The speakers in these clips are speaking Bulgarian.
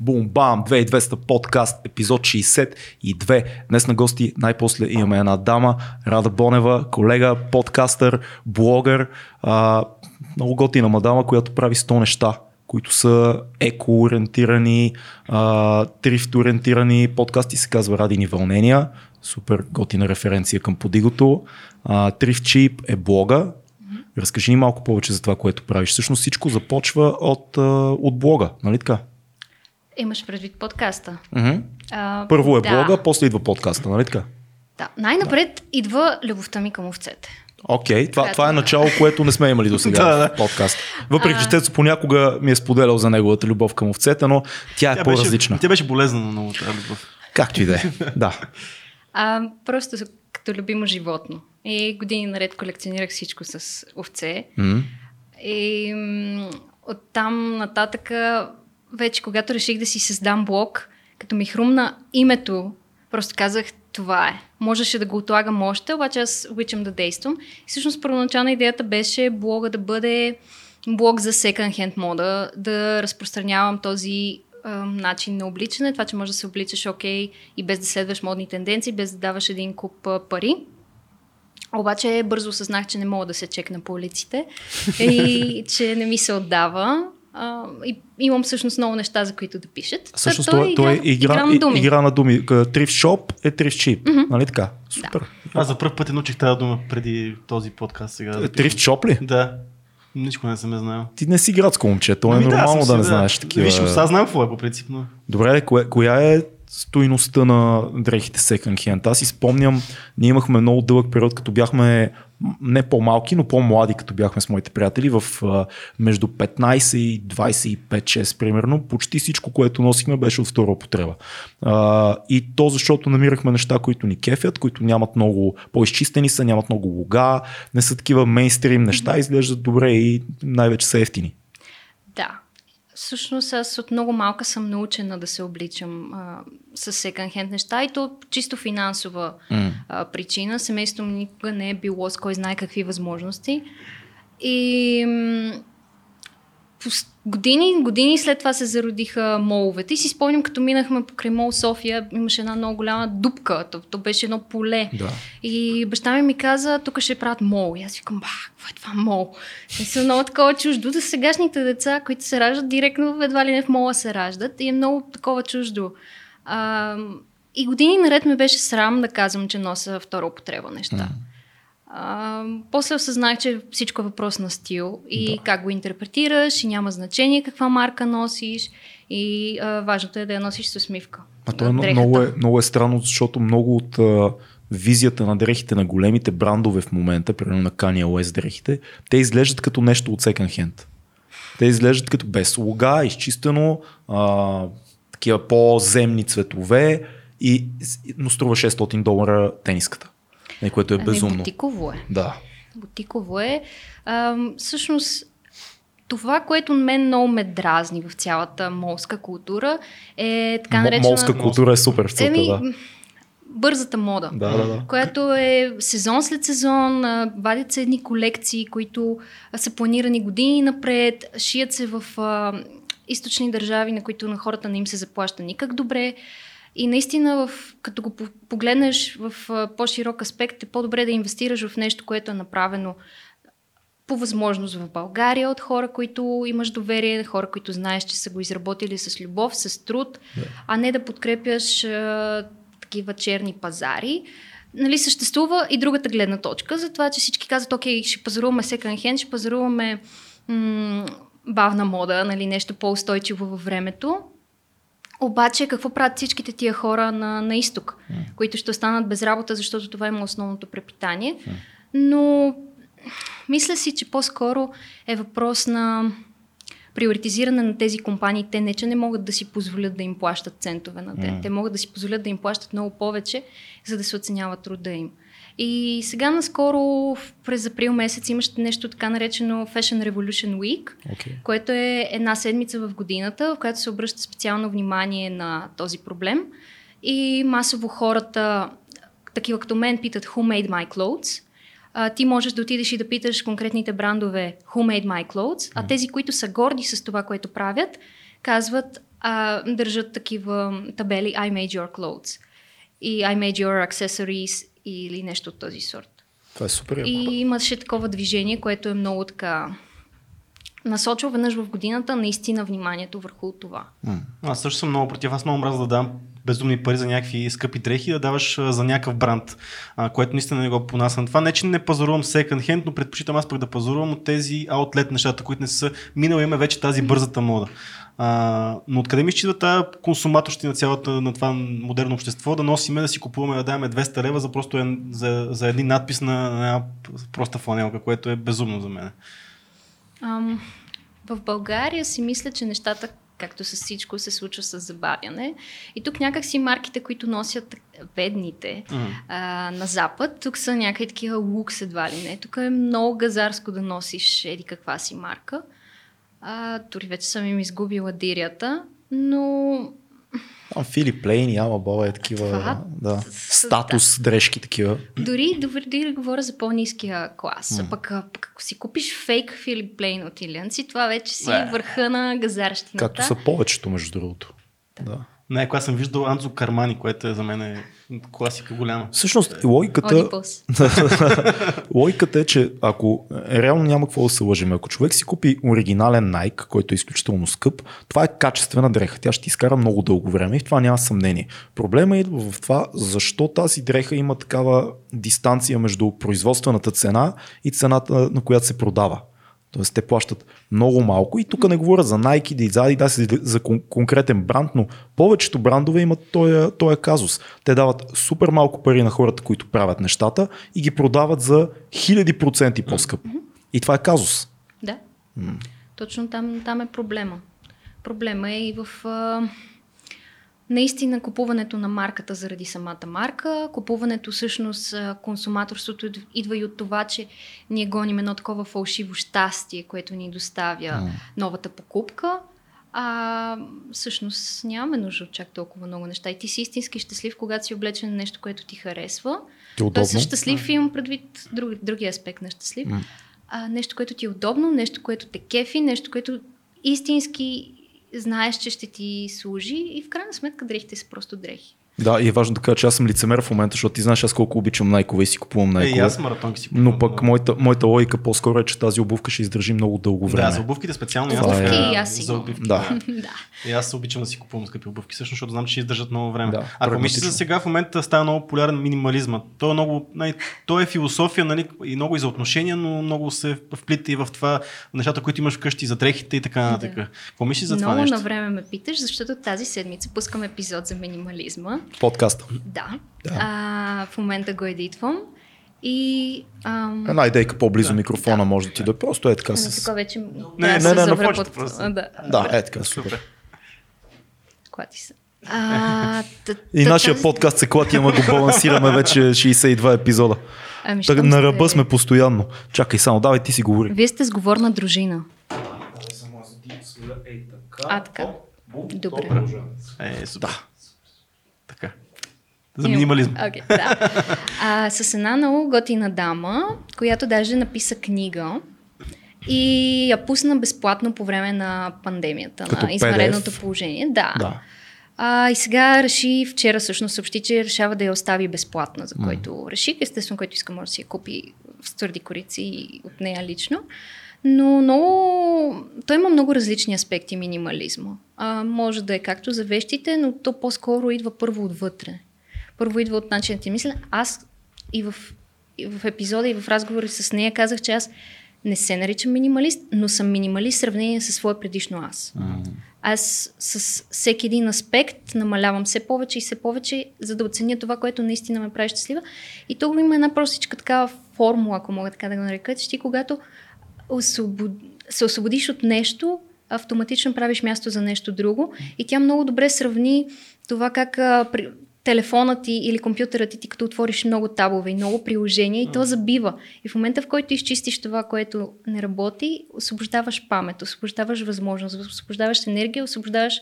Бум, бам, 2200 подкаст, епизод 62. Днес на гости най-после имаме една дама, Рада Бонева, колега, подкастър, блогър, а, много готина мадама, която прави 100 неща които са еко-ориентирани, трифт-ориентирани подкасти, се казва Радини вълнения. Супер готина референция към подигото. Трифт Чип е блога. Разкажи ни малко повече за това, което правиш. Всъщност всичко започва от, от блога, нали така? Имаш предвид подкаста. Mm-hmm. А, Първо е да. блога, после идва подкаста, нали така? Да. Най-напред да. идва любовта ми към овцете. Окей, okay, това, това е начало, което не сме имали до сега да, в подкаст. Въпреки, че Тецо понякога ми е споделял за неговата любов към овцете, но тя е тя по-различна. Беше, тя беше болезнена много тази любов. Както и да е, да. А, просто като любимо животно. И години наред колекционирах всичко с овце. Mm-hmm. И оттам нататъка, вече когато реших да си създам блог, като ми хрумна името, просто казах, това е. Можеше да го отлагам още, обаче аз обичам да действам. И всъщност първоначална идеята беше блога да бъде блог за hand мода, да разпространявам този начин на обличане, това, че можеш да се обличаш окей okay, и без да следваш модни тенденции, без да даваш един куп пари. Обаче бързо осъзнах, че не мога да се чекна по улиците и че не ми се отдава. А, и имам всъщност много неща, за които да пишат. Всъщност той, той е игра, игра, на думи. игра на думи. Триф шоп е триф чип. Mm-hmm. Нали така? Супер. Да. Аз за първ път научих тази дума преди този подкаст сега. Триф шоп ли? Да. Нищо не съм я знаел. Ти не си градско момче, то е ами нормално да, да не да. знаеш такива. Виж, сега знам какво е по принцип. Но... Добре, коя, коя е стоиността на дрехите second hand. Аз си спомням, ние имахме много дълъг период, като бяхме не по-малки, но по-млади, като бяхме с моите приятели, в между 15 и 25-6 примерно, почти всичко, което носихме беше от втора употреба. А, и то защото намирахме неща, които ни кефят, които нямат много, по-изчистени са, нямат много луга, не са такива мейнстрим неща, изглеждат добре и най-вече са ефтини. Всъщност аз от много малка съм научена да се обличам а, с секонд-хенд неща и то чисто финансова mm. а, причина. Семейството ми никога не е било с кой знае какви възможности. И м- години, години след това се зародиха моловете. И си спомням, като минахме покрай мол София, имаше една много голяма дупка. То, то беше едно поле. Да. И баща ми ми каза, тук ще правят мол. И аз викам, ба, какво е това мол? И съм много такова чуждо за сегашните деца, които се раждат директно, едва ли не в мола се раждат. И е много такова чуждо. А, и години наред ми беше срам да казвам, че нося втора употреба неща. Mm. А, после осъзнах, че всичко е въпрос на стил и да. как го интерпретираш и няма значение каква марка носиш и а, важното е да я носиш с усмивка. А то е, много, е, много е странно, защото много от а, визията на дрехите на големите брандове в момента, примерно на Kanye West дрехите, те изглеждат като нещо от second hand. Те изглеждат като без луга, изчистено, а, такива по-земни цветове, и, но струва 600 долара тениската. Не, което е безумно. Не, бутиково е. Да. Бутиково е. А, всъщност, това, което мен много ме дразни в цялата молска култура е така наречена... Молска култура е супер в целта, Еми, да. Бързата мода, да, да, да. която е сезон след сезон, вадят се едни колекции, които са планирани години напред, шият се в а, източни държави, на които на хората не им се заплаща никак добре. И наистина, в, като го погледнеш в по-широк аспект, е по-добре да инвестираш в нещо, което е направено по възможност в България от хора, които имаш доверие, хора, които знаеш, че са го изработили с любов, с труд, yeah. а не да подкрепяш а, такива черни пазари. Нали, съществува и другата гледна точка за това, че всички казват, окей, ще пазаруваме second hand, ще пазаруваме м- бавна мода, нали, нещо по-устойчиво във времето. Обаче, какво правят всичките тия хора на, на изток, mm. които ще останат без работа, защото това има основното препитание. Mm. Но мисля си, че по-скоро е въпрос на приоритизиране на тези компании. Те не, че не могат да си позволят да им плащат центове на ден. Mm. Те могат да си позволят да им плащат много повече, за да се оценява труда им. И сега наскоро през април месец имаше нещо така наречено Fashion Revolution Week, okay. което е една седмица в годината, в която се обръща специално внимание на този проблем. И масово хората, такива като мен, питат Who made my clothes? А, ти можеш да отидеш и да питаш конкретните брандове Who made my clothes, а тези, които са горди с това, което правят, казват а, държат такива табели I made your clothes и I made your accessories или нещо от този сорт. Това е супер. И имаше такова движение, което е много така насочва веднъж в годината наистина вниманието върху това. Аз също съм много против. Аз много мразя да дам безумни пари за някакви скъпи дрехи, да даваш за някакъв бранд, а, което наистина не го понасям. Това не, че не пазарувам секонд хенд, но предпочитам аз пък да пазарувам от тези аутлет нещата, които не са минала име вече тази бързата мода. А, но откъде ми идва тази консуматорщина на цялата на това модерно общество, да носиме, да си купуваме, да даваме 200 лева за просто е, за, за един надпис на, на една проста фланелка, което е безумно за мен. Ам, в България си мисля, че нещата, както с всичко, се случва с забавяне. И тук някакси марките, които носят бедните Мгм. а, на Запад, тук са някакви такива лукс едва ли не. Тук е много газарско да носиш еди каква си марка. А, дори вече съм им изгубила дирията, но Там Филип Лейн и Бола е такива, Това- да, статус, дрежки такива. Дори, дори, да говоря за по-низкия клас. А пък, пък ако си купиш фейк Филип Плейн от Илианци, това вече си Е. върха на газарщината. Както са повечето, между другото. Да. Не, когато съм виждал Анзо Кармани, което е за мен е класика голяма. Всъщност, логиката, Одипълс. логиката е, че ако е, реално няма какво да се лъжим, ако човек си купи оригинален Nike, който е изключително скъп, това е качествена дреха. Тя ще ти изкара много дълго време и в това няма съмнение. Проблема идва в това, защо тази дреха има такава дистанция между производствената цена и цената, на която се продава. Тоест те плащат много малко и тук не говоря за Nike, да за Adidas, за кон- конкретен бранд, но повечето брандове имат този, този казус. Те дават супер малко пари на хората, които правят нещата и ги продават за хиляди проценти по-скъпо. И това е казус. Да. Точно там, там е проблема. Проблема е и в а, наистина купуването на марката заради самата марка. Купуването всъщност, консуматорството ид- идва и от това, че ние гоним едно такова фалшиво щастие, което ни доставя М. новата покупка. А всъщност нямаме нужда от чак толкова много неща. И ти си истински щастлив, когато си облечен на нещо, което ти харесва. Ти е Тоест, удобно. щастлив имам предвид друг, другия аспект на щастлив. М. А, нещо, което ти е удобно, нещо, което те кефи, нещо, което истински знаеш, че ще ти служи и в крайна сметка дрехите са просто дрехи. Да, и е важно да кажа, че аз съм лицемер в момента, защото ти знаеш аз колко обичам найкове и си купувам Е, и найкове. аз маратонки си купувам. но пък моята, моята логика по-скоро е, че тази обувка ще издържи много дълго време. Да, за обувките специално. Това аз е- И аз си за обувки. Да. да. И аз обичам да си купувам скъпи обувки, всъщност, защото знам, че ще издържат много време. Да, Ако мислите за сега, в момента става много популярен минимализма. То е много, най- то е философия, нали, и много и за отношения, но много се вплита и в това нещата, които имаш вкъщи, за дрехите и така нататък. Какво мислиш за това Много нещо? на време ме питаш, защото тази седмица пускам епизод за минимализма. Подкаста. Да. Да. А, в момента го едитвам. И ам, Една идейка по-близо Да. микрофона може да ти да е просто е така на с... така вече Не, не, да се не, на почта просто. Да, Да, е така, супер. клати се. А, т- И т- нашия тази- подкаст се клати, ама го балансираме вече 62 епизода. Ами, Така, щом на сте- ръба сме постоянно. Чакай само, давай ти си говори. Вие сте сговорна дружина. А, така. Добре. Е, супер. Да. За минимализм. Okay, да. а, с една много готина дама, която даже написа книга и я пусна безплатно по време на пандемията, Като на извънредното положение. Да. Да. А, и сега реши, вчера всъщност съобщи, че решава да я остави безплатна, за който реши. Естествено, който иска може да си я купи с твърди корици от нея лично. Но много... Той има много различни аспекти минимализма. А, може да е както за вещите, но то по-скоро идва първо отвътре. Първо идва от начинът ти мисля. Аз и в, и в епизода, и в разговори с нея казах, че аз не се наричам минималист, но съм минималист в сравнение с свое предишно аз. Аз с всеки един аспект намалявам все повече и все повече, за да оценя това, което наистина ме прави щастлива. И тук има една простичка такава формула, ако мога така да го нарека, че ти когато освобод... се освободиш от нещо, автоматично правиш място за нещо друго. И тя много добре сравни това как а, при... телефонът ти или компютърът ти, ти като отвориш много табове и много приложения и то забива. И в момента, в който изчистиш това, което не работи, освобождаваш памет, освобождаваш възможност, освобождаваш енергия, освобождаваш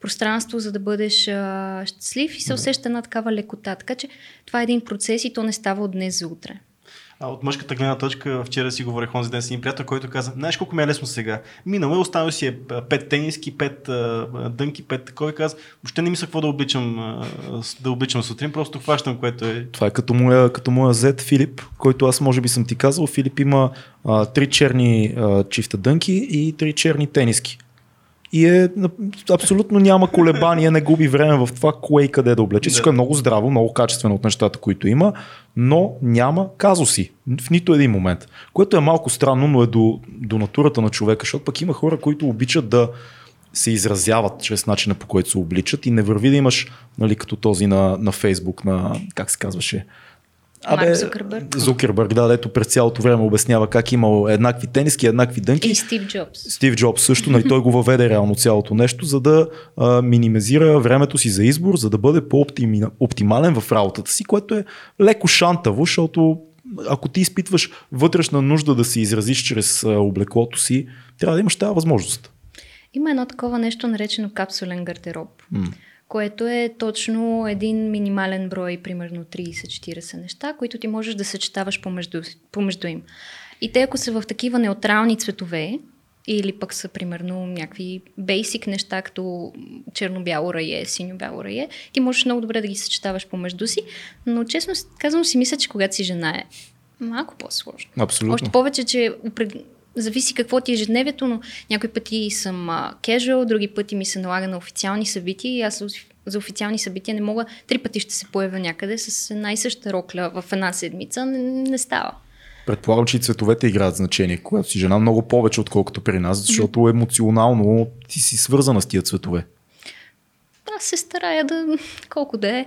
пространство, за да бъдеш а, щастлив и се усеща една такава лекота. Така че това е един процес и то не става от днес за утре. А от мъжката гледна точка, вчера си говорих онзи ден с един приятел, който каза, знаеш колко ми е лесно сега. Минало е, останал си е пет тениски, пет дънки, пет такова и каза, въобще не мисля какво да обличам, а, да обличам сутрин, просто хващам, което е. Това е като моя, като моя зет Филип, който аз може би съм ти казал. Филип има а, три черни а, чифта дънки и три черни тениски. И е, абсолютно няма колебания, не губи време в това кое и къде да облече. Всичко е много здраво, много качествено от нещата, които има, но няма казуси в нито един момент. Което е малко странно, но е до, до натурата на човека, защото пък има хора, които обичат да се изразяват чрез начина по който се обличат и не върви да имаш, нали, като този на, на Фейсбук, на, как се казваше, Абе, Зукърбърг. Зукърбърг, да, дето през цялото време обяснява как имал еднакви тениски, еднакви дънки. И Стив Джобс. Стив Джобс също, нали, той го въведе реално цялото нещо, за да а, минимизира времето си за избор, за да бъде по-оптимален в работата си, което е леко шантаво, защото ако ти изпитваш вътрешна нужда да се изразиш чрез а, облеклото си, трябва да имаш тази възможност. Има едно такова нещо наречено капсулен гардероб. Mm което е точно един минимален брой, примерно 30-40 неща, които ти можеш да съчетаваш помежду, помежду им. И те, ако са в такива неутрални цветове, или пък са примерно някакви бейсик неща, като черно-бяло рае, синьо-бяло рае, ти можеш много добре да ги съчетаваш помежду си, но честно казвам си мисля, че когато си жена е малко по-сложно. Абсолютно. Още повече, че зависи какво ти е ежедневието, но някои пъти съм кежуал, други пъти ми се налага на официални събития и аз за официални събития не мога, три пъти ще се появя някъде с една и съща рокля в една седмица, не, не става. Предполагам, че и цветовете играят значение, когато си жена много повече, отколкото при нас, защото емоционално ти си свързана с тия цветове. Аз се старая да, колко да е.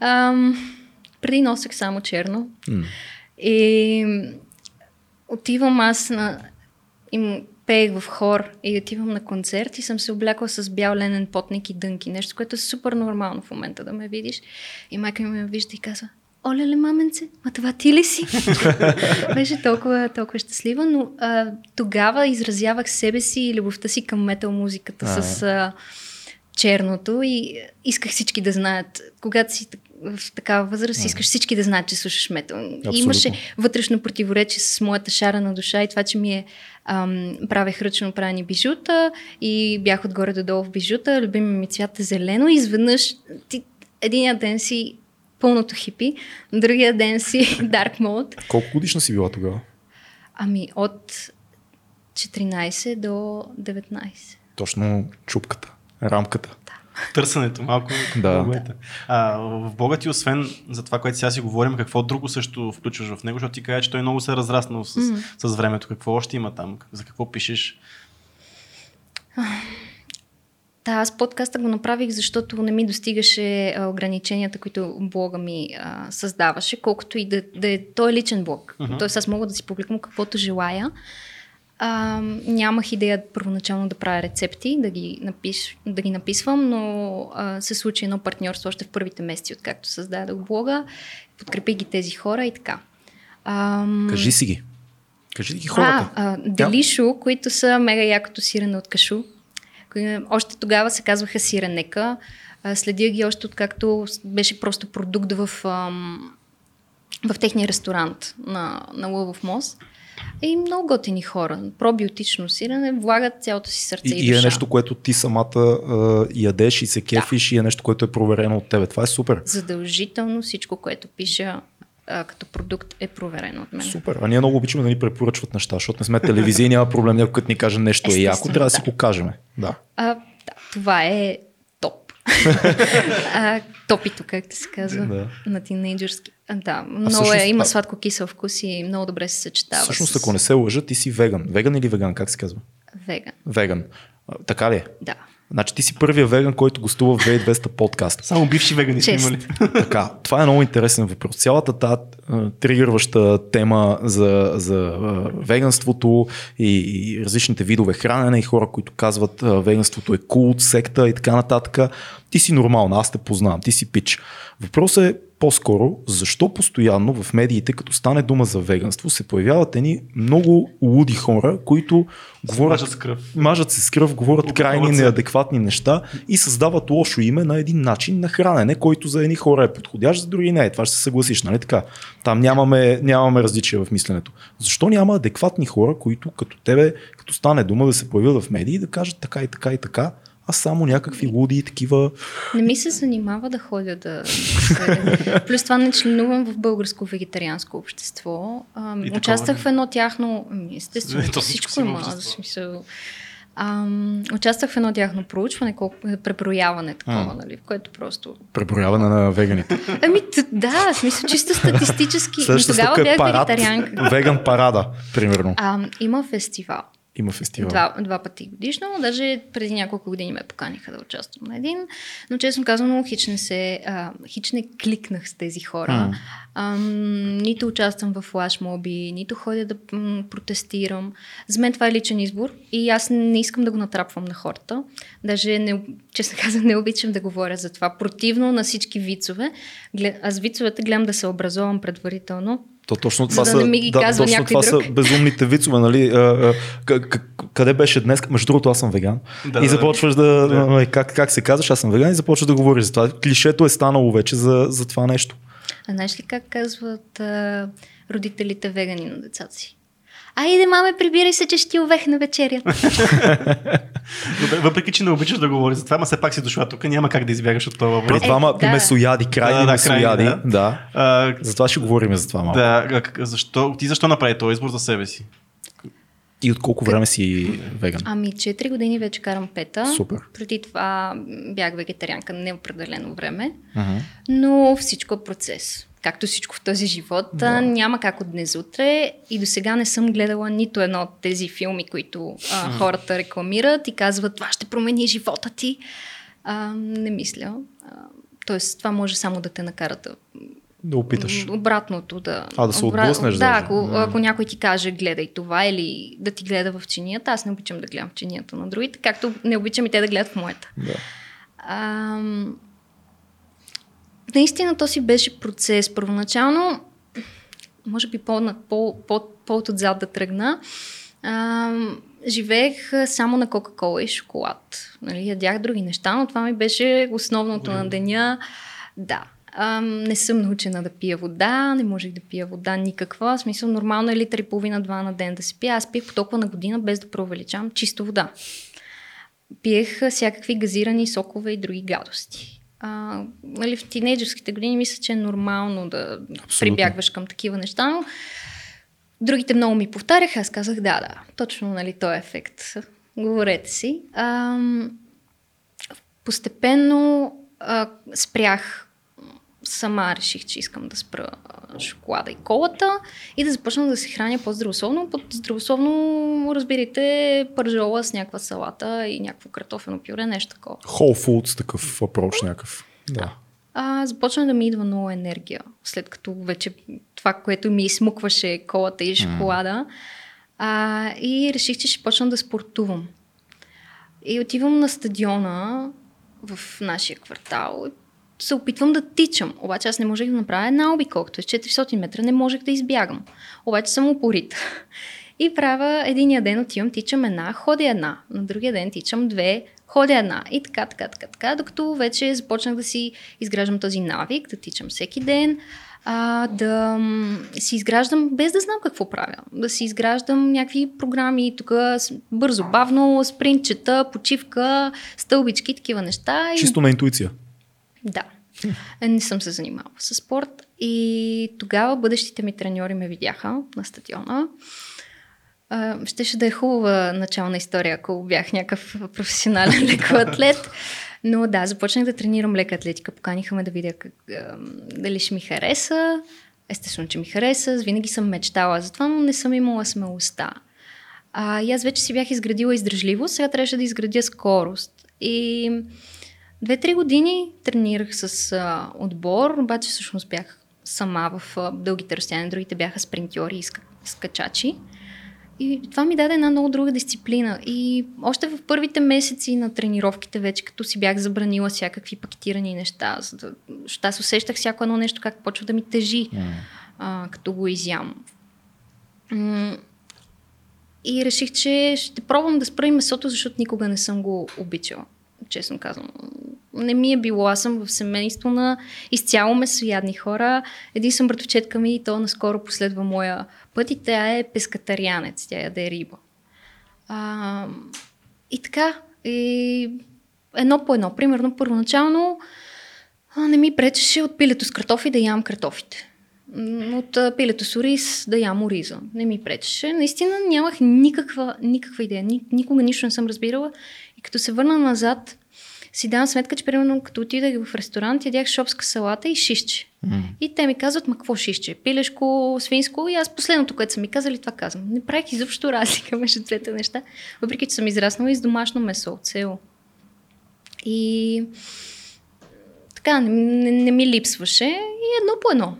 Ам, преди носех само черно. Mm. И отивам аз на им пеех в хор и отивам на концерт и съм се облякла с бял ленен потник и дънки. Нещо, което е супер нормално в момента да ме видиш. И майка ми ме вижда и казва, Оле ле, маменце, а това ти ли си? Беше толкова, толкова щастлива, но а, тогава изразявах себе си и любовта си към метал музиката а, с а, черното и исках всички да знаят. Когато си в такава възраст, искаш всички да знаят, че слушаш метал. Абсолютно. Имаше вътрешно противоречие с моята шара на душа и това, че ми е ам, правех ръчно правени бижута и бях отгоре до долу в бижута, любими ми цвят е зелено и изведнъж ти, единия ден си пълното хипи, другия ден си dark mode. Колко годишна си била тогава? Ами от 14 до 19. Точно чупката, рамката търсенето малко. Да. А, в Бога ти, освен за това, което сега си говорим, какво друго също включваш в него, защото ти кажа, че той много се е разраснал с, mm. с времето. Какво още има там? За какво пишеш? Да, аз подкаста го направих, защото не ми достигаше а, ограниченията, които блога ми а, създаваше, колкото и да, да е, той е личен блог. Uh-huh. Тоест аз мога да си публикувам каквото желая. А, нямах идея първоначално да правя рецепти, да ги, напиш, да ги написвам, но а, се случи едно партньорство още в първите месеци, откакто създадох блога. Подкрепи ги тези хора и така. А, Кажи си ги. Кажи ги хората. А, а, Делишо, които са мега якото сирене от кашу. Още тогава се казваха сиренека. Следя ги още откакто беше просто продукт в, в техния ресторант на, на Лъвов мост. И много готини хора. Пробиотично сирене влагат цялото си сърце и, и, и е нещо, което ти самата а, ядеш и се кефиш да. и е нещо, което е проверено от тебе. Това е супер. Задължително всичко, което пиша а, като продукт е проверено от мен. Супер. А ние много обичаме да ни препоръчват неща, защото не сме телевизия, няма проблем някой като ни каже нещо е яко, трябва да, да си го кажем. Да. А, да. Това е а, топито, както се казва, да. на тинейджърски. Да, много всъщност, е, има сладко-кисел вкус и много добре се съчетава. Всъщност, с... ако не се лъжа, ти си веган. Веган или веган, как се казва? Веган. Веган. Така ли е? Да. Значи ти си първия веган, който гостува в 2200 подкаст. Само бивши вегани сме имали. Така, това е много интересен въпрос. Цялата тази тригърваща тема за, за веганството и, и различните видове хранене и хора, които казват веганството е култ, секта и така нататък. Ти си нормална, аз те познавам, ти си пич. Въпросът е по-скоро, защо постоянно в медиите, като стане дума за веганство, се появяват едни много луди хора, които говорят, Мажат с кръв. мажат се с кръв, говорят Обикноват крайни се. неадекватни неща и създават лошо име на един начин на хранене, който за едни хора е подходящ, за други не е. Това ще се съгласиш, нали така? Там нямаме, нямаме различия в мисленето. Защо няма адекватни хора, които като тебе, като стане дума да се появят в медии и да кажат така и така и така, а само някакви луди и такива. Не ми се занимава да ходя да... Плюс това не членувам в българско вегетарианско общество. А, участвах ли? в едно тяхно... Ами, естествено, всичко всичко си има Смисъл, Ам, участвах в едно тяхно проучване, колко, преброяване такова, М. нали, в което просто... Преброяване на веганите. Ами да, в смисъл чисто статистически. Тогава е бях парад, вегетарианка. веган парада, примерно. А, има фестивал. Има фестивал. Два, два пъти годишно. Даже преди няколко години ме поканиха да участвам на един. Но честно казано, хич не се, а, хич не кликнах с тези хора. М. Ам, нито участвам в флашмоби, нито ходя да м, протестирам. За мен това е личен избор и аз не искам да го натрапвам на хората. Даже, не, честно казвам, не обичам да говоря за това. Противно на всички вицове. Аз вицовете гледам да се образовам предварително. То точно За това да са, не ми ги казва точно това друг. са безумните вицове, нали? А, а, к- к- къде беше днес? Между другото, аз съм веган. Да, и да, започваш да, да. да. Как, как се казваш, аз съм веган и започваш да говориш за това. Клишето е станало вече за, за това нещо. А знаеш ли как казват а, родителите вегани на децата си? Айде, маме, прибирай се, че ще ти овех на. Добре, въпреки, че не обичаш да говориш за това, ама все пак си дошла тук, няма как да избягаш от това При въпрос. Е, двама да. месояди, крайни Да, да, месояди. Да. да. А, Затова ще говорим за това малко. да, защо, ти защо направи този избор за себе си? И от колко време си веган? Ами, 4 години вече карам пета. Супер. Преди това бях вегетарианка неопределено време. Мгм. Но всичко е процес. Както всичко в този живот, да. няма как от днес утре. И до сега не съм гледала нито едно от тези филми, които а, хората рекламират и казват, това ще промени живота ти. А, не мисля. А, тоест, това може само да те накара да Да опиташ. Обратното да. А, да се отблъснеш Да, даже. ако, М. ако някой ти каже гледай това или да ти гледа в чинията, аз не обичам да гледам в чинията на другите, както не обичам и те да гледат в моята. Да. Ам... Наистина то си беше процес. Първоначално, може би по, по, по, по отзад да тръгна, ам, живеех а, само на Кока-Кола и шоколад. Нали, ядях други неща, но това ми беше основното на деня. Да. Ам, не съм научена да пия вода, не можех да пия вода никаква. В смисъл, нормално е литър и половина-два на ден да си пия. Аз пих по толкова на година, без да преувеличам, чисто вода пиех а, всякакви газирани сокове и други гадости. А, нали, в тинейджърските години мисля, че е нормално да Абсолютно. прибягваш към такива неща, но другите много ми повтаряха, аз казах да, да, точно нали, този ефект. Говорете си. А, постепенно а, спрях сама реших, че искам да спра шоколада и колата и да започна да се храня по-здравословно. Под здравословно, разбирайте, пържола с някаква салата и някакво картофено пюре, нещо такова. Whole Foods, такъв въпрос някакъв. Да. А, започна да ми идва много енергия, след като вече това, което ми измукваше колата и шоколада. А, и реших, че ще почна да спортувам. И отивам на стадиона в нашия квартал и се опитвам да тичам. Обаче аз не можех да направя една обиколка, т.е. 400 метра не можех да избягам. Обаче съм упорита. И правя единия ден отивам, тичам една, ходя една. На другия ден тичам две, ходя една. И така, така, така, така, докато вече започнах да си изграждам този навик, да тичам всеки ден, а, да си изграждам, без да знам какво правя, да си изграждам някакви програми, тук бързо, бавно, спринтчета, почивка, стълбички, такива неща. Чисто на интуиция. Да. Не съм се занимавала с спорт и тогава бъдещите ми треньори ме видяха на стадиона. Щеше да е хубава начална история, ако бях някакъв професионален лекоатлет. Но да, започнах да тренирам лека атлетика. Поканиха ме да видя как, дали ще ми хареса. Естествено, че ми хареса. Винаги съм мечтала за това, но не съм имала смелостта. А, и аз вече си бях изградила издръжливост, сега трябваше да изградя скорост. И две-три години тренирах с а, отбор, обаче всъщност бях сама в а, дългите разстояния, другите бяха спринтьори и ска- скачачи. И това ми даде една много друга дисциплина. И още в първите месеци на тренировките, вече като си бях забранила всякакви пакетирани неща, защото аз усещах всяко едно нещо как почва да ми тежи, mm. а, като го изям. И реших, че ще пробвам да спра и месото, защото никога не съм го обичала. Честно казвам. Не ми е било. Аз съм в семейство на изцяло месоядни хора. Един съм братовчетка ми и то наскоро последва моя път и тя е пескатарианец. Тя яде риба. А, и така. И едно по едно. Примерно, първоначално не ми пречеше от пилето с картофи да ям картофите от пилето с ориз да ям ориза. Не ми пречеше. Наистина нямах никаква, никаква идея. Никога нищо не съм разбирала. И като се върна назад, си давам сметка, че примерно като отидах в ресторант, ядях шопска салата и шишче. Mm. И те ми казват, ма какво шишче? Пилешко, свинско и аз последното, което са ми казали, това казвам. Не правих изобщо разлика между двете неща, въпреки че съм израснала из домашно месо от село. И така, не, не, не ми липсваше и едно по едно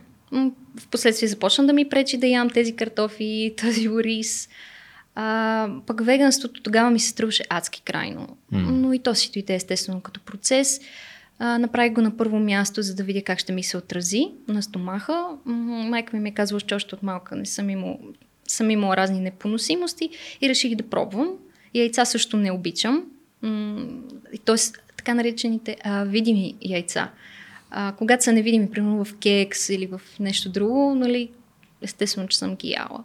в последствие започна да ми пречи да ям тези картофи, този ориз. А, пък веганството тогава ми се струваше адски крайно. Mm. Но и то си дойде естествено като процес. А, направих го на първо място, за да видя как ще ми се отрази на стомаха. Майка ми ме казва, че още от малка не съм имал, съм имала разни непоносимости и реших да пробвам. Яйца също не обичам. Тоест, така наречените а, видими яйца. А, когато са невидими, примерно в кекс или в нещо друго, нали, естествено, че съм ги яла.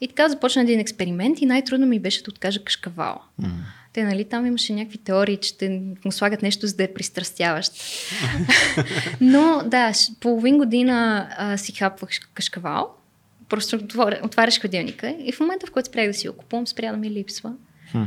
И така започна един експеримент и най-трудно ми беше да откажа кашкавала. Mm. Те, нали, там имаше някакви теории, че те му слагат нещо, за да е пристрастяващ. Но, да, половин година а, си хапвах кашкавал. Просто отваряш хладилника и в момента, в който спрях да си го купувам, спря да ми липсва. Mm.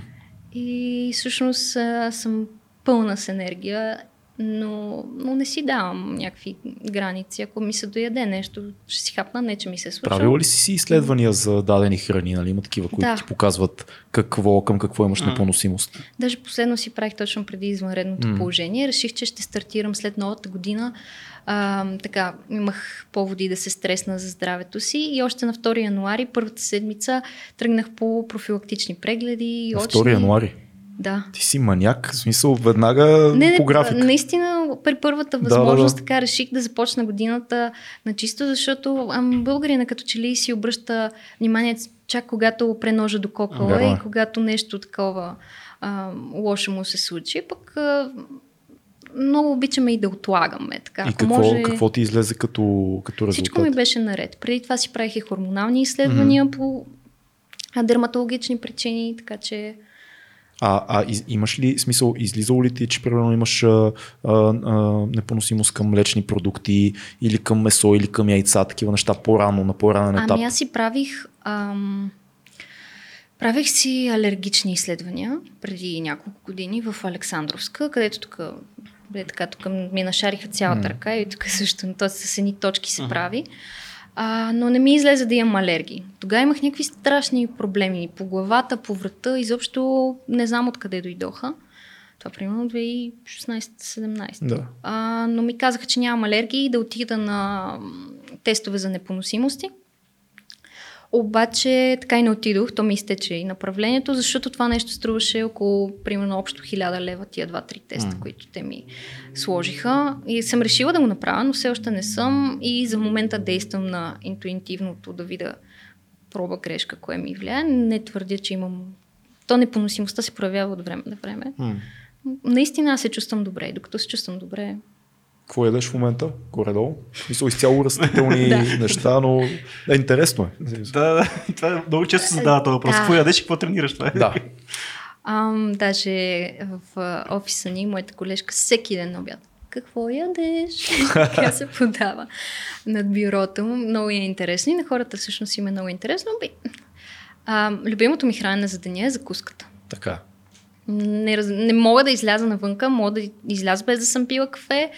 И всъщност а, съм пълна с енергия но, но не си давам някакви граници. Ако ми се дояде нещо, ще си хапна, не че ми се случва. Правила ли си си изследвания за дадени храни? Нали? Има такива, които да. ти показват какво, към какво имаш mm. непоносимост. Даже последно си правих точно преди извънредното mm. положение. Реших, че ще стартирам след новата година. А, така, имах поводи да се стресна за здравето си и още на 2 януари, първата седмица, тръгнах по профилактични прегледи. На 2 януари? Да. Ти си маняк, в смисъл веднага не, по график. Наистина, при първата възможност да, да. така реших да започна годината на чисто, защото ам, българина като че ли си обръща внимание чак когато преножа до кокала и когато нещо такова а, лошо му се случи. Пък а, много обичаме и да отлагаме. Така, и какво, може... какво ти излезе като, като резултат? Всичко ми беше наред. Преди това си правих и хормонални изследвания mm-hmm. по дерматологични причини, така че а, а из, имаш ли смисъл, излизало ли ти, че примерно имаш а, а, а, непоносимост към млечни продукти или към месо или към яйца, такива неща по-рано, на по-ранен етап? Ами аз си правих ам, правих си алергични изследвания преди няколко години в Александровска, където тук бе, така, тук ми нашариха цялата ръка и тук също, т.е. с едни точки се uh-huh. прави. А, но не ми излезе да имам алергии. Тогава имах някакви страшни проблеми по главата, по врата, изобщо не знам откъде дойдоха. Това примерно 2016-17. Да. А, но ми казаха, че нямам алергии и да отида на тестове за непоносимости. Обаче така и не отидох, то ми изтече и направлението, защото това нещо струваше около примерно общо 1000 лева тия два-три теста, mm. които те ми сложиха. И съм решила да го направя, но все още не съм и за момента действам на интуитивното да видя проба грешка, кое ми влияе. Не твърдя, че имам... То непоносимостта се проявява от време на време. Mm. Наистина аз се чувствам добре и докато се чувствам добре, какво ядеш в момента? Горе-долу? Мисля, изцяло растителни неща, но е интересно е. Да, да. Това е, много често се задава този въпрос. Какво ядеш и какво тренираш? Това е. Да. Ам, даже в офиса ни, моята колежка, всеки ден на обяд. Какво ядеш? Тя се подава над бюрото. Много е интересно и на хората всъщност им е много интересно. А, любимото ми хранене за деня е закуската. Така. Не, не мога да изляза навънка, мога да изляза без да съм пила кафе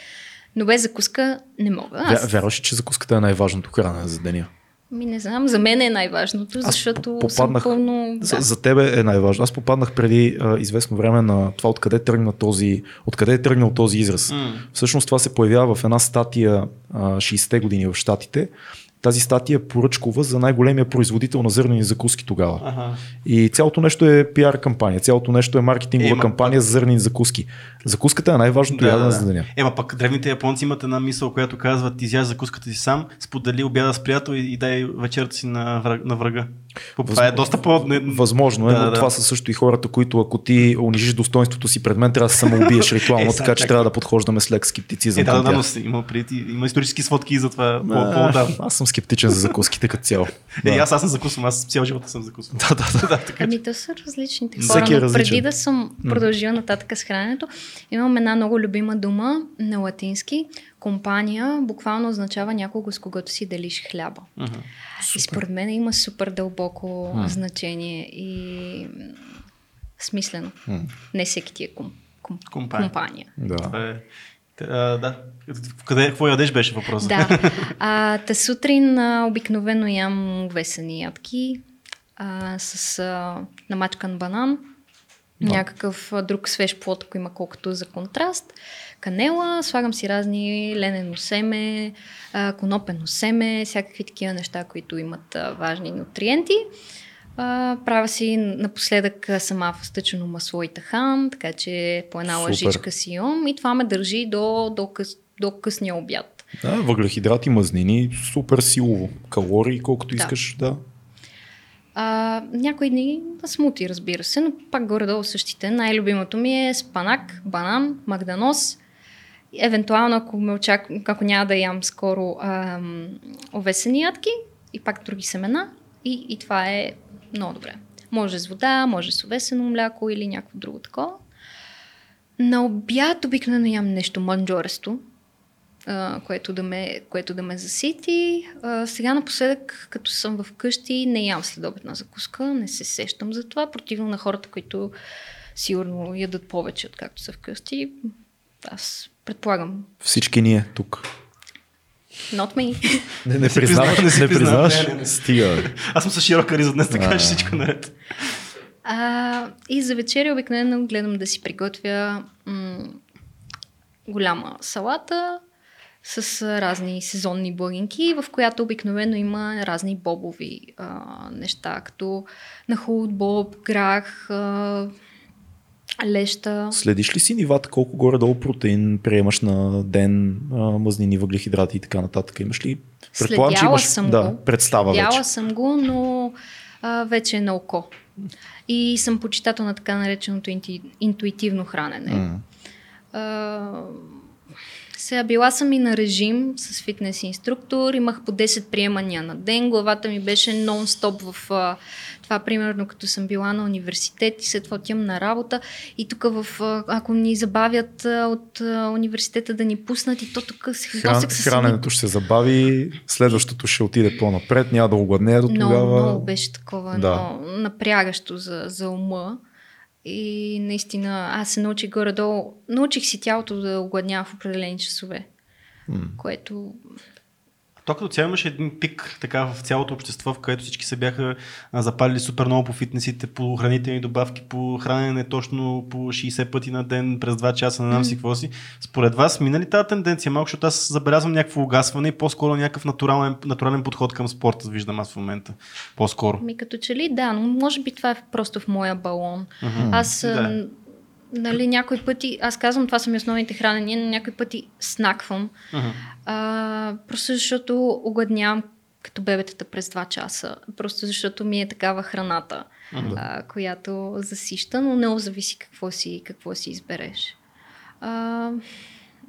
но без закуска не мога. Аз... Вярваш, че закуската е най-важното хранене за деня? Ми не знам, за мен е най-важното, защото Аз попаднах, съм пълно... За, да. за тебе е най-важно. Аз попаднах преди а, известно време на това откъде тръгна този, откъде е тръгнал този израз. Mm. Всъщност това се появява в една статия а, 60-те години в Штатите. Тази статия е поръчкова за най-големия производител на зърнени закуски тогава. Ага. И цялото нещо е пиар кампания, цялото нещо е маркетингова Ема, кампания за зърнени закуски. Закуската е най-важното ядене за деня. Ема пък древните японци имат една мисъл, която казва ти изяж закуската си сам, сподели обяда с приятел и, и дай вечерата си на, враг, на врага. Това е доста по... Възможно е, Да, но да. това са също и хората, които ако ти унижиш достоинството си пред мен, трябва да се самоубиеш ритуално, Е, така че как? трябва да подхождаме с лек скептицизъм Е, да, да, но има, преди, има исторически сводки и за това по- А. Аз съм скептичен за закуските като цяло. Е, аз, аз съм закусвам, аз цял живот съм закусвам. Да, да, да. да, така че. Ами то са различните Всеки хора, е но различен. преди да съм продължила нататък с храненето, имам една много любима дума на латински. Компания буквално означава някого с когото си делиш хляба. Мгм. И според мен има супер дълбоко М. значение и смислено. М. Не всеки ти е ком, ком, Компания. компания. Да. Това е... А, да. Къде, какво ядеш беше въпросът? Да. А, та сутрин а, обикновено ям весени ядки а, с а, намачкан банан, Да. някакъв а, друг свеж плод, ако има колкото за контраст, канела, слагам си разни ленено семе, конопено семе, всякакви такива неща, които имат важни нутриенти. А, правя си напоследък сама фъстъчено масло и тахан, така че по една Супер. лъжичка си имам и това ме държи до, до, къс, до късния обяд. Да, въглехидрати, мазнини, супер силово. Калории, колкото Да. искаш, да. А, някои дни на смути, разбира се, но пак горе-долу същите. Най-любимото ми е спанак, банан, магданоз. Евентуално, ако, ме очак... ако няма да ям скоро ам, овесени ядки и пак други семена. И, и това е много добре. Може с вода, може с овесено мляко или някакво друго такова. На обяд обикновено ям нещо манджоресто, което, да ме, което да ме засити. А, сега напоследък, като съм вкъщи, не ям следобедна закуска, не се сещам за това, противно на хората, които сигурно ядат повече, откакто са вкъщи. Аз предполагам. Всички ние тук. Not me. Не, не признаваш, не си не признаваш. признаваш. Не, не, не. Стига. бе. Аз съм с широка риза днес, така че всичко наред. А, и за вечеря обикновено гледам да си приготвя м- голяма салата с разни сезонни благинки, в която обикновено има разни бобови а, неща, като нахлуд, боб, грах, а, леща. Следиш ли си нивата, колко горе-долу протеин приемаш на ден, мазнини, въглехидрати и така нататък? Имаш ли? Предполагам, че имаш съм да, го. представа Следяла вече. съм го, но а, вече е на око. И съм почитател на така нареченото интуитивно хранене. А, сега била съм и на режим с фитнес инструктор, имах по 10 приемания на ден, главата ми беше нон-стоп в а, това, примерно като съм била на университет и след това отивам на работа и тук в, ако ни забавят а, от а, университета да ни пуснат и то тук се Хран, с храненето ще се забави, следващото ще отиде по-напред, няма да огладнее до много, тогава. много беше такова Да. да. напрягащо за, за ума. И наистина аз се научих горе-долу. Научих си тялото да огладнява в определени часове. М. Което То като цяло имаше един пик така в цялото общество, в което всички се бяха запалили супер много по фитнесите, по хранителни добавки, по хранене точно по 60 пъти на ден, през 2 часа, не знам си какво си. Според вас мина ли тази тенденция малко, защото аз забелязвам някакво угасване и по-скоро някакъв натурален, натурален подход към спорта, виждам аз в момента. По-скоро. ми като че ли да, но може би това е просто в моя балон. Мгм. Аз Да. Нали, някои пъти, аз казвам това са ми основните хранения, но някои пъти снаквам. Мгм. А, просто защото огладнявам като бебетата през 2 часа. Просто защото ми е такава храната, Мгм. а, която засища, но не зависи какво си, какво си избереш. А,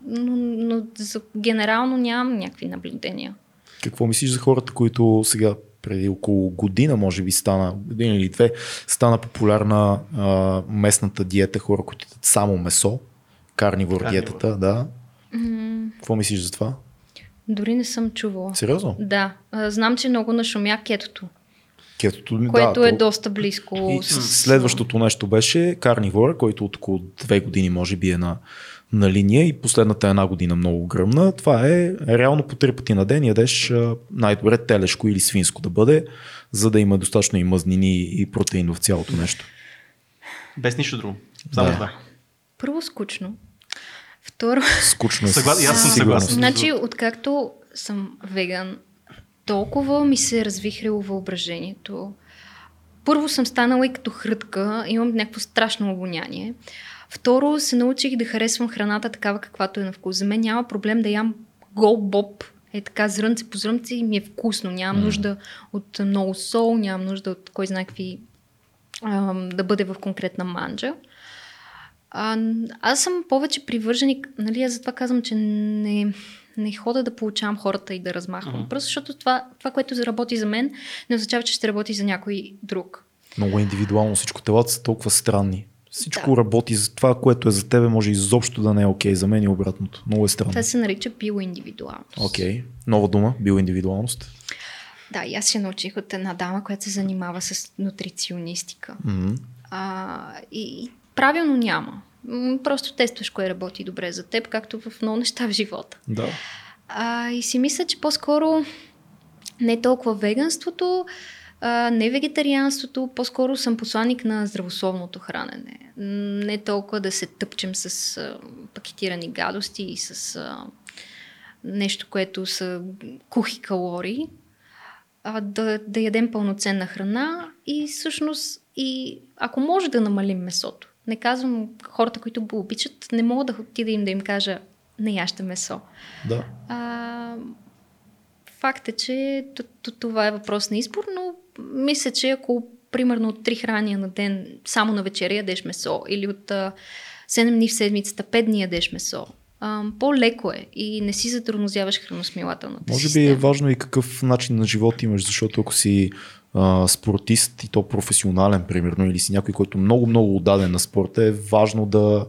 но, но за, генерално нямам някакви наблюдения. Какво мислиш за хората, които сега преди около година, може би стана, година или две, стана популярна а, местната диета, хора, които ядат само месо, карнивор, Карнивор. диетата, да. М, Какво мислиш за това? дори не съм чувала. Сериозно? Да, знам, че много нашумя кетото, Кетото, което да, е то- доста близко. И с- следващото нещо беше карнивор, който от около две години може би е на, на линия и последната една година много гръмна. Това е реално по три пъти на ден ядеш най-добре телешко или свинско да бъде, за да има достатъчно и мазнини и протеин в цялото нещо. Без нищо друго. Само Да. това. Първо скучно. Второ, Скучно е. Съгла- и аз съм съгласен. Значи, откакто съм веган, толкова ми се е развихрило въображението. Първо съм станала и като хрътка, имам някакво страшно обоняние. Второ, се научих да харесвам храната такава, каквато е на вкус. За мен няма проблем да ям гол боб, е така зрънце по зрънце и ми е вкусно. Нямам mm. нужда от много сол, нямам нужда от кой знае какви да бъде в конкретна манджа. А, аз съм повече привърженик, нали, аз затова казвам, че не, не хода да получавам хората и да размахвам. Uh-huh. Просто защото това, това, което заработи за мен, не означава, че ще работи за някой друг. Много индивидуално всичко. Телата са толкова странни. Всичко да. работи за това, което е за тебе, може изобщо да не е окей. Okay. За мен и обратното. Много е странно. Това се нарича биоиндивидуалност. Окей. Okay. Нова дума, биоиндивидуалност. Да, и аз се научих от една дама, която се занимава с нутриционистика. Mm-hmm. А, и, и правилно няма. Просто тестваш кое работи добре за теб, както в много неща в живота. Да. А, и си мисля, че по-скоро не толкова веганството, а, не вегетарианството, по-скоро съм посланник на здравословното хранене. Не толкова да се тъпчем с а, пакетирани гадости и с а, нещо, което са кухи калории, а, да, да ядем пълноценна храна и всъщност и ако може да намалим месото. Не казвам хората, които го обичат, не мога да отида им да им кажа не яще месо. Да. А, факт е, че това е въпрос на избор, но мисля, че ако примерно от три храния на ден само на вечеря ядеш месо или от а, 7 дни в седмицата 5 дни ядеш месо, а, по-леко е и не си затормозяваш храносмилателната Може система. би е важно и какъв начин на живот имаш, защото ако си а, спортист и то професионален, примерно, или си някой, който много, много отдаден на спорта, е важно да,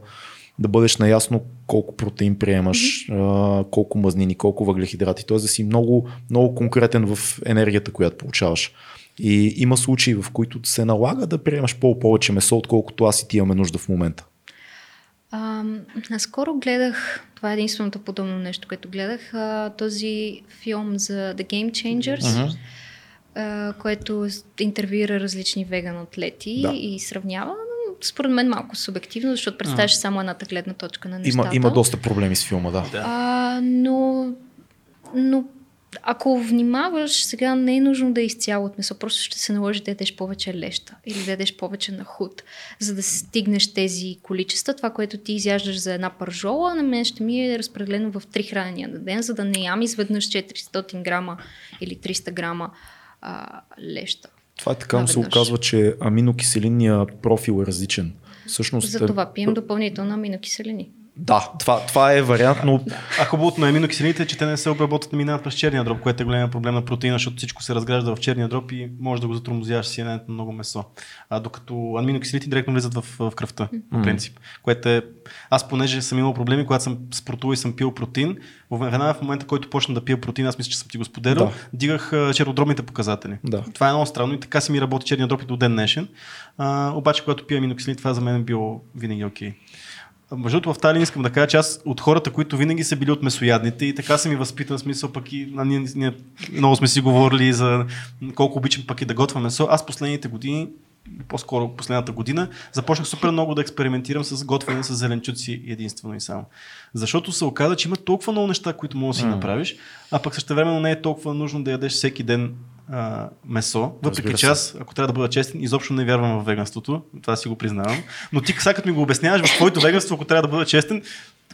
да бъдеш наясно колко протеин приемаш, mm-hmm. а, колко мазнини, колко въглехидрати, т.е. да си много, много конкретен в енергията, която получаваш. И има случаи, в които се налага да приемаш по-повече месо, отколкото аз и ти имаме нужда в момента. А, наскоро гледах, това е единственото подобно нещо, което гледах, а, този филм за The Game Changers, uh-huh. а, което интервюира различни веган атлети да. и сравнява. Според мен малко субективно, защото представяш uh-huh. само едната гледна точка на нещата. Има, има доста проблеми с филма, да. А, но, но ако внимаваш, сега не е нужно да е изцяло от месо, просто ще се наложи да ядеш повече леща или да ядеш повече на худ, за да стигнеш тези количества. Това, което ти изяждаш за една пържола, на мен ще ми е разпределено в три хранения на ден, за да не ям изведнъж 400 грама или 300 грама а, леща. Това е така, но се оказва, че аминокиселинния профил е различен. Всъщност, за това пием допълнително аминокиселини. Да, това, това е вариант, но... А хубавото на аминокиселините е, че те не се обработват да минават през черния дроб, което е голям проблем на протеина, защото всичко се разгражда в черния дроб и може да го затормозяваш с яденето на много месо. А докато аминокиселините директно влизат в, в кръвта, по принцип. Което е... Аз понеже съм имал проблеми, когато съм спортувал и съм пил протеин, в една в момента, който почна да пия протеин, аз мисля, че съм ти го споделял, да. дигах чернодробните показатели. Да. Това е много странно и така си ми работи черния дроб и до ден днешен. А, обаче, когато пия аминокиселин, това за мен е било винаги окей. Okay. Между в тази искам да кажа, че аз от хората, които винаги са били от месоядните и така съм и възпитан смисъл, пък и а, ние, ние, много сме си говорили за колко обичам пък и да готвя месо. Аз последните години по-скоро последната година, започнах супер много да експериментирам с готвене с зеленчуци единствено и само. Защото се оказа, че има толкова много неща, които можеш да си mm. направиш, а пък също време не е толкова нужно да ядеш всеки ден а, месо, въпреки че аз, ако трябва да бъда честен, изобщо не вярвам в веганството, това си го признавам. Но ти сега като ми го обясняваш в твоето веганство, ако трябва да бъда честен,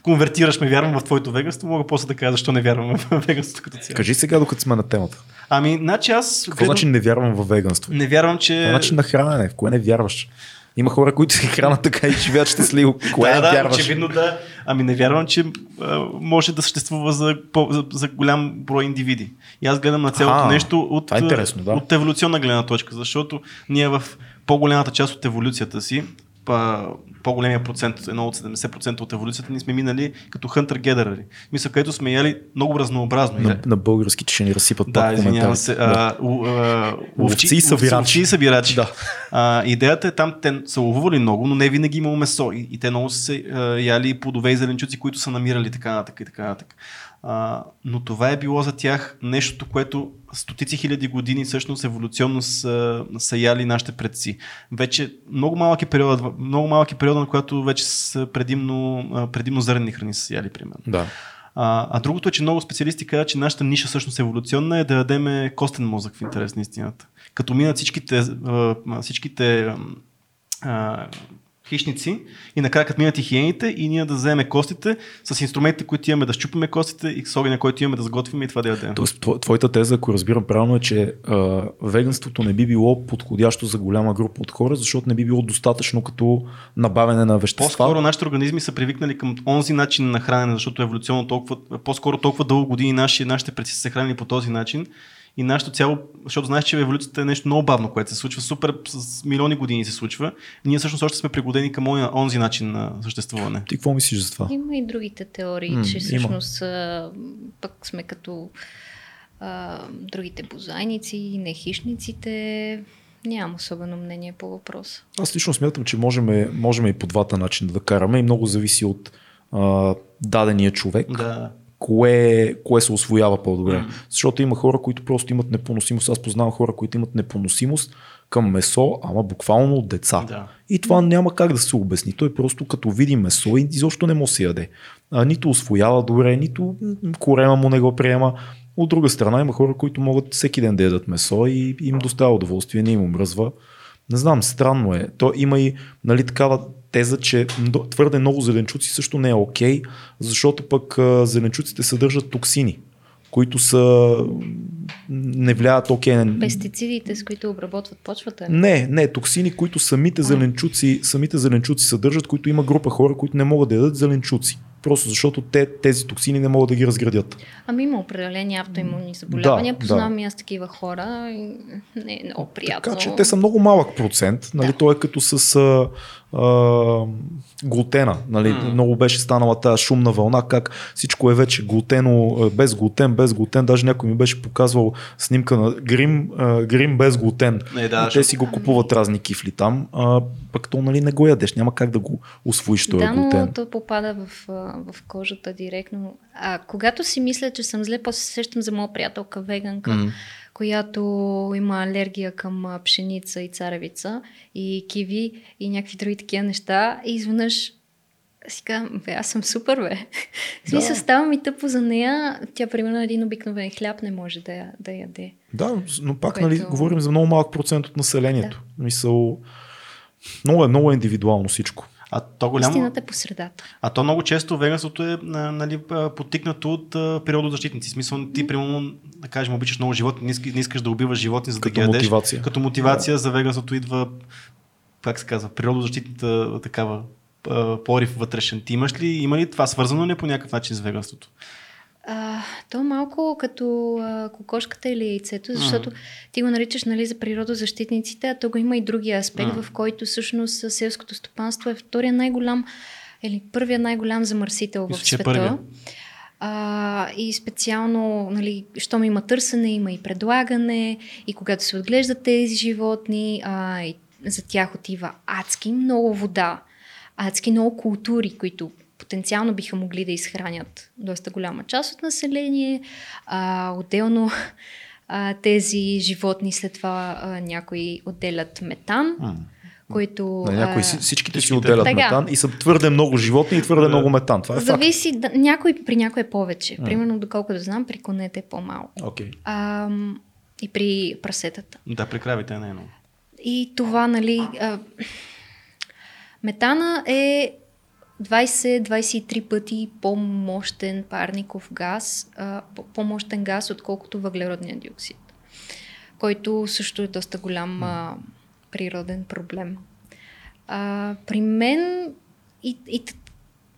конвертираш ме, вярвам в твоето веганство, мога после да кажа защо не вярвам в веганството като цяло. Кажи сега, докато сме на темата. Ами, значи аз... Какво значи не вярвам в веганство? Не вярвам, че... начин на хранене, в кое не вярваш? Има хора, които се хранат така и живеят щастливо. Кое да, да, очевидно да. Ами не вярвам, че а, може да съществува за, за, за голям брой индивиди. И аз гледам на цялото а, нещо от, е да. от еволюционна гледна точка, защото ние в по-голямата част от еволюцията си по-големия процент, едно от 70% от еволюцията, ние сме минали като хънтър гедърари. Мисля, където сме яли много разнообразно. На, на български, че ще ни разсипат да, пак извинявам се. Да. ловци и събирачи. Ловци и събирачи. Да. А, идеята е там, те са ловували много, но не винаги имало месо. И, и те много са яли плодове и зеленчуци, които са намирали така нататък и така нататък. А, но това е било за тях нещото, което стотици хиляди години всъщност еволюционно са, са яли нашите предци. Вече много малки периода, много малки периода, на която вече са предимно, предимно зърнени храни са яли, примерно. Да. А, а другото е, че много специалисти казват, че нашата ниша всъщност еволюционна е да ядеме костен мозък в интерес на истината. Като минат всичките, всичките хищници и накрая като минат и хиените и ние да вземем костите с инструментите, които имаме да щупиме костите и с огъня, който имаме да сготвим и това да ядем. Тоест, твоята теза, ако разбирам правилно, е, че а, веганството не би било подходящо за голяма група от хора, защото не би било достатъчно като набавяне на вещества. По-скоро нашите организми са привикнали към онзи начин на хранене, защото еволюционно толкова, по-скоро толкова дълго години наши, нашите предци са се хранили по този начин и нашето цяло, защото знаеш, че еволюцията е нещо много бавно, което се случва супер с милиони години се случва. Ние всъщност още сме пригодени към онзи начин на съществуване. Ти какво мислиш за това? Има и другите теории, mm, че всъщност а, пък сме като а, другите бозайници, не хищниците. Нямам особено мнение по въпроса. Аз лично смятам, че можем, можем и по двата начина да караме и много зависи от а, дадения човек. Да кое, кое се освоява по-добре. Mm. Защото има хора, които просто имат непоносимост. Аз познавам хора, които имат непоносимост към месо, ама буквално от деца. Да. И това няма как да се обясни. Той просто като види месо и изобщо не да се яде. А, нито освоява добре, нито корема му не го приема. От друга страна има хора, които могат всеки ден да ядат месо и им доставя удоволствие, не им омръзва. Не знам, странно е. То има и нали, такава теза, че твърде много зеленчуци също не е окей, okay, защото пък зеленчуците съдържат токсини, които са не влияят окей. Okay. Пестицидите, с които обработват почвата? Не, не, токсини, които самите зеленчуци, самите зеленчуци съдържат, които има група хора, които не могат да ядат зеленчуци. Просто защото те, тези токсини не могат да ги разградят. Ами има определени автоимунни заболявания. Да, Познавам да. аз такива хора. Не е много приятно. Така че те са много малък процент. Нали, да. Той е като с а, глутена. Нали? Mm. Много беше станала тази шумна вълна, как всичко е вече глутено, без глутен, без глутен. Даже някой ми беше показвал снимка на грим, а, грим без глутен. Не, да, те си го купуват разни кифли там, а, пък то нали, не го ядеш, няма как да го освоиш този да, глутен. Да, то попада в, в кожата директно. А когато си мисля, че съм зле, после се сещам за моя приятелка веганка. Mm която има алергия към пшеница и царевица и киви и някакви други такива неща. И изведнъж си казвам, бе, аз съм супер, бе. В смисъл, да. става ми тъпо за нея. Тя, примерно, един обикновен хляб не може да, да яде. Да, но пак, нали, Което... нали, говорим за много малък процент от населението. Да. Мисъл, много е, много е индивидуално всичко. А то голямо... Истината е по средата. А то много често веганството е нали, потикнато от природозащитници. Смисъл, ти, примерно, да кажем, обичаш много животни, не искаш да убиваш животни, за да ги ядеш. Мотивация. Като мотивация да. за веганството идва, как се казва, природозащитната такава порив вътрешен. Ти имаш ли, има ли това свързано ли по някакъв начин с веганството? А, то малко като а, кокошката или яйцето, защото mm. ти го наричаш нали, за природозащитниците, а то го има и другия аспект, mm. в който всъщност селското стопанство е втория най-голям или първия най-голям замърсител Мисля, в света. Първия. А, и специално, нали, щом има търсене, има и предлагане, и когато се отглеждат тези животни, а, и за тях отива адски много вода, адски много култури, които потенциално биха могли да изхранят доста голяма част от население. А, отделно а, тези животни след това а, някои отделят метан. Mm които... На някои, всичките си отделят така. метан и са твърде много животни и твърде много метан. Това е Зависи, да, някой, при някой е повече. Примерно, доколкото знам, при конете е по-малко. Okay. А, и при прасетата. Да, при кравите не е много. И това, нали... А, метана е 20-23 пъти по-мощен парников газ, по-мощен газ, отколкото въглеродния диоксид, който също е доста голям а, природен проблем. А, при мен и, и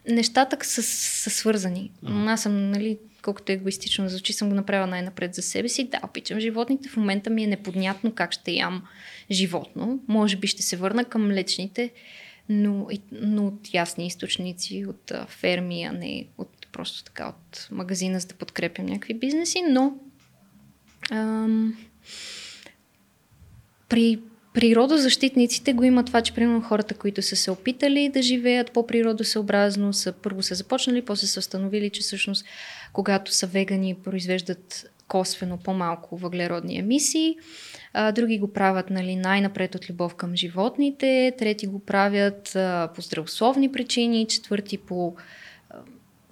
нещата са, са свързани. Но аз съм, нали, колкото егоистично звучи, съм го направила най-напред за себе си. Да, обичам животните. В момента ми е неподнятно как ще ям животно. Може би ще се върна към млечните но, но от ясни източници, от а, ферми, а не от просто така от магазина, за да подкрепям някакви бизнеси, но ам, при природозащитниците го има това, че примерно хората, които са се опитали да живеят по-природосъобразно, са първо са започнали, после са установили, че всъщност когато са вегани, произвеждат косвено по-малко въглеродни емисии. А, други го правят нали, най-напред от любов към животните, трети го правят а, по здравословни причини, четвърти по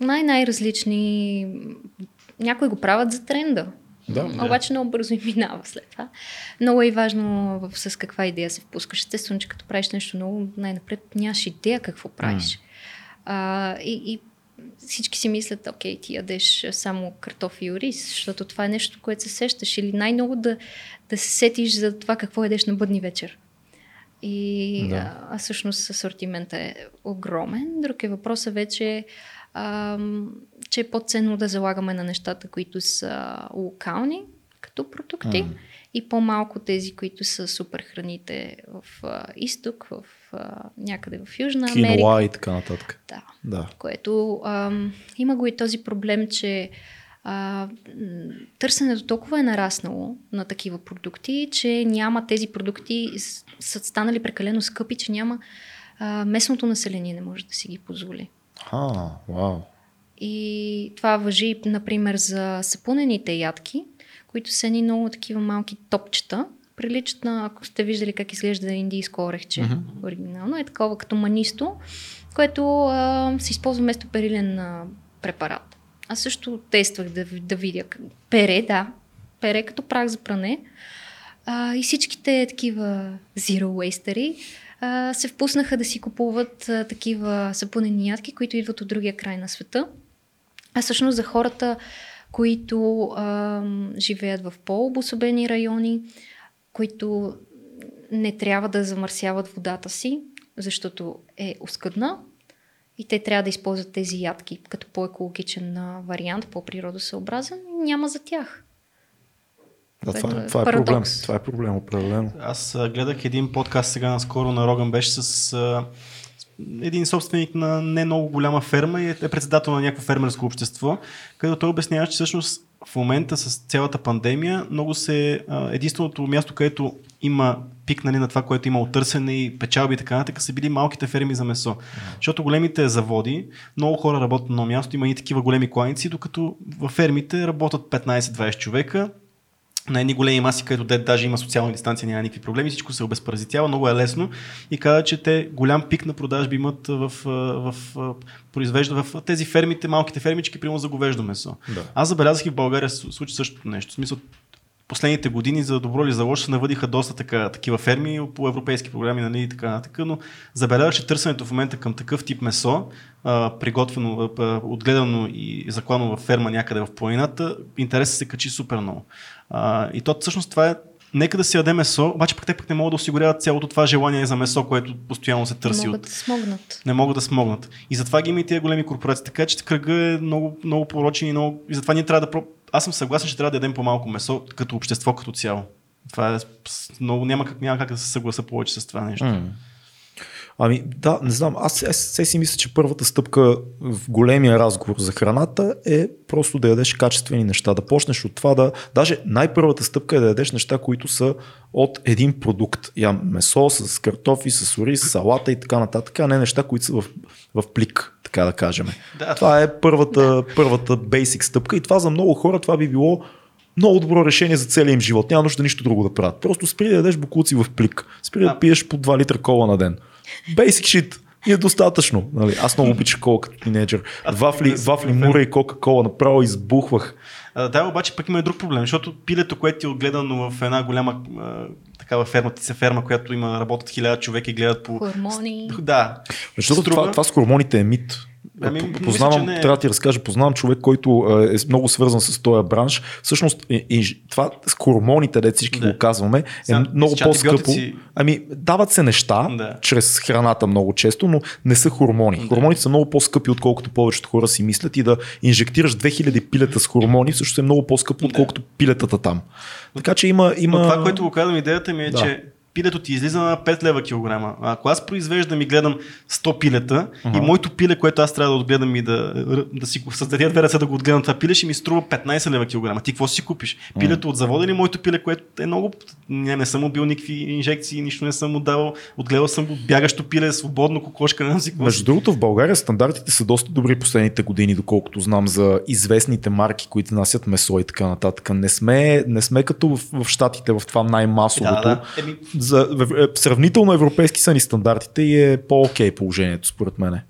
най-най-различни. Някои го правят за тренда. Да, да. Обаче много бързо и минава след това. Много е важно в, с каква идея се впускаш. Естествено, че като правиш нещо много, най-напред нямаш идея какво правиш. Mm. А, и, и всички си мислят, окей, ти ядеш само картофи и рис, защото това е нещо, което се сещаш. Или най-много да, да се сетиш за това какво ядеш на бъдни вечер. И да. а, а всъщност асортимента е огромен. Друг е въпросът вече, а, че е по-ценно да залагаме на нещата, които са локални като продукти mm. и по-малко тези, които са супер храните в а, изток, в някъде в Южна Америка. Киноа и така нататък. Да. да. Което а, има го и този проблем, че а, търсенето толкова е нараснало на такива продукти, че няма тези продукти, са станали прекалено скъпи, че няма а, местното население не може да си ги позволи. А, вау. И това въжи, например, за сапунените ядки, които са едни много такива малки топчета. Приличат на, ако сте виждали как изглежда индийско орехче, mm-hmm. оригинално, е такова като манисто, което а, се използва вместо перилен а, препарат. Аз също тествах да, да видя. Пере, да. Пере като прах за пране. А, и всичките такива zero wastери а, се впуснаха да си купуват а, такива сапунени ядки, които идват от другия край на света. А всъщност за хората, които а, живеят в по-обособени райони, които не трябва да замърсяват водата си, защото е оскъдна, и те трябва да използват тези ядки като по-екологичен вариант, по-природосъобразен, няма за тях. Да, това, е, това е проблем. Това е проблем, определено. Аз гледах един подкаст сега наскоро на Роган, беше с а, един собственик на не много голяма ферма и е председател на някакво фермерско общество, където той обяснява, че всъщност в момента с цялата пандемия много се единственото място, където има пик нали, на това, което има търсене и печалби и така нататък, са били малките ферми за месо. Mm-hmm. Защото големите заводи, много хора работят на място, има и такива големи кланици, докато в фермите работят 15-20 човека, на едни големи маси, където де, даже има социална дистанция, няма никакви проблеми, всичко се обезпаразитява, много е лесно и каза, че те голям пик на продажби имат в, в, в, произвежда в тези фермите, малките фермички, примерно за говеждо месо. Да. Аз забелязах и в България се случи същото нещо. В смисъл, последните години за добро или за лошо се навъдиха доста така, такива ферми по европейски програми нали, и така нататък, но забелязах, че търсенето в момента към такъв тип месо, а, приготвено, а, отгледано и заклано в ферма някъде в планината, интересът се качи супер много. А, и то всъщност това е нека да си яде месо, обаче пък те пък не могат да осигуряват цялото това желание за месо, което постоянно се търси. Не могат от... да смогнат. Не могат да смогнат. И затова ги има и тия големи корпорации. Така че кръга е много, много порочен и много. И затова ние трябва да. Аз съм съгласен, че трябва да ядем по-малко месо като общество като цяло. Това е много. Няма как, няма как да се съгласа повече с това нещо. Mm. Ами да, не знам. Аз, аз се си мисля, че първата стъпка в големия разговор за храната е просто да ядеш качествени неща. Да почнеш от това да... Даже най-първата стъпка е да ядеш неща, които са от един продукт. Я месо с картофи, с ориз, салата и така нататък, а не неща, които са в, в плик, така да кажем. Да. Това е първата, да. първата basic стъпка и това за много хора това би било много добро решение за целия им живот. Няма нужда нищо друго да правят. Просто спри да ядеш букуци в плик. Спри да, да пиеш по 2 литра кола на ден. Basic shit. И е достатъчно. Нали? Аз много обичах кола като тинейджър. Вафли, вафли Мура и Кока-Кола направо избухвах. Да, обаче пък има и друг проблем, защото пилето, което ти е отгледано в една голяма такава ферма, ти се ферма, която има работят хиляда човека и гледат по... Хормони. Да. Защото Струва... това, това с хормоните е мит. Ами, познавам, мисля, не... Е. трябва да ти разкажа, познавам човек, който е много свързан с този бранш. Всъщност, и, и, това с хормоните, де всички да. го казваме, е Сам, много по-скъпо. Ами, дават се неща да. чрез храната много често, но не са хормони. Да. Хормоните са много по-скъпи, отколкото повечето хора си мислят и да инжектираш 2000 пилета с хормони, всъщност е много по-скъпо, отколкото да. пилетата там. Така че има. има... Но това, което го казвам, идеята ми е, да. че пилето ти излиза на 5 лева килограма. А ако аз произвеждам и гледам 100 пилета uh-huh. и моето пиле, което аз трябва да отгледам и да, да си създаде две ръце да го отгледам това пиле, ще ми струва 15 лева килограма. Ти какво си купиш? Uh-huh. Пилето от завода или моето пиле, което е много... Не, не съм му бил никакви инжекции, нищо не съм му давал. Отгледал съм го бягащо пиле, свободно, кокошка, не си Между другото, в България стандартите са доста добри последните години, доколкото знам за известните марки, които носят месо и така нататък. Не сме, не сме като в, в Штатите, в това най-масовото. Да, да. Еми... За, е, сравнително европейски са ни стандартите и е по-окей положението, според мене.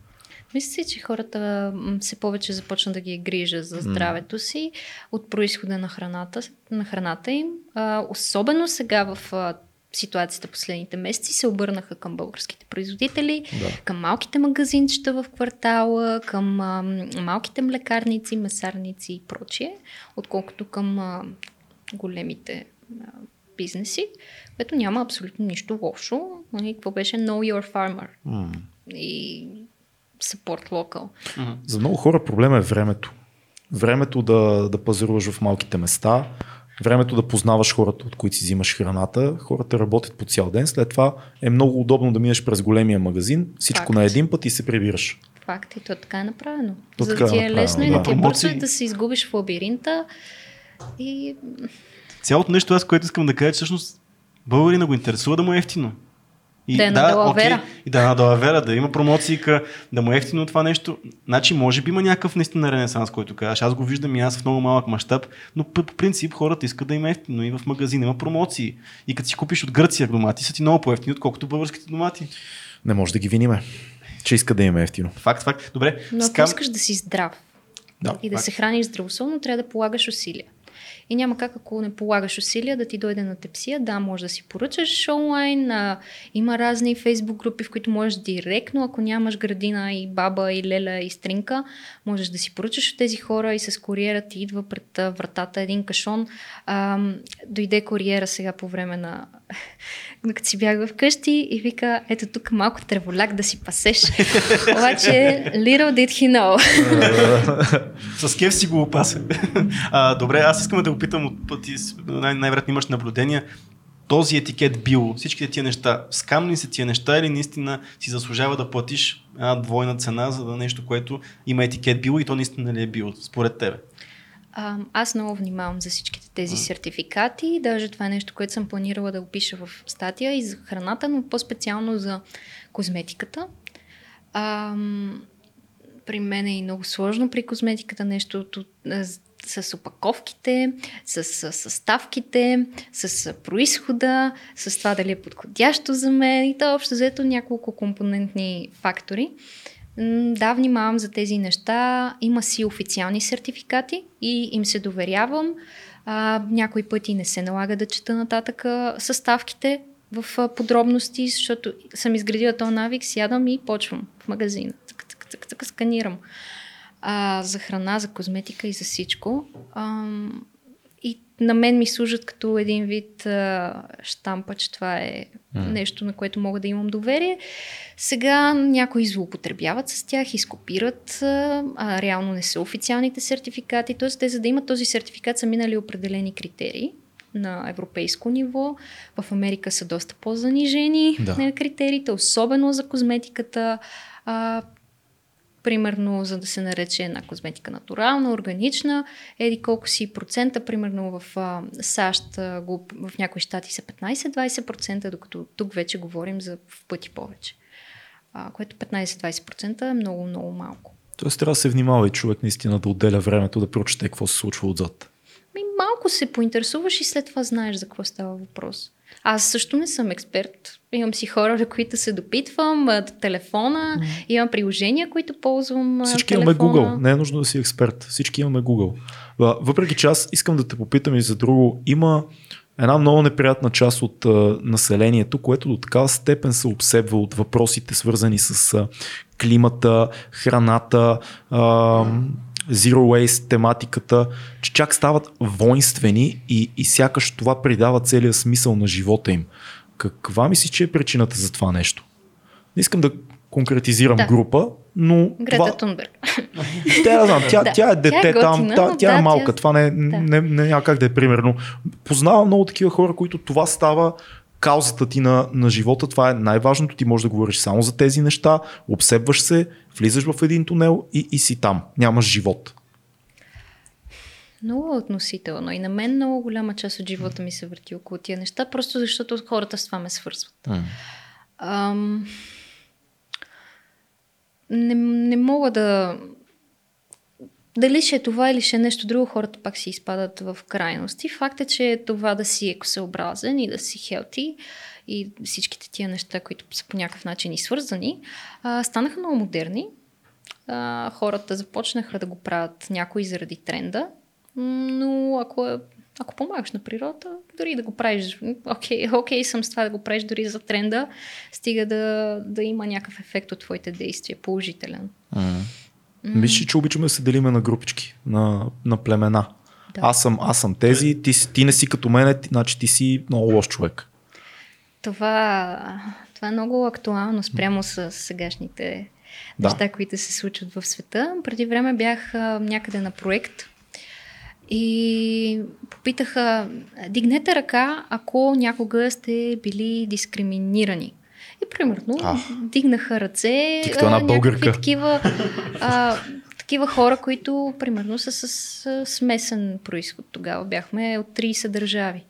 Мисля си, че хората все повече започнат да ги грижа за здравето си от происхода на храната, на храната им. А, особено сега в а, ситуацията последните месеци се обърнаха към българските производители, да. към малките магазинчета в квартала, към а, малките млекарници, месарници и прочие, отколкото към а, големите а, бизнеси, което няма абсолютно нищо лошо. Нали, какво беше Know Your Farmer mm. и Support Local. Mm-hmm. За много хора проблема е времето. Времето да, да пазаруваш в малките места, времето да познаваш хората, от които си взимаш храната. Хората работят по цял ден. След това е много удобно да минеш през големия магазин, всичко Факт. на един път и се прибираш. Факт и то така е направено. То За да ти е, е лесно да. и да ти е бързо и да се изгубиш в лабиринта. И... Цялото нещо, аз което искам да кажа, всъщност българина го интересува да му е ефтино. И, да е на Делавера. Okay, и да е на Делавера, да има промоции, да му е ефтино това нещо. Значи, може би има някакъв наистина ренесанс, който казваш. Аз го виждам и аз в много малък мащаб, но по, принцип хората искат да има ефтино и в магазин има промоции. И като си купиш от Гърция домати, са ти много по-ефтини, отколкото българските домати. Не може да ги виниме, че иска да има ефтино. Факт, факт. Добре. Но ако искаш да си здрав да, и да факт. се храниш здравословно, трябва да полагаш усилия. И няма как, ако не полагаш усилия, да ти дойде на тепсия. Да, може да си поръчаш онлайн. А, има разни фейсбук групи, в които можеш директно, ако нямаш градина и баба, и леля, и стринка, можеш да си поръчаш от тези хора и с куриера ти идва пред вратата един кашон. А, дойде куриера сега по време на докато си бяга вкъщи и вика, ето тук малко треволяк да си пасеш. Обаче, little did he know. С кев си го опася. добре, аз искам да го питам от пъти, най- най-вероятно имаш наблюдения. Този етикет бил, всичките тия неща, скамни са тия неща или наистина си заслужава да платиш една двойна цена за да нещо, което има етикет бил и то наистина ли е бил, според тебе? А, аз много внимавам за всичките тези сертификати. Даже това е нещо, което съм планирала да опиша в статия и за храната, но по-специално за козметиката. А, при мен е и много сложно при козметиката нещо с опаковките, с, съставките, с происхода, с това дали е подходящо за мен и то общо взето няколко компонентни фактори. Да, внимавам за тези неща. Има си официални сертификати и им се доверявам. А, някои пъти не се налага да чета нататък съставките в подробности, защото съм изградила този навик, сядам и почвам в магазина. Така, така, така, така сканирам. А, за храна, за козметика и за всичко. А, и на мен ми служат като един вид а, штампа, че това е mm. нещо, на което мога да имам доверие. Сега някои злоупотребяват с тях, изкопират, а, а реално не са официалните сертификати. Т.е. те, за да имат този сертификат, са минали определени критерии на европейско ниво. В Америка са доста по-занижени да. критериите, особено за козметиката. А, примерно, за да се нарече една козметика натурална, органична, еди колко си процента, примерно в а, САЩ, а, в някои щати са 15-20%, докато тук вече говорим за в пъти повече. А, което 15-20% е много, много малко. Тоест трябва да се внимава и човек наистина да отделя времето да прочете какво се случва отзад. Ми, малко се поинтересуваш и след това знаеш за какво става въпрос. Аз също не съм експерт. Имам си хора, на които се допитвам, телефона, mm. имам приложения, които ползвам. Всички телефона. имаме Google. Не е нужно да си експерт. Всички имаме Google. Въпреки че аз искам да те попитам и за друго. Има една много неприятна част от а, населението, което до такава степен се обсебва от въпросите, свързани с а, климата, храната, а, Zero Waste тематиката, че чак стават воинствени и, и сякаш това придава целият смисъл на живота им. Каква мислиш, че е причината за това нещо? Не искам да конкретизирам да. група, но... Грета това... Тунберг. Тя, да знам, тя, да. тя е дете тя е там, готина, тя, тя е малка, тя... това не, да. не, не, няма как да е примерно. Познавам много такива хора, които това става каузата ти на, на живота, това е най-важното, ти можеш да говориш само за тези неща, обсебваш се, влизаш в един тунел и, и си там, нямаш живот. Много относително. И на мен много голяма част от живота ми се върти около тия неща, просто защото хората с това ме свързват. Mm. Ам... Не, не мога да дали ще е това или ще е нещо друго, хората пак си изпадат в крайности. Факт е, че това да си екосъобразен и да си хелти и всичките тия неща, които са по някакъв начин и свързани, станаха много модерни. хората започнаха да го правят някои заради тренда, но ако, е, ако помагаш на природата, дори да го правиш, окей, okay, окей okay, съм с това да го правиш дори за тренда, стига да, да има някакъв ефект от твоите действия, положителен. Mm. Мисля, че обичаме да се делиме на групички, на, на племена. Да. Аз, съм, аз съм тези, ти, ти не си като мен, значи ти си много лош човек. Това, това е много актуално спрямо с сегашните да. неща, които се случват в света. Преди време бях а, някъде на проект и попитаха, дигнете ръка, ако някога сте били дискриминирани. И примерно а, дигнаха ръце а, някакви такива, а, такива хора, които примерно са с, с смесен происход. Тогава бяхме от 30 държави.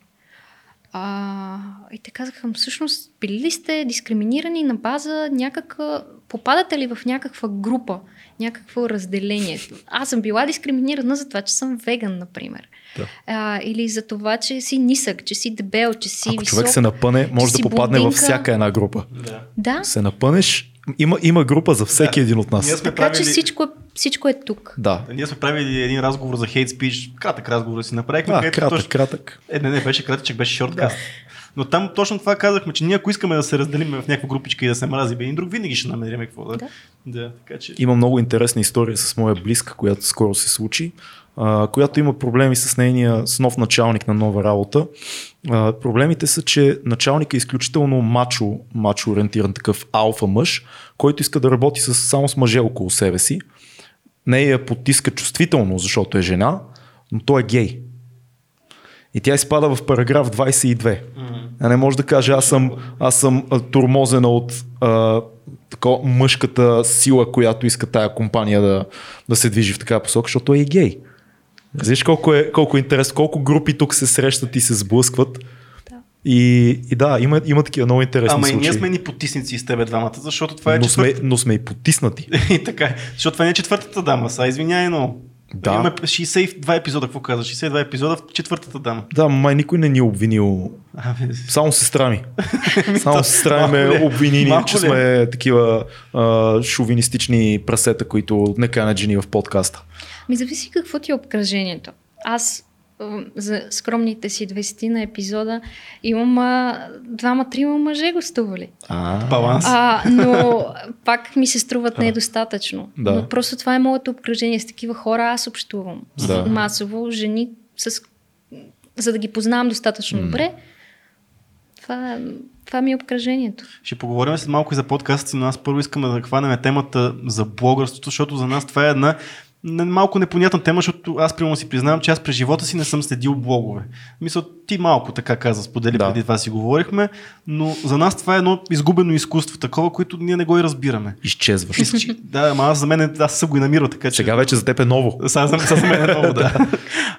А, и те казаха, всъщност, били ли сте дискриминирани на база някаква... Попадате ли в някаква група, някакво разделение? Аз съм била дискриминирана за това, че съм веган, например. Да. А, или за това, че си нисък, че си дебел, че си Ако висок, човек се напъне, може да попадне във всяка една група. Да. да. Се напънеш, има, има група за всеки да. един от нас. Така правили... че всичко е, всичко е тук. Да. Ние сме правили един разговор за хейт спич, кратък разговор си направихме. Да, кратък, точно... кратък. Е, не, не, беше кратък, беше шорткаст. Да. Но там точно това казахме, че ние ако искаме да се разделим в някаква групичка и да се мрази един друг, винаги ще намерим какво да. да. да така, че... Има много интересна история с моя близка, която скоро се случи, а, която има проблеми с нейния с нов началник на нова работа. А, проблемите са, че началник е изключително мачо, мачо ориентиран такъв алфа мъж, който иска да работи с, само с мъже около себе си. Не я потиска чувствително, защото е жена, но той е гей. И тя изпада в параграф 22. Mm-hmm. А не може да каже, аз съм, аз съм турмозена от а, тако, мъжката сила, която иска тая компания да, да се движи в такава посока, защото е и гей. Виж колко е, колко е интересно, колко групи тук се срещат и се сблъскват. И, и да, има, има такива много интересни Ама случаи. и ние сме ни потисници с тебе двамата, защото това е но четвърт... сме, но сме и потиснати. и така, защото това не е четвъртата дама, са, извиняй, но да. Имаме 62 епизода, какво каза? 62 епизода в четвъртата дама. Да, май никой не ни е обвинил. Само сестра ми. Само сестра ми е обвинени, че сме такива а, шовинистични прасета, които не канат жени в подкаста. Ми зависи какво ти е обкръжението. Аз за скромните си 20 на епизода имам двама-трима мъже гостували. А, баланс. А, но пак ми се струват недостатъчно. Да. Но просто това е моето обкръжение. С такива хора аз общувам. Да. Масово, жени, с... за да ги познавам достатъчно м добре. Това, това ми е обкръжението. Ще поговорим след малко и за подкасти, но аз първо искам да хванем темата за блогърството, защото за нас това е една малко непонятна тема, защото аз примерно си признавам, че аз през живота си не съм следил блогове. Мисля, ти малко така каза, сподели да. преди това си говорихме, но за нас това е едно изгубено изкуство, такова, което ние не го и разбираме. Изчезваш. да, ама аз за мен аз съм го и намирал така, че... Сега вече за теб е ново. Сега за, за мен е ново, да.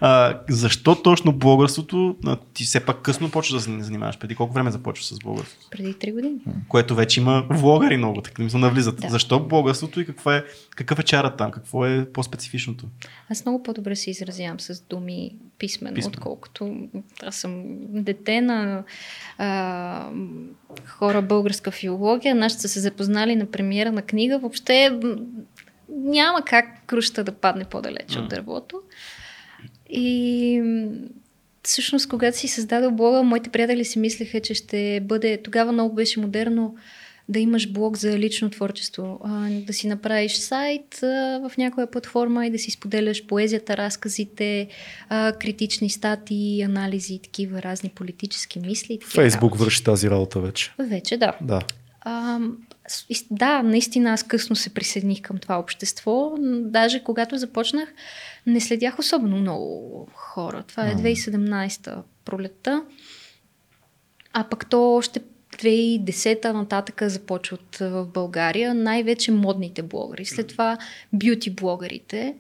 а, защо точно блогърството? Ти все пак късно почваш да се занимаваш. Преди колко време започваш с блогърството? Преди 3 години. Което вече има влогари много, така не навлизат. Да. Защо блогърството и каква е, какъв е чарът там? Какво е по-специфичното? Аз много по-добре се изразявам с думи писмено, писмено. отколкото аз съм дете на а, хора българска филология. Нашите са се запознали на премиера на книга. Въобще няма как круща да падне по-далеч от дървото. И всъщност, когато си създадал блога, моите приятели си мислеха, че ще бъде... Тогава много беше модерно да имаш блог за лично творчество, а, да си направиш сайт а, в някоя платформа и да си споделяш поезията, разказите, а, критични статии, анализи, такива разни политически мисли. Фейсбук върши тази работа вече. Вече, да. Да. А, да, наистина аз късно се присъединих към това общество. Даже когато започнах, не следях особено много хора. Това е 2017-та пролетта. А пък то още 2010-та нататък започват в България най-вече модните блогъри. След това бюти блогърите.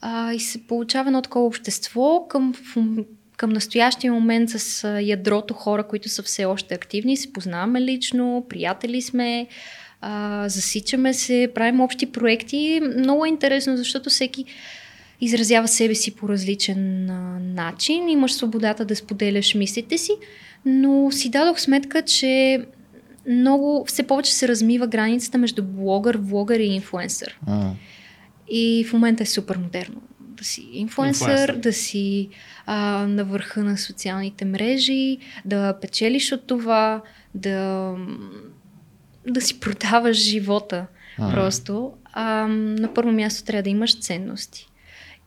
А, и се получава едно такова общество към, към настоящия момент с ядрото хора, които са все още активни. Се познаваме лично, приятели сме, засичаме се, правим общи проекти. Много е интересно, защото всеки изразява себе си по различен начин. Имаш свободата да споделяш мислите си но си дадох сметка, че много, все повече се размива границата между блогър, влогър и инфуенсър. И в момента е супер модерно да си инфлуенсър, Инфлуенсър. да си а, на върха на социалните мрежи, да печелиш от това, да, да си продаваш живота А. просто. А, на първо място трябва да имаш ценности.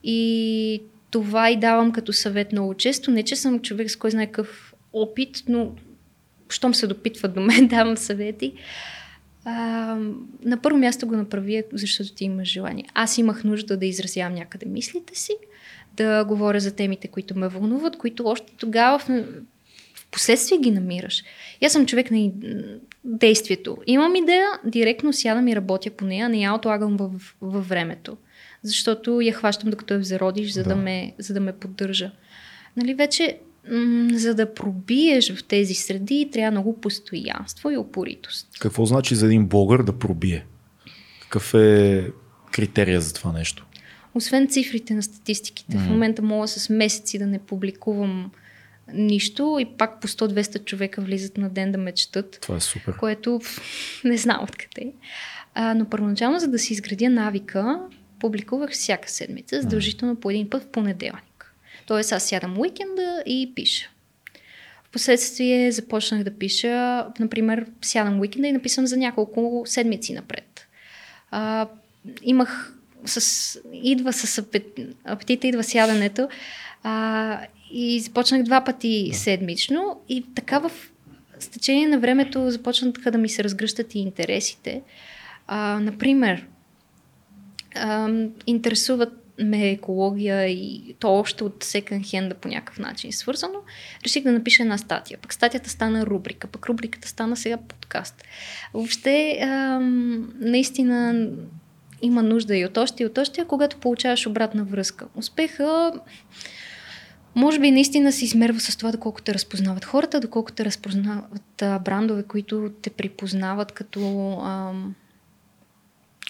И това и давам като съвет много често. Не, че съм човек с кой знае какъв опит, но щом се допитват до мен, давам съвети. А, на първо място го направи, защото ти имаш желание. Аз имах нужда да изразявам някъде мислите си, да говоря за темите, които ме вълнуват, които още тогава в, в последствие ги намираш. И аз съм човек на действието. Имам идея, директно сядам и работя по нея, не я отлагам във, във времето. Защото я хващам докато я зародиш, за да, Да. ме, за да ме поддържа. Нали, вече, за да пробиеш в тези среди, трябва много постоянство и упоритост. Какво значи за един блогър да пробие? Какъв е критерия за това нещо? Освен цифрите на статистиките, Мгм. в момента мога с месеци да не публикувам нищо и пак по 100-200 човека влизат на ден да ме четат, Това е супер. което не знам откъде. А, но първоначално, за да си изградя навика, публикувах всяка седмица, задължително по един път в понеделник. Тоест аз сядам уикенда и пиша. Впоследствие започнах да пиша, например, сядам уикенда и написам за няколко седмици напред. А, имах с, идва с апет, апетита, идва сядането. А, и започнах два пъти седмично и така в с течение на времето започнаха да ми се разгръщат и интересите. А, например, а, интересуват ме екология и то още от секонд хенда по някакъв начин е свързано. Реших да напиша една статия. Пък статията стана рубрика, пък рубриката стана сега подкаст. Въобще, ам, наистина има нужда и от още и от още, а когато получаваш обратна връзка. Успеха може би наистина се измерва с това, доколко те разпознават хората, доколко те разпознават а, брандове, които те припознават като, ам,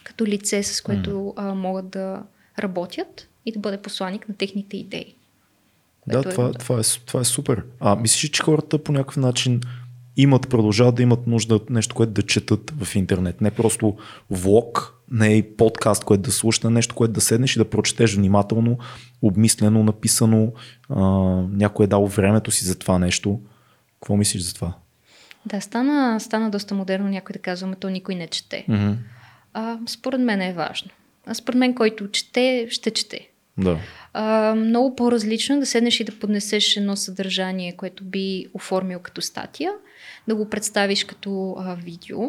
като лице, с което а, могат да работят и да бъде посланник на техните идеи. Да, е това, да. това, е, това е супер. А мислиш, ли, че хората по някакъв начин имат, продължават да имат нужда от нещо, което да четат в интернет? Не просто влог, не и подкаст, което да слушаш, а нещо, което да седнеш и да прочетеш внимателно, обмислено, написано, а, някой е дал времето си за това нещо. Какво мислиш за това? Да, стана, стана доста модерно някой да казва, ама то никой не чете. Mm-hmm. А, според мен е важно. Според мен, който чете, ще чете. Да. А, много по-различно е да седнеш и да поднесеш едно съдържание, което би оформил като статия, да го представиш като а, видео.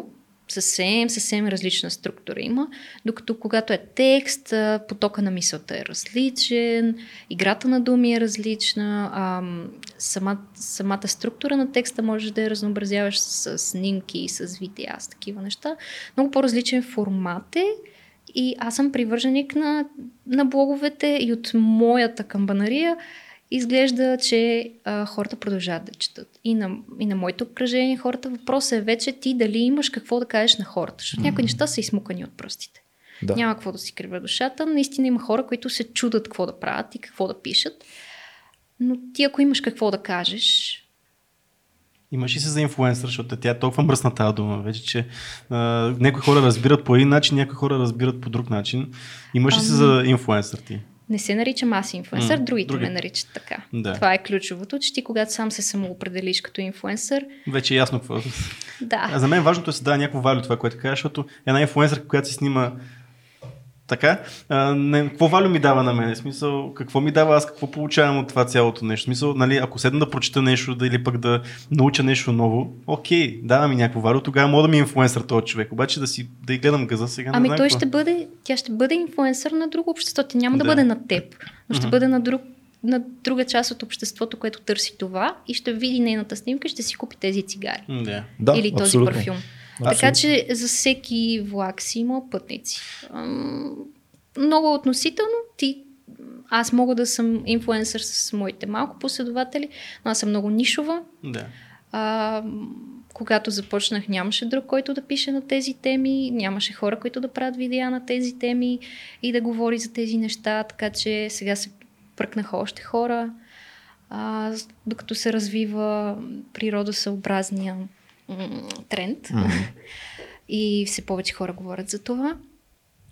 Съвсем, съвсем различна структура има, докато когато е текст, а, потока на мисълта е различен, играта на думи е различна, а, сама, самата структура на текста можеш да я разнообразяваш с, с снимки, с видеа, с такива неща. Много по-различен формат е и аз съм привърженик на, на блоговете и от моята камбанария изглежда, че а, хората продължават да четат. И на, и на моето обкръжение хората. Въпросът е вече ти дали имаш какво да кажеш на хората. Защото някои неща са измукани от пръстите. Да. Няма какво да си кривя душата. Наистина има хора, които се чудат какво да правят и какво да пишат. Но ти ако имаш какво да кажеш, Имаш и се за инфлуенсър, защото тя е толкова мръсна тази дума вече, че а, някои хора разбират по един начин, някои хора разбират по друг начин. Имаш ли се за инфлуенсър ти? не се наричам аз инфлуенсър, М, другите други. ме наричат така. Да. Това е ключовото, че ти когато сам се самоопределиш като инфлуенсър, Вече е ясно какво. да. А за мен важното е да се дава някакво валю това, което кажеш, защото една инфлуенсърка, която се снима така, а, не, какво валю ми дава на мен? Смисъл, какво ми дава аз, какво получавам от това цялото нещо? Смисъл, нали, ако седна да прочета нещо да, или пък да науча нещо ново, окей, дава ми някакво валю, тогава мога да ми е инфлуенсър този човек. Обаче да си да й гледам газа сега не Ами знам той какво. ще бъде, тя ще бъде инфлуенсър на друго общество. Тя няма да, Да. бъде на теб, но ще бъде на, друг, на друга част от обществото, което търси това и ще види нейната снимка и ще си купи тези цигари. Да. Да, или този абсолютно. парфюм. Така че за всеки влак си има пътници. Много относително. Ти, аз мога да съм инфлуенсър с моите малко последователи, но аз съм много нишова. да. А, когато започнах, нямаше друг, който да пише на тези теми, нямаше хора, които да правят видеа на тези теми и да говори за тези неща, така че сега се пръкнаха още хора. А, докато се развива природосъобразния тренд и все повече хора говорят за това.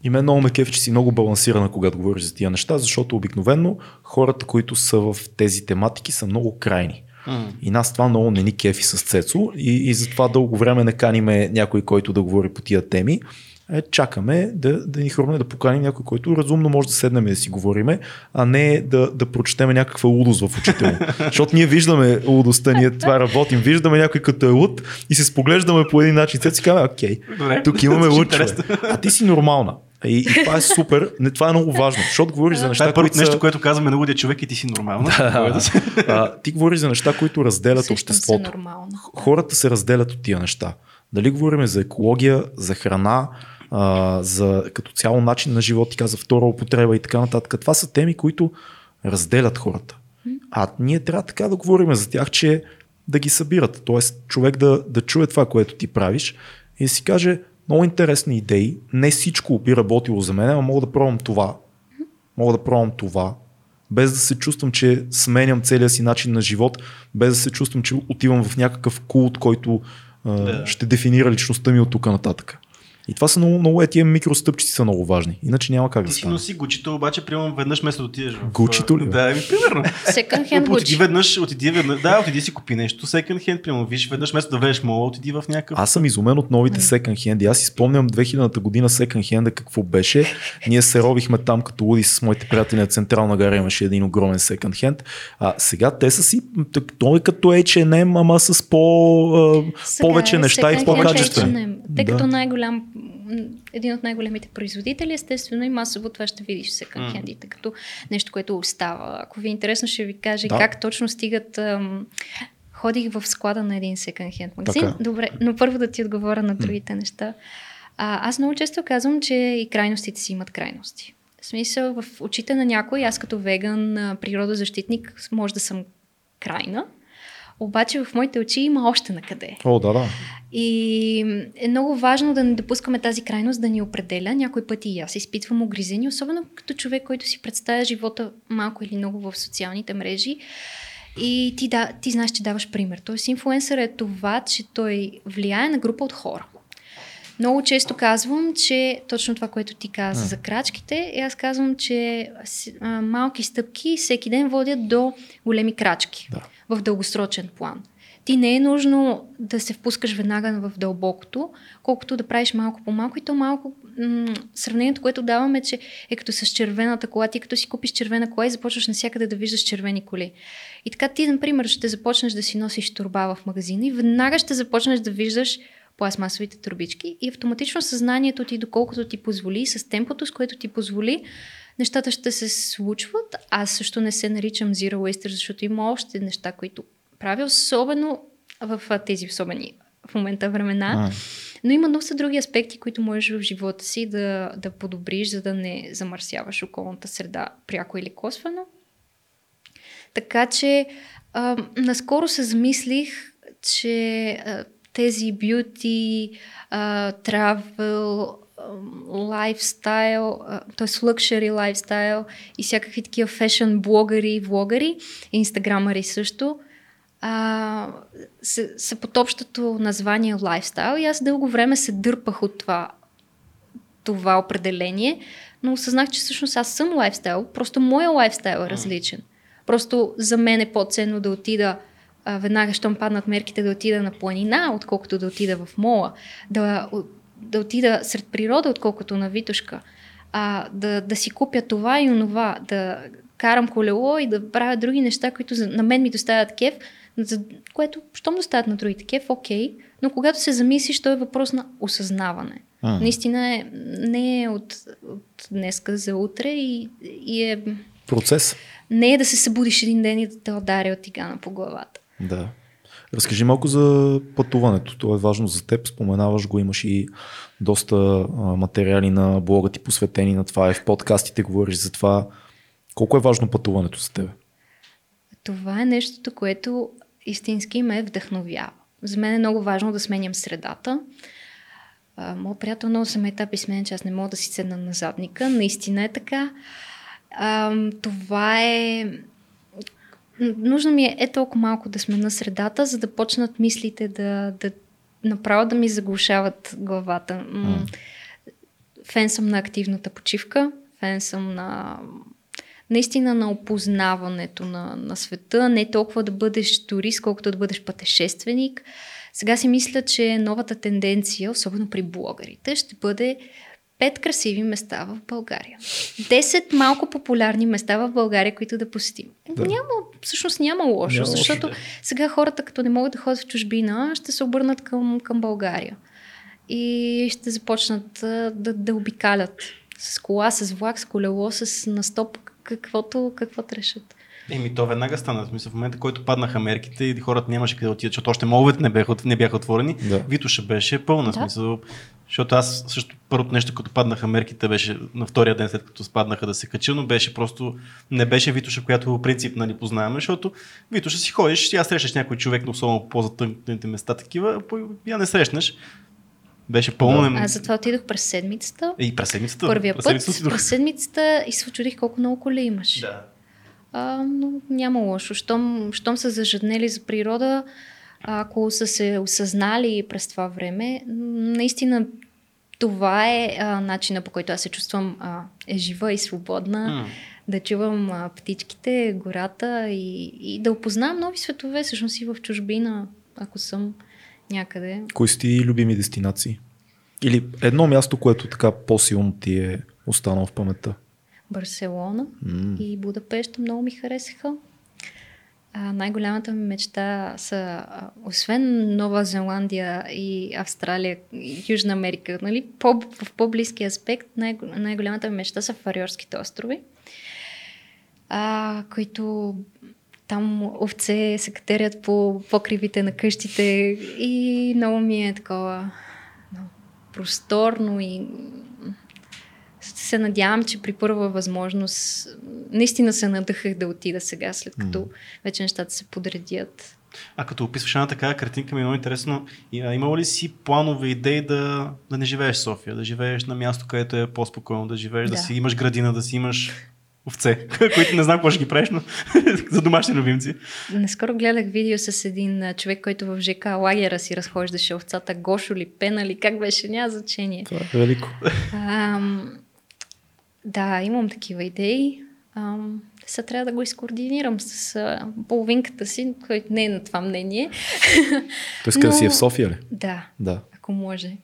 И мен много ме кеф, че си много балансирана, когато говориш за тия неща, защото обикновено хората, които са в тези тематики, са много крайни. Mm. И нас това много не ни кефи с Цецо и, и затова дълго време не каниме някой, който да говори по тия теми. Е, чакаме да, да ни хрумне да поканим някой, който разумно може да седнем и да си говориме, а не да, да прочетеме някаква лудост в очите му. Защото ние виждаме лудостта, ние това работим, виждаме някой като е луд и се споглеждаме по един начин. Цецо си казваме, окей, Добре, тук имаме луд А ти си нормална. И, и това е супер. Не, това е много важно, защото говориш за неща. Това е първото нещо, което казваме на лудия човек и ти си нормална. Да. а, ти говориш за неща, които разделят обществото. Хората се разделят от тия неща. Дали говорим за екология, за храна, а, за като цяло начин на живот, ти каза втора употреба и така нататък. Това са теми, които разделят хората. А ние трябва така да говорим за тях, че да ги събират. Тоест човек да, да чуе това, което ти правиш и си каже, много интересни идеи, не всичко би работило за мен, а мога да пробвам това. Мога да пробвам това. Без да се чувствам, че сменям целия си начин на живот, без да се чувствам, че отивам в някакъв култ, който да. ще дефинира личността ми от тук нататък. И това са много, много е, тия микростъпчици са много важни. Иначе няма как да стане. Ти си носи гучито, обаче приемам веднъж вместо да отидеш. Гучито ли? Да, ми, примерно. Second hand Отиди веднъж, отиди веднъж, да, отиди си купи нещо. Second hand, примерно, виж, веднъж вместо да влезеш мола, отиди в някакъв... Аз съм изумен от новите second hand. Аз си спомням 2000-та година second hand какво беше. Ние се робихме там като луди с моите приятели на Централна гара, имаше един огромен second hand. А сега те са си, той е като H&M, ама с по, повече неща и по-качествени. Тъй като най-голям един от най-големите производители, естествено и масово това ще видиш second хендите, mm. като нещо, което остава. Ако ви е интересно, ще ви кажа да. как точно стигат ам, ходих в склада на един секонд хенд магазин. Така. Добре, но първо да ти отговоря на другите mm. неща. А, аз много често казвам, че и крайностите си имат крайности. В смисъл, в очите на някой, аз като веган, природозащитник, може да съм крайна, обаче в моите очи има още на къде. О, да, да. И е много важно да не допускаме тази крайност да ни определя. Някой пъти и аз изпитвам огризени, особено като човек, който си представя живота малко или много в социалните мрежи. И ти, да, ти знаеш, че даваш пример. Тоест, инфлуенсър е това, че той влияе на група от хора. Много често казвам, че точно това, което ти каза за крачките, и аз казвам, че а, малки стъпки всеки ден водят до големи крачки да. в дългосрочен план. Ти не е нужно да се впускаш веднага в дълбокото, колкото да правиш малко по малко и то малко м- сравнението, което даваме, че е като с червената кола. Ти като си купиш червена кола и започваш навсякъде да виждаш червени коли. И така ти, например, ще започнеш да си носиш турба в магазина и веднага ще започнеш да виждаш пластмасовите турбички и автоматично съзнанието ти, доколкото ти позволи, с темпото, с което ти позволи, нещата ще се случват. Аз също не се наричам Zero Waster, защото има още неща, които правя, особено в тези особени в момента времена. А. Но има доста други аспекти, които можеш в живота си да, да подобриш, за да не замърсяваш околната среда пряко или косвено. Така че а, наскоро се замислих, че а, тези beauty, travel, лайфстайл, т.е. luxury лайфстайл и всякакви такива фешън блогъри, влогъри, инстаграмъри също, а, са, са под общото название лайфстайл и аз дълго време се дърпах от това, това определение, но осъзнах, че всъщност аз съм лайфстайл, просто моя лайфстайл е различен. Просто за мен е по-ценно да отида а, веднага, щом паднат мерките, да отида на планина, отколкото да отида в мола, да, да отида сред природа, отколкото на Витушка, а, да, да си купя това и онова, да карам колело и да правя други неща, които за, на мен ми доставят кеф, за което, щом доставят на другите кеф, окей, но когато се замислиш, то е въпрос на осъзнаване. А. Наистина е, не е от, от днеска за утре и, и е... Процес. Не е да се събудиш един ден и да те удари от тигана по главата. Да. Разкажи малко за пътуването. То е важно за теб. Споменаваш го, имаш и доста материали на блога ти посветени на това и в подкастите говориш за това. Колко е важно пътуването за теб? Това е нещото, което истински ме вдъхновява. За мен е много важно да сменям средата. Моят приятел много съм етапи с мен, че аз не мога да си седна на задника. Наистина е така. Това е нужно ми е, е толкова малко да сме на средата, за да почнат мислите да, да направо да ми заглушават главата. Mm. фен съм на активната почивка, фен съм на наистина на опознаването на, на света, не толкова да бъдеш турист, колкото да бъдеш пътешественик. Сега си мисля, че новата тенденция, особено при блогерите, ще бъде пет красиви места в България. Десет малко популярни места в България, които да посетим. Да. Няма, всъщност няма лошо, няма защото лошо, да. сега хората, като не могат да ходят в чужбина, ще се обърнат към, към България. И ще започнат да, да обикалят с кола, с влак, с колело, с настоп, каквото, каквото решат. Еми, то веднага стана. В смисъл, в момента, който паднаха мерките и хората нямаше къде да отидат, защото още моловете не бяха, не бяха отворени, да. Витоша беше пълна. Да. Смисъл, защото аз също първото нещо, като паднаха мерките, беше на втория ден след като спаднаха да се кача, но беше просто, не беше Витоша, която по принцип нали, познаваме, защото Витоша си ходиш, я срещаш някой човек, но особено по затънките места такива, я не срещнаш. Беше пълно. Да. Аз затова отидох през седмицата. И през седмицата. Първия през път, седмицата през седмицата и се чудих колко много коли имаш. Да. А, но няма лошо. Щом, щом са зажаднели за природа, ако са се осъзнали през това време, наистина това е а, начина по който аз се чувствам а, е жива и свободна. Mm. Да чувам а, птичките, гората и, и да опознавам нови светове, всъщност и в чужбина, ако съм някъде. Кои са ти любими дестинации? Или едно място, което така по-силно ти е останало в паметта? Барселона mm. и Будапешта много ми харесаха. А, най-голямата ми мечта са, а, освен Нова Зеландия и Австралия и Южна Америка, нали, по, в по-близки аспект, най- най-голямата ми мечта са Фариорските острови, а, които там овце се катерят по покривите на къщите и много ми е такова много просторно и се надявам, че при първа възможност наистина се надъхах да отида сега, след като mm. вече нещата се подредят. А като описваш една такава картинка ми е много интересно. Имало ли си планове, идеи да, да не живееш в София, да живееш на място, където е по-спокойно, да живееш, да, да си имаш градина, да си имаш овце, които не знам какво ще ги правиш, но за домашни любимци. Наскоро гледах видео с един човек, който в ЖК лагера си разхождаше овцата Гошо ли, Пена ли, как беше, няма значение. Това е велико. Ам, да, имам такива идеи. Ам, сега трябва да го изкоординирам с а, половинката си, който не е на това мнение. Той иска да си е в София ли? Да, да. ако може.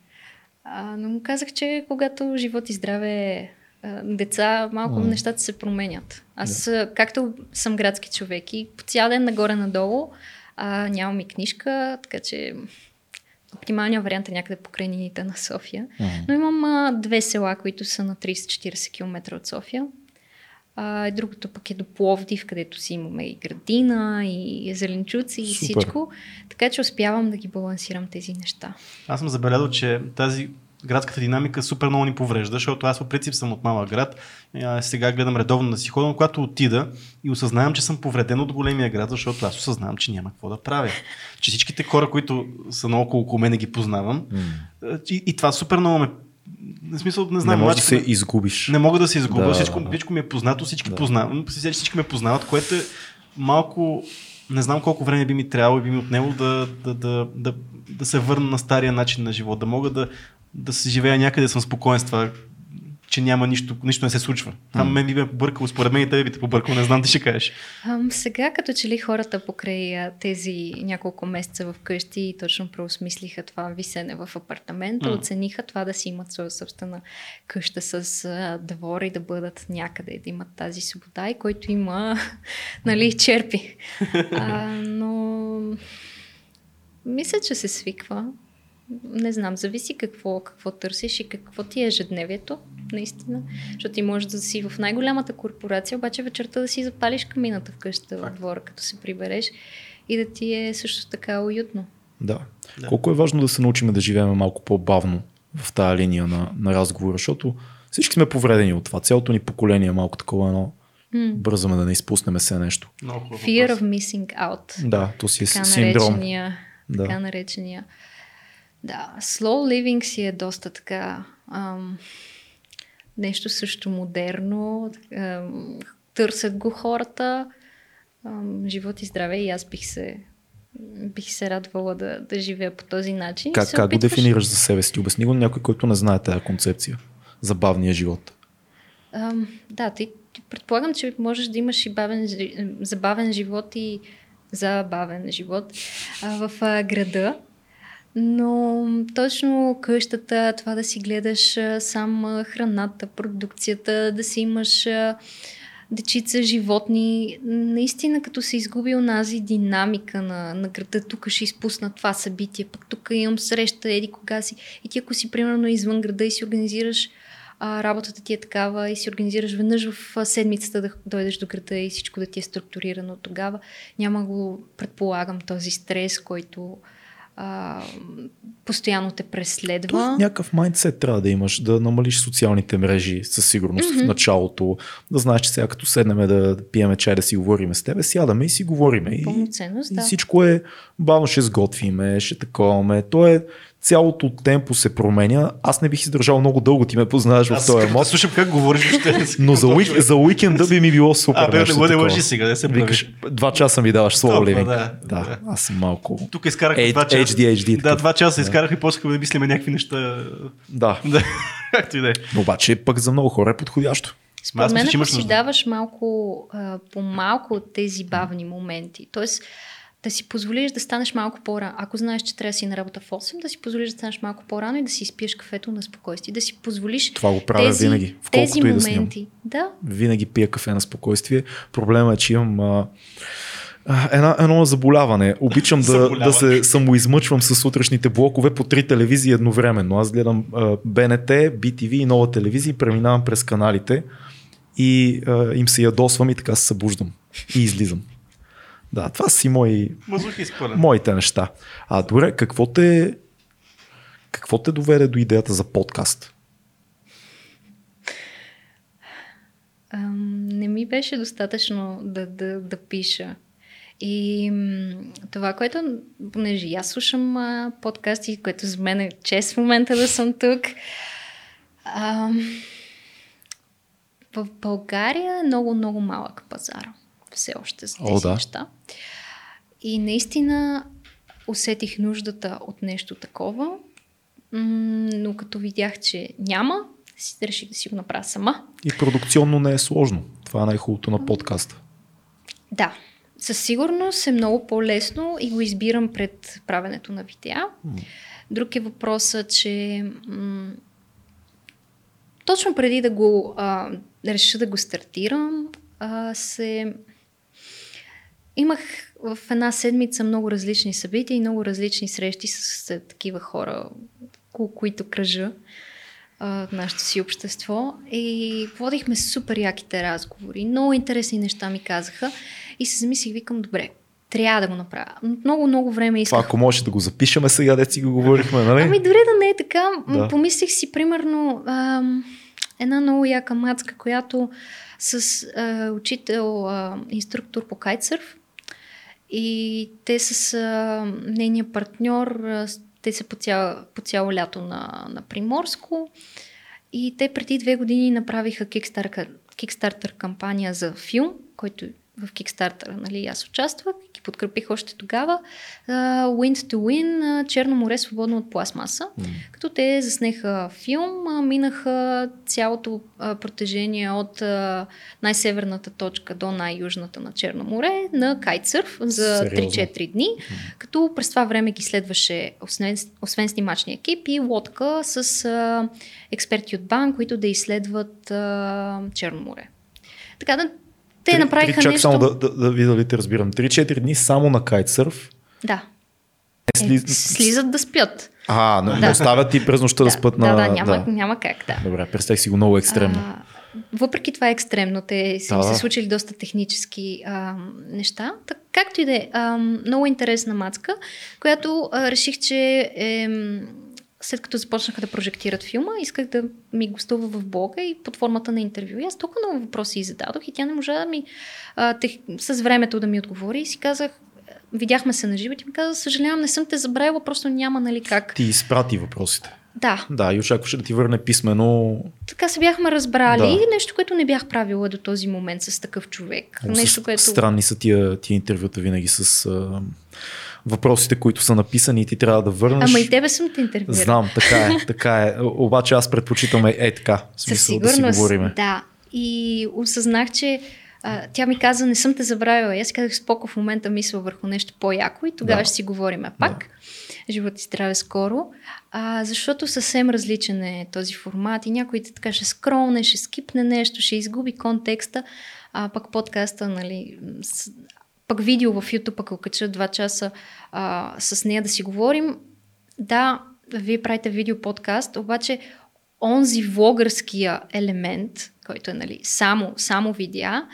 А, но му казах, че когато живот и здраве деца, малко mm. нещата се променят. Аз, yeah. както съм градски човек и по цял ден нагоре-надолу, а, нямам и книжка, така че оптималният вариант е някъде по крайнините на София. Mm. Но имам а, две села, които са на 30-40 км от София. А, другото пък е до Пловдив, където си имаме и градина, и зеленчуци, и Супер. всичко. Така че успявам да ги балансирам тези неща. Аз съм забелязал, че тази градската динамика супер много ни поврежда, защото аз по принцип съм от малък град. А, сега гледам редовно да си ходя, но когато отида и осъзнавам, че съм повреден от големия град, защото аз осъзнавам, че няма какво да правя. Че всичките хора, които са наоколо около мен, ги познавам. Mm. И, и това супер много ме в смисъл, не знам. Не можеш да се изгубиш. Не мога да се изгубя. Да, всичко, да. всичко ми е познато, всички да. познавам. Всички ме познават, което е малко не знам колко време би ми трябвало и би ми отнело да, да, да, да, да се върна на стария начин на живот, да мога да, да се живея някъде, съм спокоен с това, че няма нищо, нищо не се случва. Mm. мен би ме побъркало, според мен и тебе би те побъркал, не знам ти ще кажеш. Um, сега, като че ли хората покрай тези няколко месеца в къщи точно преосмислиха това висене в апартамента, mm. оцениха това да си имат своя собствена къща с а, двор и да бъдат някъде, да имат тази свобода и който има, нали, черпи. а, но мисля, че се свиква не знам, зависи какво, какво търсиш и какво ти е ежедневието, наистина. Защото ти можеш да си в най-голямата корпорация, обаче вечерта да си запалиш камината в къщата в двора, като се прибереш и да ти е също така уютно. Да. да. Колко е важно да се научим да живеем малко по-бавно в тази линия на, на разговора, защото всички сме повредени от това. Цялото ни поколение е малко такова едно Mm. Бързаме да не изпуснем се нещо. Fear of missing out. Да, то си е синдром. Наречения, да. Така наречения да, slow living си е доста така ам, нещо също модерно. Ам, търсят го хората. Ам, живот и здраве и аз бих се бих се радвала да, да живея по този начин. Как, как опитваш... го дефинираш за себе си? Обясни го на някой, който не знае тази концепция. забавния живот? Ам, да, ти, ти предполагам, че можеш да имаш и бавен, забавен живот и забавен живот а, в а, града. Но точно къщата, това да си гледаш сам храната, продукцията, да си имаш дечица, животни, наистина като се изгуби онази динамика на, на града, тук ще изпусна това събитие, пък тук имам среща, еди кога си. И ти ако си примерно извън града и си организираш а, работата ти е такава и си организираш веднъж в седмицата да дойдеш до града и всичко да ти е структурирано тогава, няма го предполагам този стрес, който а, постоянно те преследва. Тоест, някакъв майндсет трябва да имаш, да намалиш социалните мрежи със сигурност mm-hmm. в началото, да знаеш, че сега като седнем да, пиеме чай, да си говориме с тебе, сядаме и си говориме. И, и да. всичко е бавно ще сготвиме, ще таковаме. То е цялото темпо се променя. Аз не бих издържал много дълго, ти ме познаваш в Аз този като емот. слушам как говориш, ще Но за, уик, за уикенда би ми било супер. А, бе, не не такова. лъжи сега, да се прави. Викаш, два часа ми даваш слово ливинг. да, да, да. аз съм малко... Тук изкарахме H- два часа. HDHD, Да, два часа Да. изкарах и после да мислиме някакви неща. Да. Да, както и да е. Но обаче пък за много хора е подходящо. Според мен, ако си даваш малко, по-малко от тези бавни моменти, т.е. да си позволиш да станеш малко по-рано. Ако знаеш, че трябва да си на работа в 8, да си позволиш да станеш малко по-рано и да си изпиеш кафето на спокойствие. Да си позволиш Това го правя тези, винаги, в тези колкото и да снимам. моменти. Да, Винаги пия кафе на спокойствие. Проблема е, че имам а, една, едно заболяване. Обичам да, Заболяване. да се самоизмъчвам с сутрешните блокове по три телевизии едновременно. Аз гледам а, БНТ, BTV и нова телевизия и преминавам през каналите и а, им се ядосвам и така се събуждам. И излизам. Да, това са си мои, моите неща. А добре, какво те, какво те доведе до идеята за подкаст? Не ми беше достатъчно да, да, да пиша. И това, което, понеже аз слушам а, подкасти, което за мен е чест в момента да съм тук. Ам, в България е много, много малък пазар. Все още за О, тези да. неща. И наистина усетих нуждата от нещо такова, но като видях, че няма, си реших да си го направя сама. И продукционно не е сложно. Това е най-хубавото на подкаста. Да, със сигурност е много по-лесно и го избирам пред правенето на видеа. Друг е въпросът, че м- точно преди да го а, реша да го стартирам, а, се имах в една седмица много различни събития и много различни срещи с, такива хора, около които кръжа а, в нашето си общество. И водихме супер яките разговори. Много интересни неща ми казаха. И се замислих, викам, добре, трябва да го направя. Много, много време Това исках. ако можеш да го запишеме сега, де си го говорихме, нали? Ами дори да не е така, да. помислих си примерно ам, една много яка мацка, която с а, учител, а, инструктор по кайтсърф и те с а, нейния партньор, а, те са по, цяло, по цяло лято на, на Приморско. И те преди две години направиха Kickstarter кампания за филм, който в Kickstarter, нали, аз участвах, ги подкрепих още тогава. Uh, Wind to Win, uh, Черно море свободно от пластмаса. М. Като те заснеха филм, а, минаха цялото а, протежение от а, най-северната точка до най-южната на Черно море на кайтсърф за Сериозно? 3-4 дни, като през това време ги следваше освен, освен снимачния екип и лодка с а, експерти от БАН, които да изследват а, Черно море. Така да, те Три- направиха три, чак нещо... само да, да, да видя дали те разбирам. 3-4 дни само на кайтсърф. Да. Е, сли... слизат да спят. А, не, Да. не оставят и през нощта да, да, на... да, няма, няма как, да. Добре, представих си го много екстремно. А, въпреки това е екстремно. Те са Да, се да. случили доста технически а, неща. Так, както и да е, много интересна мацка, която а, реших, че е, след като започнаха да прожектират филма, исках да ми гостува в блога и под формата на интервю. И аз толкова много въпроси и зададох и тя не можа да ми а, тех, с времето да ми отговори и си казах, видяхме се на живо и ти ми каза, съжалявам, не съм те забравила, просто няма нали как. Ти изпрати въпросите. Да, Да, и очакваше да ти върне писмено. така се бяхме разбрали. Да. Нещо, което не бях правила до този момент с такъв човек. Много Нещо, са което... Странни са тия, тия интервюта винаги с а, въпросите, които са написани и ти трябва да върнеш. Ама и тебе съм те интервюирал. Знам, така е, така е. Обаче аз предпочитам е, е така, в смисъл да си говориме. Да. И осъзнах, че а, тя ми каза, не съм те забравила. И аз казах, споко в момента мисля върху нещо по-яко и тогава да. ще си говорим пак. Да. Живот и здраве скоро. А, защото съвсем различен е този формат и някой те така ще скролне, ще скипне нещо, ще изгуби контекста. А пък подкаста, нали, пък видео в YouTube, ако кача два часа а, с нея да си говорим. Да, вие правите видео подкаст, обаче онзи влогърския елемент, който е нали, само, само видеа,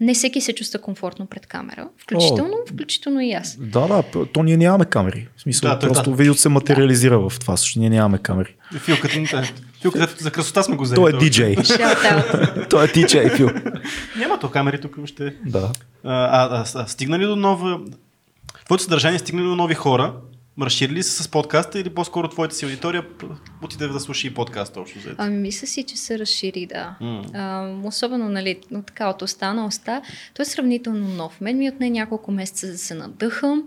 не всеки се чувства комфортно пред камера, включително, О, включително и аз. Да, да, то ние нямаме камери. В смисъл, да, просто да. видеото се материализира да. в това, защото ние нямаме камери. Филката, филката за красота сме го взели. Той е диджей. Той е диджей, Фил. Няма то камери тук още. Да. А, а, а, а стигнали до нова... Твоето съдържание стигнали до нови хора, разширили се с подкаста или по-скоро твоята си аудитория отиде да слуша и подкаста общо взето? Ами мисля си, че се разшири, да. Mm. А, особено, нали, така от оста на оста. Той е сравнително нов. Мен ми отне няколко месеца да се надъхам.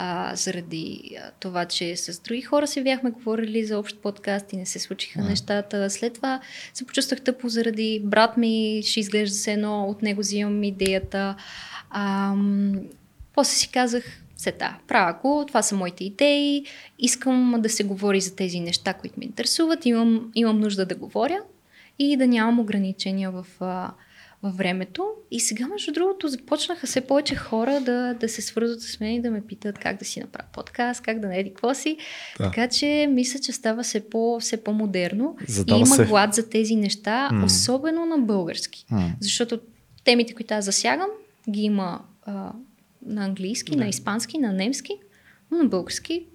А, заради а, това, че с други хора си бяхме говорили за общ подкаст и не се случиха mm. нещата. След това се почувствах тъпо заради брат ми, ще изглежда се едно, от него взимам идеята. А, после си казах, сета. Правя го, това са моите идеи, искам да се говори за тези неща, които ме интересуват, имам, имам нужда да говоря и да нямам ограничения в, във времето. И сега, между другото, започнаха все повече хора да, да се свързват с мен и да ме питат как да си направя подкаст, как да не еди какво си. Да. Така че мисля, че става все, по, все по-модерно. Задава и има се. глад за тези неща, mm. особено на български. Mm. Защото темите, които аз засягам, ги има а, на английски, да. на испански, на немски, но на български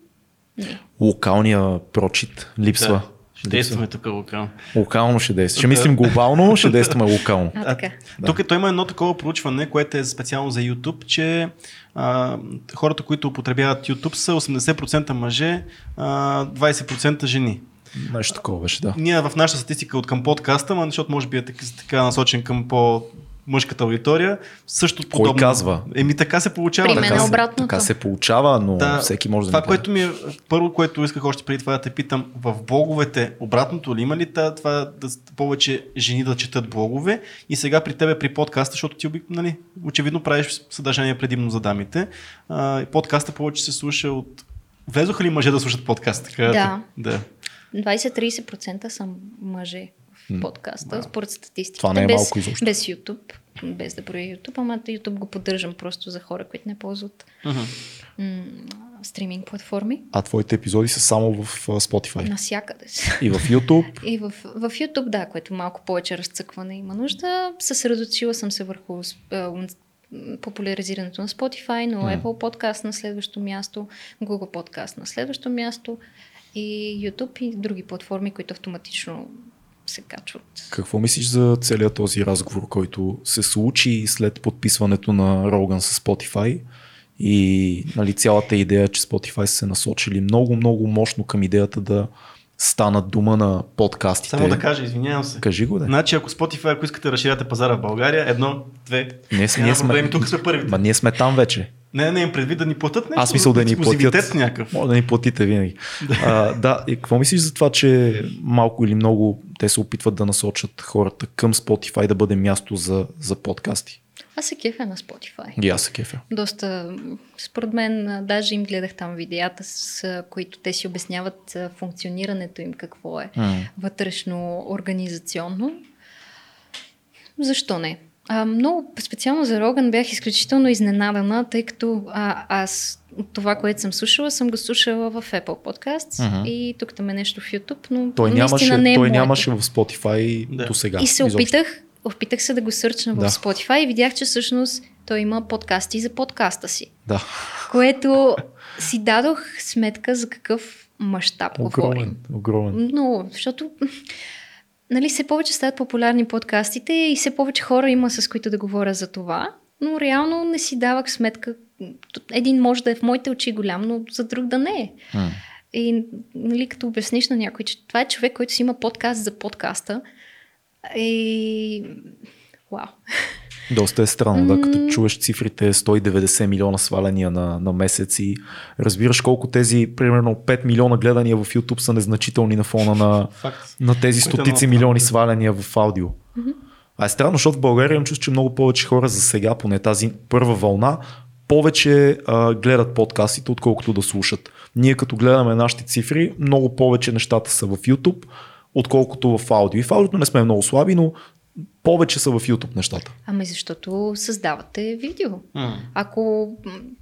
не. Локалния прочит липсва. Да. Ще действаме тук локално. Локално ще действаме. Ще мислим глобално, ще действаме локално. А, така. Да. Тук той има едно такова проучване, което е специално за YouTube, че а, хората, които употребяват YouTube са 80% мъже, а, 20% жени. Нещо такова беше, да. Ние в нашата статистика от към подкаста, защото може би е така, така насочен към по мъжката аудитория. Също подобно. Кой казва? Еми така се получава. При мен така, е обратното. Така се получава, но да, всеки може да Това, което ми е, първо, което исках още преди това да те питам, в блоговете обратното ли има ли това да повече жени да четат блогове и сега при тебе при подкаста, защото ти нали, очевидно правиш съдържание предимно за дамите, а, подкаста повече се слуша от Влезоха ли мъже да слушат подкаст? Така, да. да. 20-30% са мъже подкаста, да. според статистиката. Това не е без, малко изобщо. Без YouTube, без да броя YouTube, ама YouTube го поддържам просто за хора, които не ползват uh-huh. м- стриминг платформи. А твоите епизоди са само в Spotify? Насякъде. И в YouTube? И в, в YouTube, да, което малко повече разцъкване има нужда. Съсредоточила съм се върху популяризирането на Spotify, но hmm. Apple Podcast на следващо място, Google Podcast на следващо място и YouTube и други платформи, които автоматично се качват. Какво мислиш за целият този разговор, който се случи след подписването на Роган с Spotify и нали, цялата идея, че Spotify са се насочили много, много мощно към идеята да станат дума на подкастите. Само да кажа, извинявам се. Кажи го, да. Значи, ако Spotify, ако искате да разширяте пазара в България, едно, две. Ние, сме, ние сме, тук сме първите. Ма ние сме там вече. Не, не, им предвид да ни платят нещо. Аз мисля да ни платят. някакъв. Може да ни платите винаги. Да. А, да, и какво мислиш за това, че малко или много те се опитват да насочат хората към Spotify да бъде място за, за подкасти? Аз се кефя на Spotify. И аз се кефя. Доста, според мен, даже им гледах там видеята, с които те си обясняват функционирането им, какво е mm. вътрешно организационно. Защо не? А, много специално за Роган бях изключително изненадана, тъй като а, аз от това, което съм слушала, съм го слушала в Apple Podcasts uh-huh. и тук там е нещо в YouTube, но той нямаше, не е той нямаше в Spotify да. до сега. И се изобщо. опитах, опитах се да го сърчна да. в Spotify и видях, че всъщност той има подкасти за подкаста си. Да. Което си дадох сметка за какъв мащаб говорим. Огромен. Но, защото нали, все повече стават популярни подкастите и все повече хора има с които да говоря за това, но реално не си давах сметка. Един може да е в моите очи голям, но за друг да не е. Mm. И нали, като обясниш на някой, че това е човек, който си има подкаст за подкаста, и... Вау. Доста е странно, да, като чуеш цифрите 190 милиона сваления на, на месец и разбираш колко тези, примерно 5 милиона гледания в YouTube са незначителни на фона на, Факт. на тези е стотици милиони сваляния в аудио. А е странно, защото в България имам чувство, че много повече хора за сега, поне тази първа вълна, повече а, гледат подкастите, отколкото да слушат. Ние като гледаме нашите цифри, много повече нещата са в YouTube, отколкото в аудио. И в аудиото не сме много слаби, но повече са в YouTube нещата. Ами защото създавате видео. М. Ако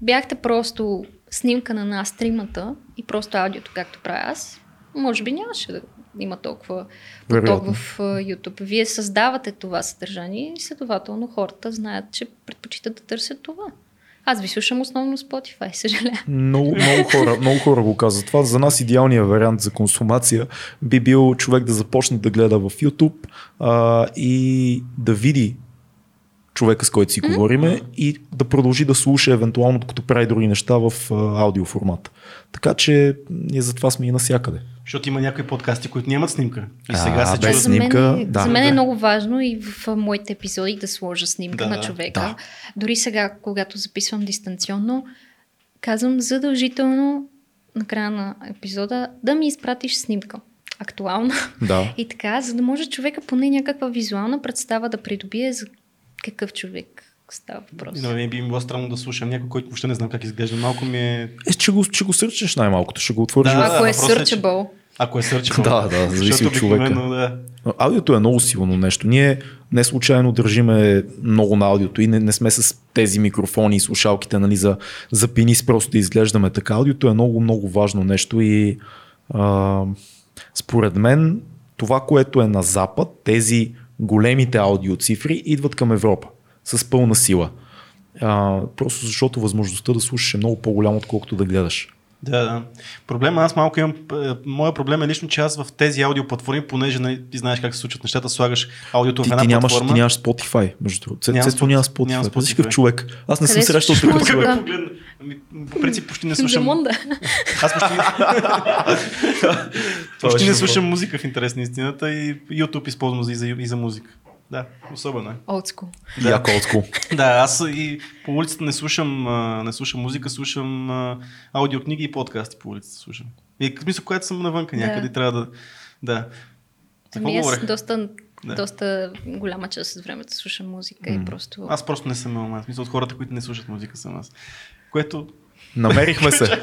бяхте просто снимка на нас тримата и просто аудиото, както правя аз, може би нямаше да има толкова поток в YouTube. Вие създавате това съдържание и следователно хората знаят, че предпочитат да търсят това. Аз ви слушам основно Spotify, съжалявам. Много, много, хора, много хора го казват. Това за нас идеалният вариант за консумация би бил човек да започне да гледа в YouTube а, и да види човека, с който си говориме и да продължи да слуша евентуално, докато прави други неща в а, аудио формат. Така че ние затова сме и навсякъде. Защото има някои подкасти, които нямат снимка. И А, сега се без чуват. за мен, снимка, е, да. за мен е Да. много важно и в а, моите епизоди да сложа снимка Да, на човека. да. Дори сега, когато записвам дистанционно, казвам задължително на края на епизода да ми изпратиш снимка. Актуална. Да. И така, за да може човека поне някаква визуална представа да придобие за какъв човек става въпрос. На мен би ми било странно да слушам някой, който въобще не знам как изглежда. Малко ми е... Е, че го, че го сърчеш най-малкото, ще го отвориш. Да, в- Ако е въпросът е, че- searchable. Ако е сърча. Да, да, зависи от човека. Да. Аудиото е много силно нещо. Ние не случайно държиме много на аудиото и не, не сме с тези микрофони и слушалките нали, за, за пенис просто да изглеждаме така. Аудиото е много, много важно нещо и а, според мен това, което е на Запад, тези големите аудиоцифри идват към Европа с пълна сила. А, просто защото възможността да слушаш е много по-голяма, отколкото да гледаш. Да, да. Проблема, аз малко имам. е, Моя проблем е лично, че аз в тези аудиоплатформи, понеже нали, ти знаеш как се случват нещата, слагаш аудиото Ти, в една ти, нямаш, платформа. ти нямаш Spotify, между другото. Няма Spotify. Нямам Spotify. Какъв човек. Аз не съм срещал такъв човек. по принцип почти не слушам. Демонда. Аз почти, почти не слушам музика в интерес на истината и YouTube използвам и, за, и за музика. Да, особено е. School. Да. Яко school. Да, аз и по улицата не слушам, а, не слушам музика, слушам а, аудиокниги и подкасти по улицата слушам. И в смисъл, когато съм навънка Да. някъде, трябва да... Да. Ами аз говорех? доста, Да. доста голяма част от времето слушам музика и просто... Аз просто не съм меломан. В смисъл, от хората, които не слушат музика съм аз. Което... Намерихме се.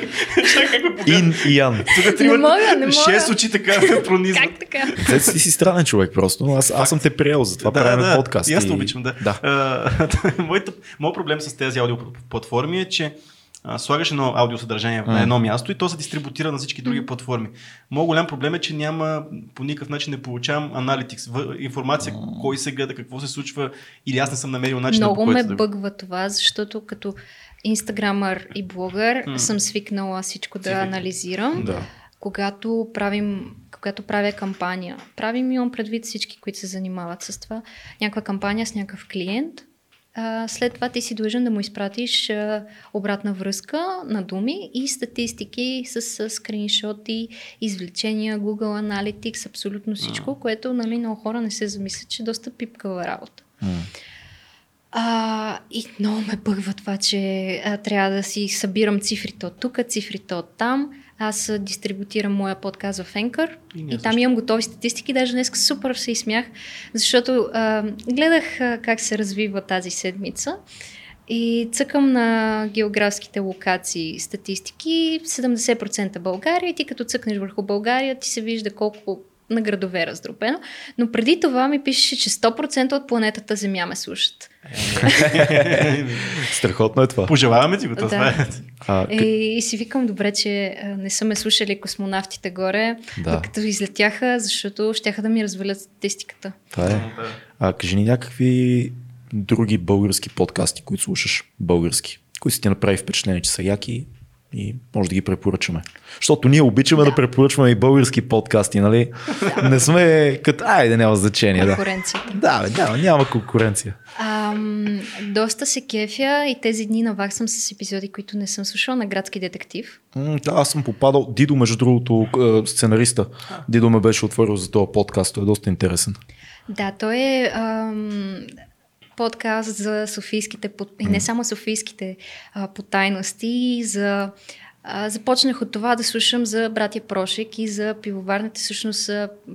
Ин и Ян. Тук Не мога, не мога. Шест очи така ме пронизват. Как така? Цец, ти си странен човек просто. но Аз, аз съм те приел, затова да, правим да, подкаст. И аз те обичам, да. да. А, моят, моят проблем с тези аудиоплатформи е, че слагаш едно аудиосъдържание М. на едно място и то се дистрибутира на всички други платформи. Моят голям проблем е, че няма по никакъв начин не получавам аналитикс, информация кой се гледа, какво се случва или аз не съм намерил начин Много по ме да... бъгва това, защото като инстаграмър и блогър М. съм свикнала всичко да анализирам. Да. Когато правим, когато правя кампания, правим, имам предвид всички, които се занимават с това, някаква кампания с някакъв клиент, а, след това ти си длъжен да му изпратиш а, обратна връзка на думи и статистики с а, скриншоти, извлечения, Google Analytics, абсолютно всичко, което нали, много хора не се замислят, че е доста пипкава работа. М. А, и много ме бъгва това, че а, трябва да си събирам цифрите от тук, цифрите от там. Аз дистрибутирам моя подкаст в Anchor И и, там имам готови статистики. Даже днес супер се изсмях, защото а, гледах а, как се развива тази седмица и цъкам на географските локации статистики. 70% България и ти като цъкнеш върху България, ти се вижда колко на градове е раздробено. Но преди това ми пишеше, че 100% от планетата Земя ме слушат. Страхотно е това. Пожелаваме ти го, това Да. е. А, И, к- и си викам добре, че не са ме слушали космонавтите горе, Да. докато излетяха, защото щяха да ми развалят статистиката. това е. А кажи ни някакви други български подкасти, които слушаш български, които си ти направи впечатление, че са яки и може да ги препоръчаме. Защото ние обичаме да, Да. препоръчваме и български подкасти, нали? Не сме като, айде, няма значение, да. Конкуренцията. Да, бе, няма, няма конкуренция. Ам, доста се кефя и тези дни наваксам с епизоди, които не съм слушала на Градски детектив. М, Да, аз съм попадал. Дидо, между другото, е, сценариста. Дидо ме беше отворил за този подкаст. Той е доста интересен. Да, той е ам, подкаст за софийските, и не само софийските а, потайности, за а, започнах от това да слушам за братя Прошек и за пивоварната. Всъщност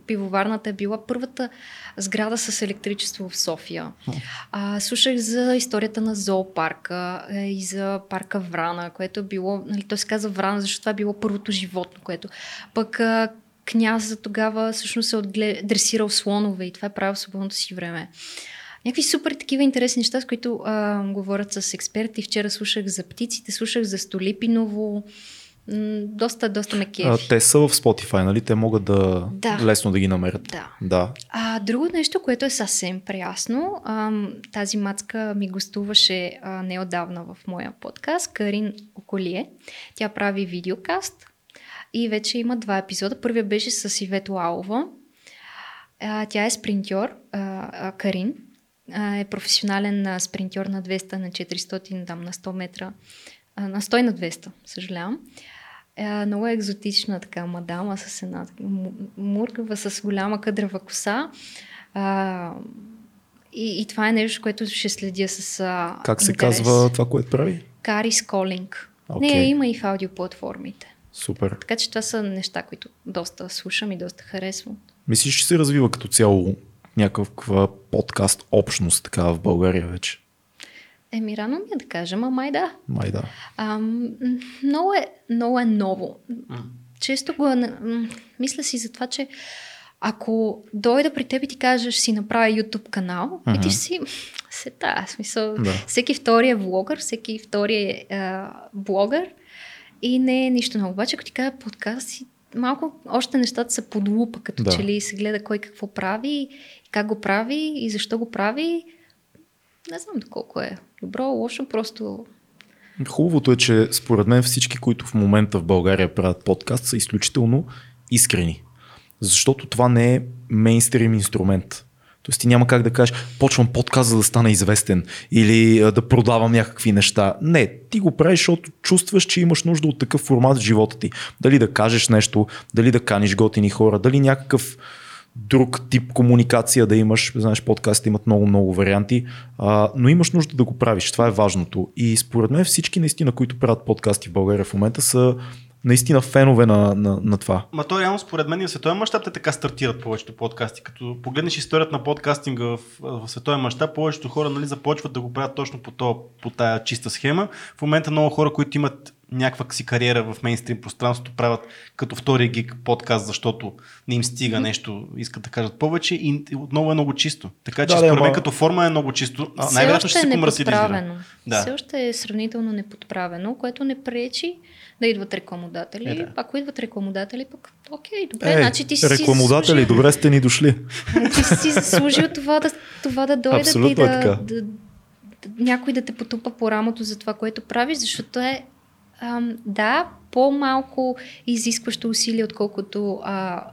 пивоварната е била първата сграда с електричество в София. А, слушах за историята на зоопарка е, и за парка Врана, което е било, нали, той се казва Врана, защото това е било първото животно, което пък а, княза тогава всъщност е отглед... дресирал слонове и това е правил свободното си време. Някакви супер такива интересни неща, с които а, говорят с експерти. Вчера слушах за птиците, слушах за Столипиново. М- доста, доста ме кефи. А, те са в Spotify, нали? Те могат да, Да. лесно да ги намерят. Да. Да. А, друго нещо, което е съвсем приясно, ам, тази мацка ми гостуваше а, неодавна в моя подкаст, Карин Околие. Тя прави видеокаст и вече има два епизода. Първият беше с Ивето Алова. А, тя е спринтьор, а, а, Карин. Е професионален спринтьор на 200, на 400, там, на 100 метра. На 100 и на 200, съжалявам. Е, много екзотична така мадама с една мургава, с голяма къдрава коса. А, и, и това е нещо, което ще следя с а, Как се интерес. казва това, което прави? Карис Колинг. Окей. Не, има и в аудиоплатформите. Супер. Така че това са неща, които доста слушам и доста харесвам. Мислиш, че се развива като цяло някаква подкаст общност така в България вече? Еми, рано ми е да кажа, ама май да. Май да. Ам, много, е, много е ново. Често го... Мисля си за това, че ако дойда при теб и ти кажеш, си направя YouTube канал, и ти си... Се смисъл. Да. Всеки втори е влогър, всеки втори е а, блогър и не е нищо ново. Обаче, ако ти кажа подкаст, си- малко още нещата са под лупа, като Да. че ли се гледа кой какво прави, как го прави и защо го прави. Не знам доколко е добро, лошо, просто Хубавото е, че според мен всички, които в момента в България правят подкаст, са изключително искрени. Защото това не е мейнстрим инструмент. Тоест ти няма как да кажеш, почвам подкаст, за да стана известен или да продавам някакви неща. Не, ти го правиш, защото чувстваш, че имаш нужда от такъв формат в живота ти. Дали да кажеш нещо, дали да каниш готини хора, дали някакъв друг тип комуникация да имаш. Знаеш, подкастите имат много-много варианти, а, но имаш нужда да го правиш. Това е важното. И според мен всички наистина, които правят подкасти в България в момента са наистина фенове на, на, на това. Ма то реално според мен и в световен мащаб те така стартират повечето подкасти. Като погледнеш историята на подкастинга в, в световен мащаб, повечето хора нали, започват да го правят точно по, то, по тая чиста схема. В момента много хора, които имат някаква си кариера в мейнстрим пространството, правят като втори гик подкаст, защото не им стига нещо, искат да кажат повече и отново е много чисто. Така че Да, според мен ама- като форма е много чисто. Най-вероятно ще е се комерциализира. неподправено. Да. Все още е сравнително неподправено, което не пречи да идват рекламодатели. Е, да. Ако идват рекламодатели, пък окей, добре, Е, значи ти си рекламодатели, заслужил, добре сте ни дошли. ти си заслужил това да, това да дойдат Абсолютно и е да, така. да, да, някой да те потупа по рамото за това, което правиш, защото е ам, да, по-малко изискващо усилие, отколкото а,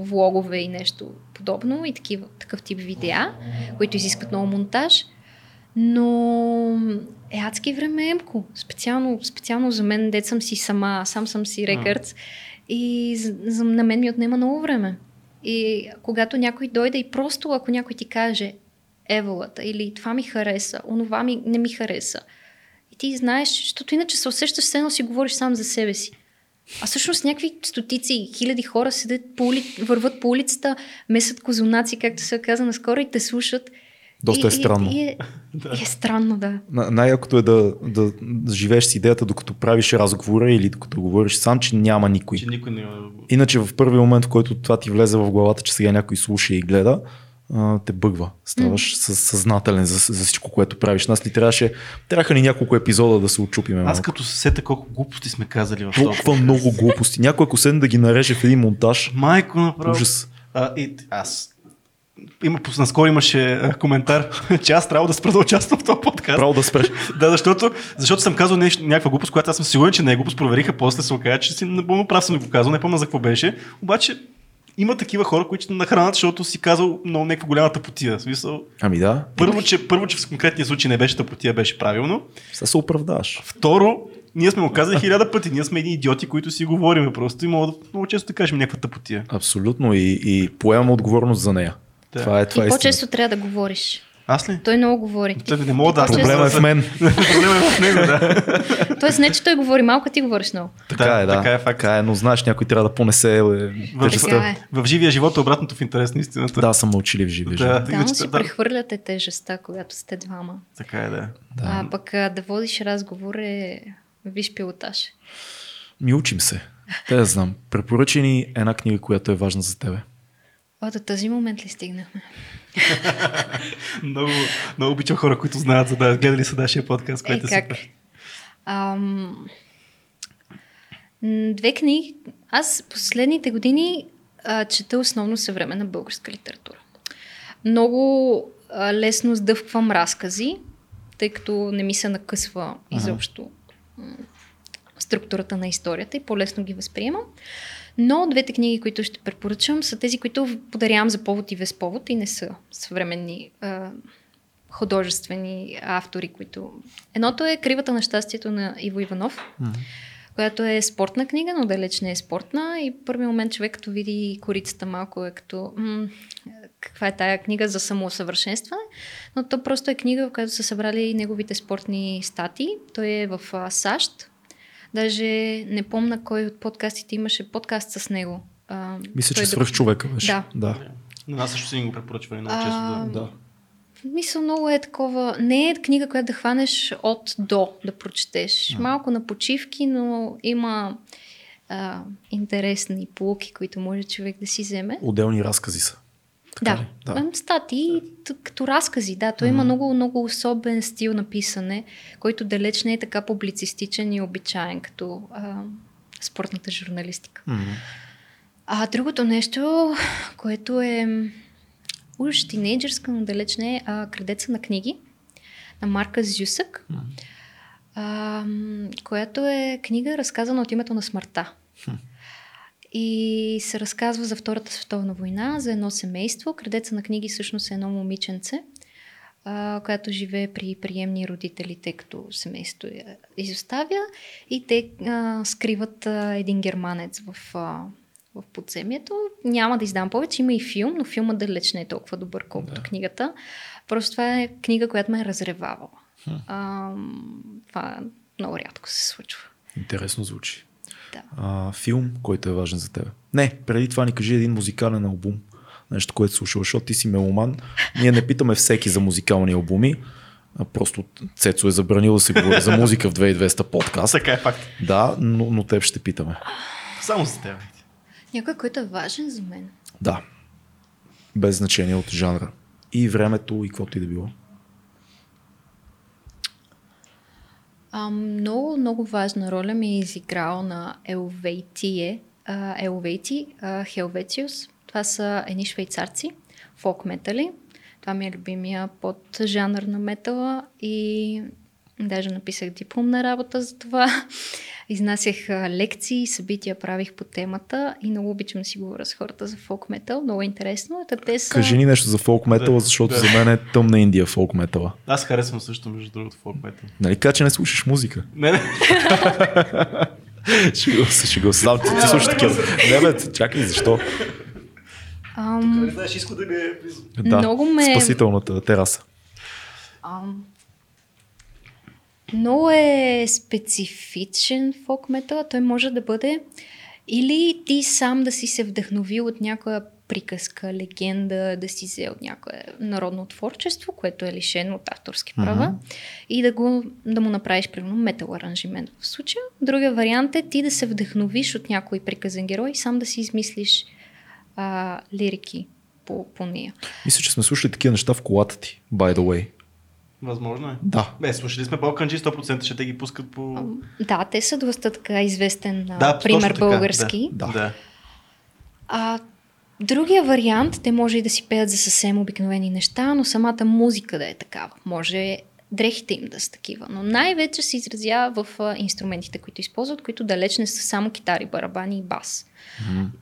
влогове и нещо подобно и такива, такъв тип видеа, които изискват много монтаж. Но е адски времеемко. Специално, специално за мен, дет съм си сама, сам съм си рекърдс и за, на мен ми отнема много време. И когато някой дойде и просто ако някой ти каже еволата или това ми хареса, онова ми не ми хареса. И ти знаеш, защото иначе се усещаш, все едно си говориш сам за себе си. А всъщност някакви стотици, хиляди хора седят по ули... върват по улицата, месят козунаци, както се каза наскоро, и те слушат. Доста и, е странно. И, и, е, и е странно, да. На- Най-якото е да, да, да живееш с идеята, докато правиш разговора или докато говориш сам, че няма никой. Че никой не... Иначе в първи момент, в който това ти влезе в главата, че сега някой слуша и гледа, а, те бъгва. Ставаш със- съзнателен за, за всичко, което правиш. Нас ни трябваше, трябваха ни няколко епизода да се очупиме. Аз като се сета колко глупости сме казали в Толкова много глупости. Някой ако седне да ги нареже в един монтаж, Майко направо. ужас. А, и, аз има, наскоро имаше а, коментар, че аз трябва да спра да участвам в този подкаст. Право да спреш. Да, защото, защото съм казал нещо, някаква глупост, която аз съм сигурен, че не е глупост. Провериха, после се оказа, че си напълно прав съм го казал, не помня за какво беше. Обаче има такива хора, които на храната, защото си казал много някаква голяма тъпотия. Смисъл, Ами да, първо, че, първо, че в конкретния случай не беше тъпотия, беше правилно. сега се оправдаваш. Второ, ние сме го казали хиляда пъти. Ние сме едни идиоти, които си говориме просто и мога да, много често да кажем някаква тъпотия. Абсолютно и, и поемам отговорност за нея. Да. Това е, това и е истина. по-често трябва да говориш. Аз ли? Той много говори. Той не мога да. Проблема е в мен. Проблема е в него, да. Тоест не, че той говори малко, ти говориш много. Така Да, е, да. така е факт. Така е, но знаеш, някой трябва да понесе е, В, тежестта. Е. в живия живот е обратното в интерес на истината. Да, съм мълчалив живи. живот. да, Да, иначе- но си да, прехвърляте тежестта, когато сте двама. Така е, да. Да. А пък да водиш разговор е виж пилотаж. Ми учим се. Те да знам. Препоръчай ни една книга, която е важна за тебе. О, до този момент ли стигнахме? Много, много обичам хора, които знаят, за да гледали са нашия подкаст, Е, което е как? супер. Ам... Две книги. Аз последните години а, чета основно съвременна българска литература. Много а, лесно сдъвквам разкази, тъй като не ми се накъсва изобщо м, структурата на историята и по-лесно ги възприемам. Но двете книги, които ще препоръчам, са тези, които подарявам за повод и без повод и не са съвременни а, художествени автори, които... Едното е Кривата на щастието на Иво Иванов, която е спортна книга, но далеч не е спортна. И в първи момент човек, като види корицата малко, е като м- каква е тая книга за самоусъвършенстване. Но то просто е книга, в която са събрали неговите спортни статии. Той е в САЩ. Даже не помна кой от подкастите имаше подкаст с него. А, Мисля, че да- свръх човека беше. Да. да. На нас също си ни го препоръчвали много А, често. Да. да. Мисля, много е такова. Не е книга, която да хванеш от до да прочетеш. Малко на почивки, но има а, интересни полуки, които може човек да си вземе. Отделни разкази са. Така Да, ли? да. статии като разкази. Да, той има много, много особен стил на писане, който далеч не е така публицистичен и обичаен, като а, спортната журналистика. А другото нещо, което е уж тинейджърска, но далеч не е а, Крадеца на книги на Марка Зюсък, а, която е книга разказана от името на смъртта. И се разказва за Втората световна война, за едно семейство. Крадеца на книги всъщност е едно момиченце, а, която живее при приемни родители, тъй като семейството я изоставя и те а, скриват а, един германец в, а, в подземието. Няма да издам повече, има и филм, но филмът далеч не е толкова добър, колкото да. книгата. Просто това е книга, която ме е разревавала. А, това много рядко се случва. Интересно звучи. Да. А, филм, който е важен за теб. Не, преди това ни кажи един музикален албум. Нещо, което слушаш, защото ти си меломан. Ние не питаме всеки за музикални албуми. А просто Цецо е забранил да се говори за музика в 2200 подкаст. Така е факт. Да, но, но теб ще питаме. Само за теб. Някой, който е важен за мен. Да. Без значение от жанра. И времето, и каквото и да било. А, много, много важна роля ми е изиграл на Елвейти, а, Хелветиус. Това са едни швейцарци, фолк метали. Това ми е любимия под жанр на метала и даже написах дипломна работа за това. Изнасях лекции, събития правих по темата и много обичам да си говоря с хората за фолк метал. Много интересно. Та те са... Кажи ни нещо за фолк метала, Да, защото да. за мен е тъмна Индия фолк метала. Аз харесвам също, между другото, фолк метал. Нали кажа, че не слушаш музика? Не, не. Шегува се, шегува се. Знам, ти, ти слушаш такива. Не, бе, чакай, защо? Ам, знаеш, иска да ми е близо. Да, Много ме- спасителната тераса. Ам, много е специфичен фолк метал. Той може да бъде или ти сам да си се вдъхновил от някоя приказка, легенда, да си взел някое народно творчество, което е лишено от авторски права Мгм. и да, го, да му направиш, примерно, метал аранжимент в случая. Другия вариант е ти да се вдъхновиш от някой приказен герой и сам да си измислиш а, лирики по, по нея. Мисля, че сме слушали такива неща в колата ти, by the way. Възможно е. Да. Бе, слушали сме Балканджи, 100% ще те ги пускат по... Да, те са доста така известен Да, пример така, български. Да. да. А, другия вариант, те може и да си пеят за съвсем обикновени неща, но самата музика да е такава. Може дрехите им да са такива, но най-вече се изразява в инструментите, които използват, които далеч не са само китари, барабани и бас.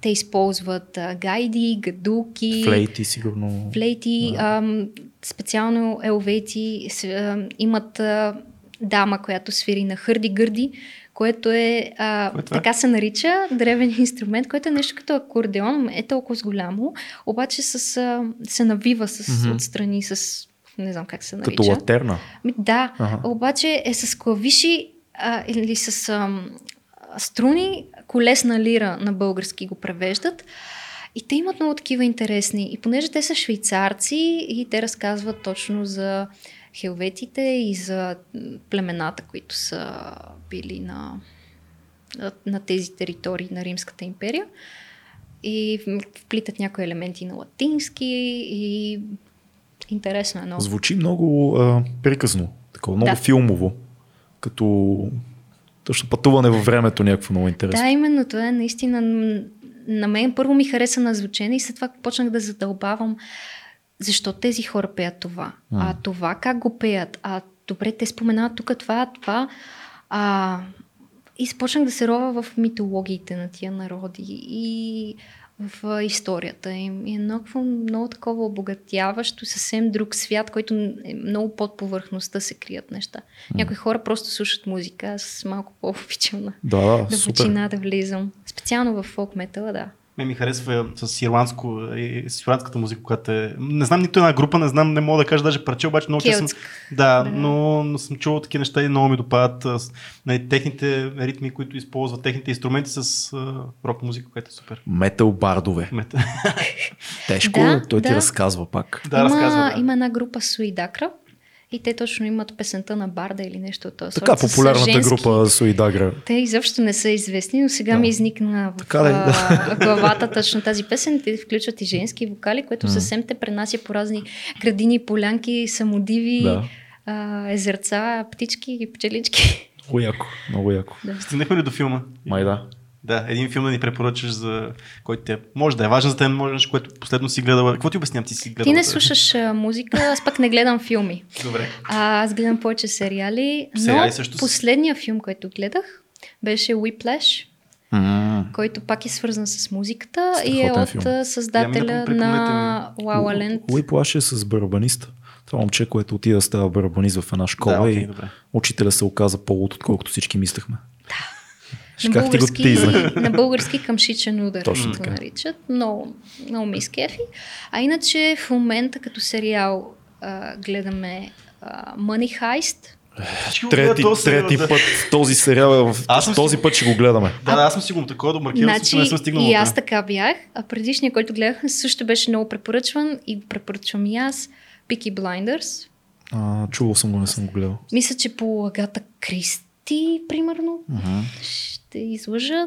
Те използват а, гайди, гадулки, Флейти, сигурно. флейти, ам, специално ам, имат а, дама, която свири на хърди-гърди, което е, а, Кое е така се нарича, древен инструмент, което е нещо като акордеон, е толкова с голямо, обаче с, а, се навива с, Мгм. отстрани с не знам как се нарича. Като латерна. Ми, да, Ага. обаче е с клавиши а, или с ам, струни, колесна лира на български го превеждат. И те имат много такива интересни. И понеже те са швейцарци и те разказват точно за хелветите и за племената, които са били на, на, на тези територии на Римската империя. И вплитат някои елементи на латински и интересно е много. Звучи много а, приказно, такова, много Да. филмово. Като точно пътуване във времето някакво много интересно. Да, именно това е наистина. На мен първо ми хареса на звучение и след това почнах да задълбавам защо тези хора пеят това. А това как го пеят? А добре, те споменават тук това, това. А, и започнах да се рова в митологиите на тия народи и в историята им. И е много, много такова обогатяващо, съвсем друг свят, който е много под повърхността се крият неща. Някои хора просто слушат музика, аз малко по-обичам на Да, да, да влизам. Специално в фолк метала, да. Ме ми харесва с ирландско и с ирландската музика, която е... Не знам нито една група, не знам, не мога да кажа даже парче, обаче много съм... Да, Да. но, но съм чувал такива неща и много ми допадат. Нали, техните ритми, които използват, техните инструменти с а, рок музика, която е супер. Метал бардове. Мета. Тежко, Да, той ти да. разказва пак. да, има, разказва. Да. има една група Суидакра и те точно имат песента на Барда или нещо от този Така, сорт, популярната женски. група Суидагра. Те изобщо не са известни, но сега Да. ми изникна в Така ли? а, главата точно тази песен. Те включват и женски вокали, което съвсем те пренася по разни градини, полянки, самодиви, Да. а, езерца, птички и пчелички. Много яко, много яко. Стигнахме ли до филма? Май да. Да, един филм да ни препоръчаш за който те може да е важен за теб, може което последно си гледала. Какво ти обяснявам? Ти си гледала? Ти не слушаш а, музика, аз пък не гледам филми. Добре. А, аз гледам повече сериали, но Сериали също с- последния филм, който гледах, беше Whiplash, М, който пак е свързан с музиката и е Страхотен от филм. създателя напомнете на La La Land. Плаш е с барабаниста. Това момче, което отида да става барабанист в една школа Да, окей, и добре. учителя се оказа по-луд, отколкото всички мислехме. На Как ти го български, тизнах? на български къмшичен удар, Точно го така. наричат. Много, много ми изкефи. А иначе в момента като сериал а, гледаме а, Money Heist. Го Трети, трети път този сериал е в... Аз този си- път ще го гледаме. Да, да, аз съм сигурно такова, да маркирам значи, не съм стигнал. и аз така бях, а предишния, който гледах, също беше много препоръчван и го препоръчвам и аз. Peaky Blinders. А, чувал съм го, не съм го гледал. Мисля, че по Агата Кристи, примерно, ще излъжа.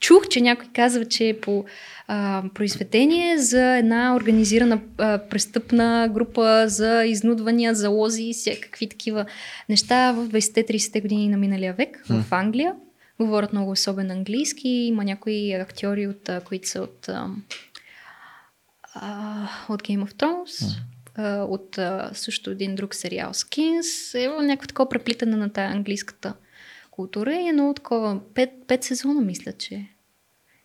Чух, че някой казва, че е по а, произведение за една организирана а, престъпна група за изнудвания, залози и всякакви такива неща в 20-30 години на миналия век в Англия. Говорят много особен английски. Има някои актьори, от, а, които са от, а, от Game of Thrones. А, от а, също един друг сериал Skins. Е някакво такова преплитане на тая английската култура и е много такова. Пет, пет сезона мисля, че е.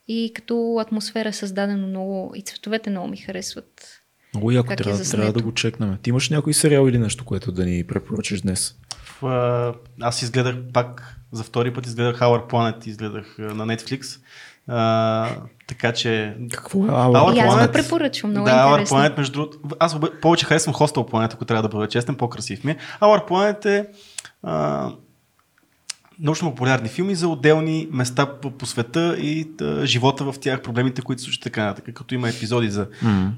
И като атмосфера е създадено много и цветовете много ми харесват. Много яко, Как е трябва, заснето. трябва да го чекнем. Ти имаш някой сериал или нещо, което да ни препоръчаш днес? В, аз изгледах пак, за втори път изгледах Our Planet, изгледах на Netflix. А, така че... Какво е? Our и аз го препоръчвам, много да, Our. Planet, между другото, аз повече харесвам Hostel Planet, ако трябва да бъда честен, по-красив ми е. Our Planet е а, научно популярни филми за отделни места по, по света и а, живота в тях, проблемите, които се случват и така нататък. Като има епизоди за,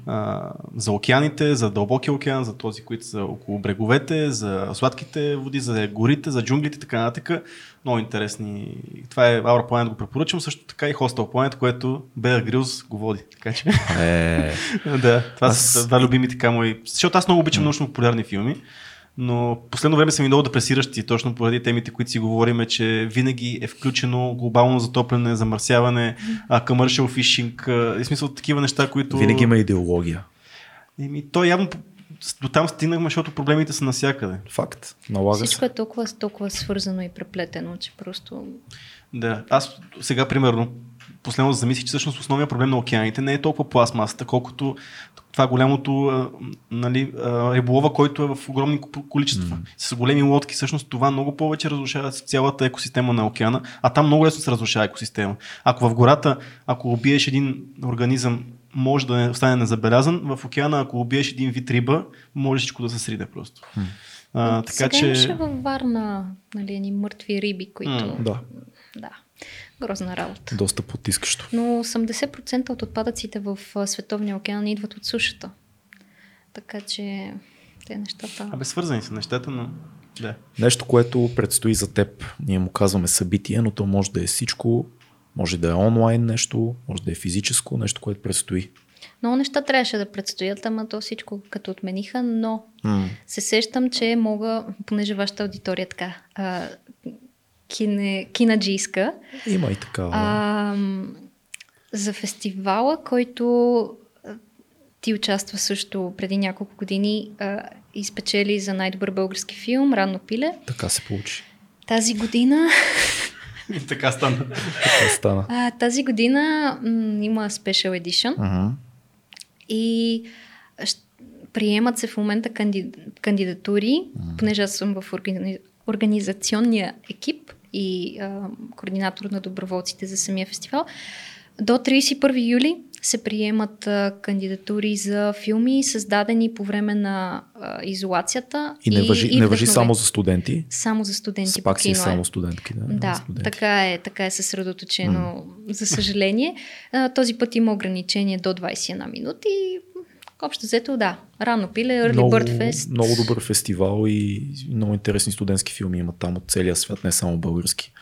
а, за океаните, за дълбокия океан, за този, които са около бреговете, за сладките води, за горите, за джунглите и така нататък. Много интересни. Това е Our Planet, го препоръчвам. Също така и Hostel Planet, което Bear Grylls го води. Така че... Е, да, това Аз- са два любими така мои. Защото аз много обичам научно популярни филми, но последно време са ми много депресиращи, точно поради темите, които си говориме, че винаги е включено глобално затопляне, замърсяване, commercial fishing, а, и смисъл такива неща, които... винаги има идеология. Еми, то явно до там стигнахме, защото проблемите са навсякъде. Факт. Налага Всичко се. е толкова, толкова свързано и преплетено, че просто... Да, аз сега примерно последно замислих, че всъщност основният проблем на океаните не е толкова пластмасата, колкото това голямото а, нали, риболова, който е в огромни ко- количества. Mm. С големи лодки, всъщност това много повече разрушава цялата екосистема на океана, а там много лесно се разрушава екосистема. Ако в гората, ако убиеш един организъм, може да не остане незабелязан. В океана, ако убиеш един вид риба, може всичко да се сриде просто. А, така Сега че... имаше във Варна нали, мъртви риби, които... М, Да, да. Грозна работа. доста потискащо. Но 80% от отпадъците в Световния океан идват от сушата. Така че те нещата... Абе, свързани са нещата, но... Да. Нещо, което предстои за теб. Ние му казваме събитие, но то може да е всичко. Може да е онлайн нещо, може да е физическо, нещо, което предстои. Много неща трябваше да предстоят, ама то всичко като отмениха, но М. се сещам, че мога, понеже вашата аудитория така, а, кине, кинаджийска, Има и такава. а, за фестивала, който ти участва също преди няколко години а, и спечели за най-добър български филм Ранно пиле. Така се получи. Тази година, И така стана. Така стана. а, тази година м, има Special Edition. Мгм. И приемат се в момента канди... кандидатури, понеже аз съм в органи... организационния екип и а, координатор на доброволците за самия фестивал. До 31 юли се приемат а, кандидатури за филми, създадени по време на а, изолацията. И не въжи, не въжи само за студенти. Само за студенти. Пак си е само студентки. Да, Да, студенти. така е, така е съсредоточено, за съжаление. А, този път има ограничение до 21 минути. Общо взето, да. Рано пиле, Early много, Bird Fest. много добър фестивал и много интересни студентски филми има там от целия свят, не само български.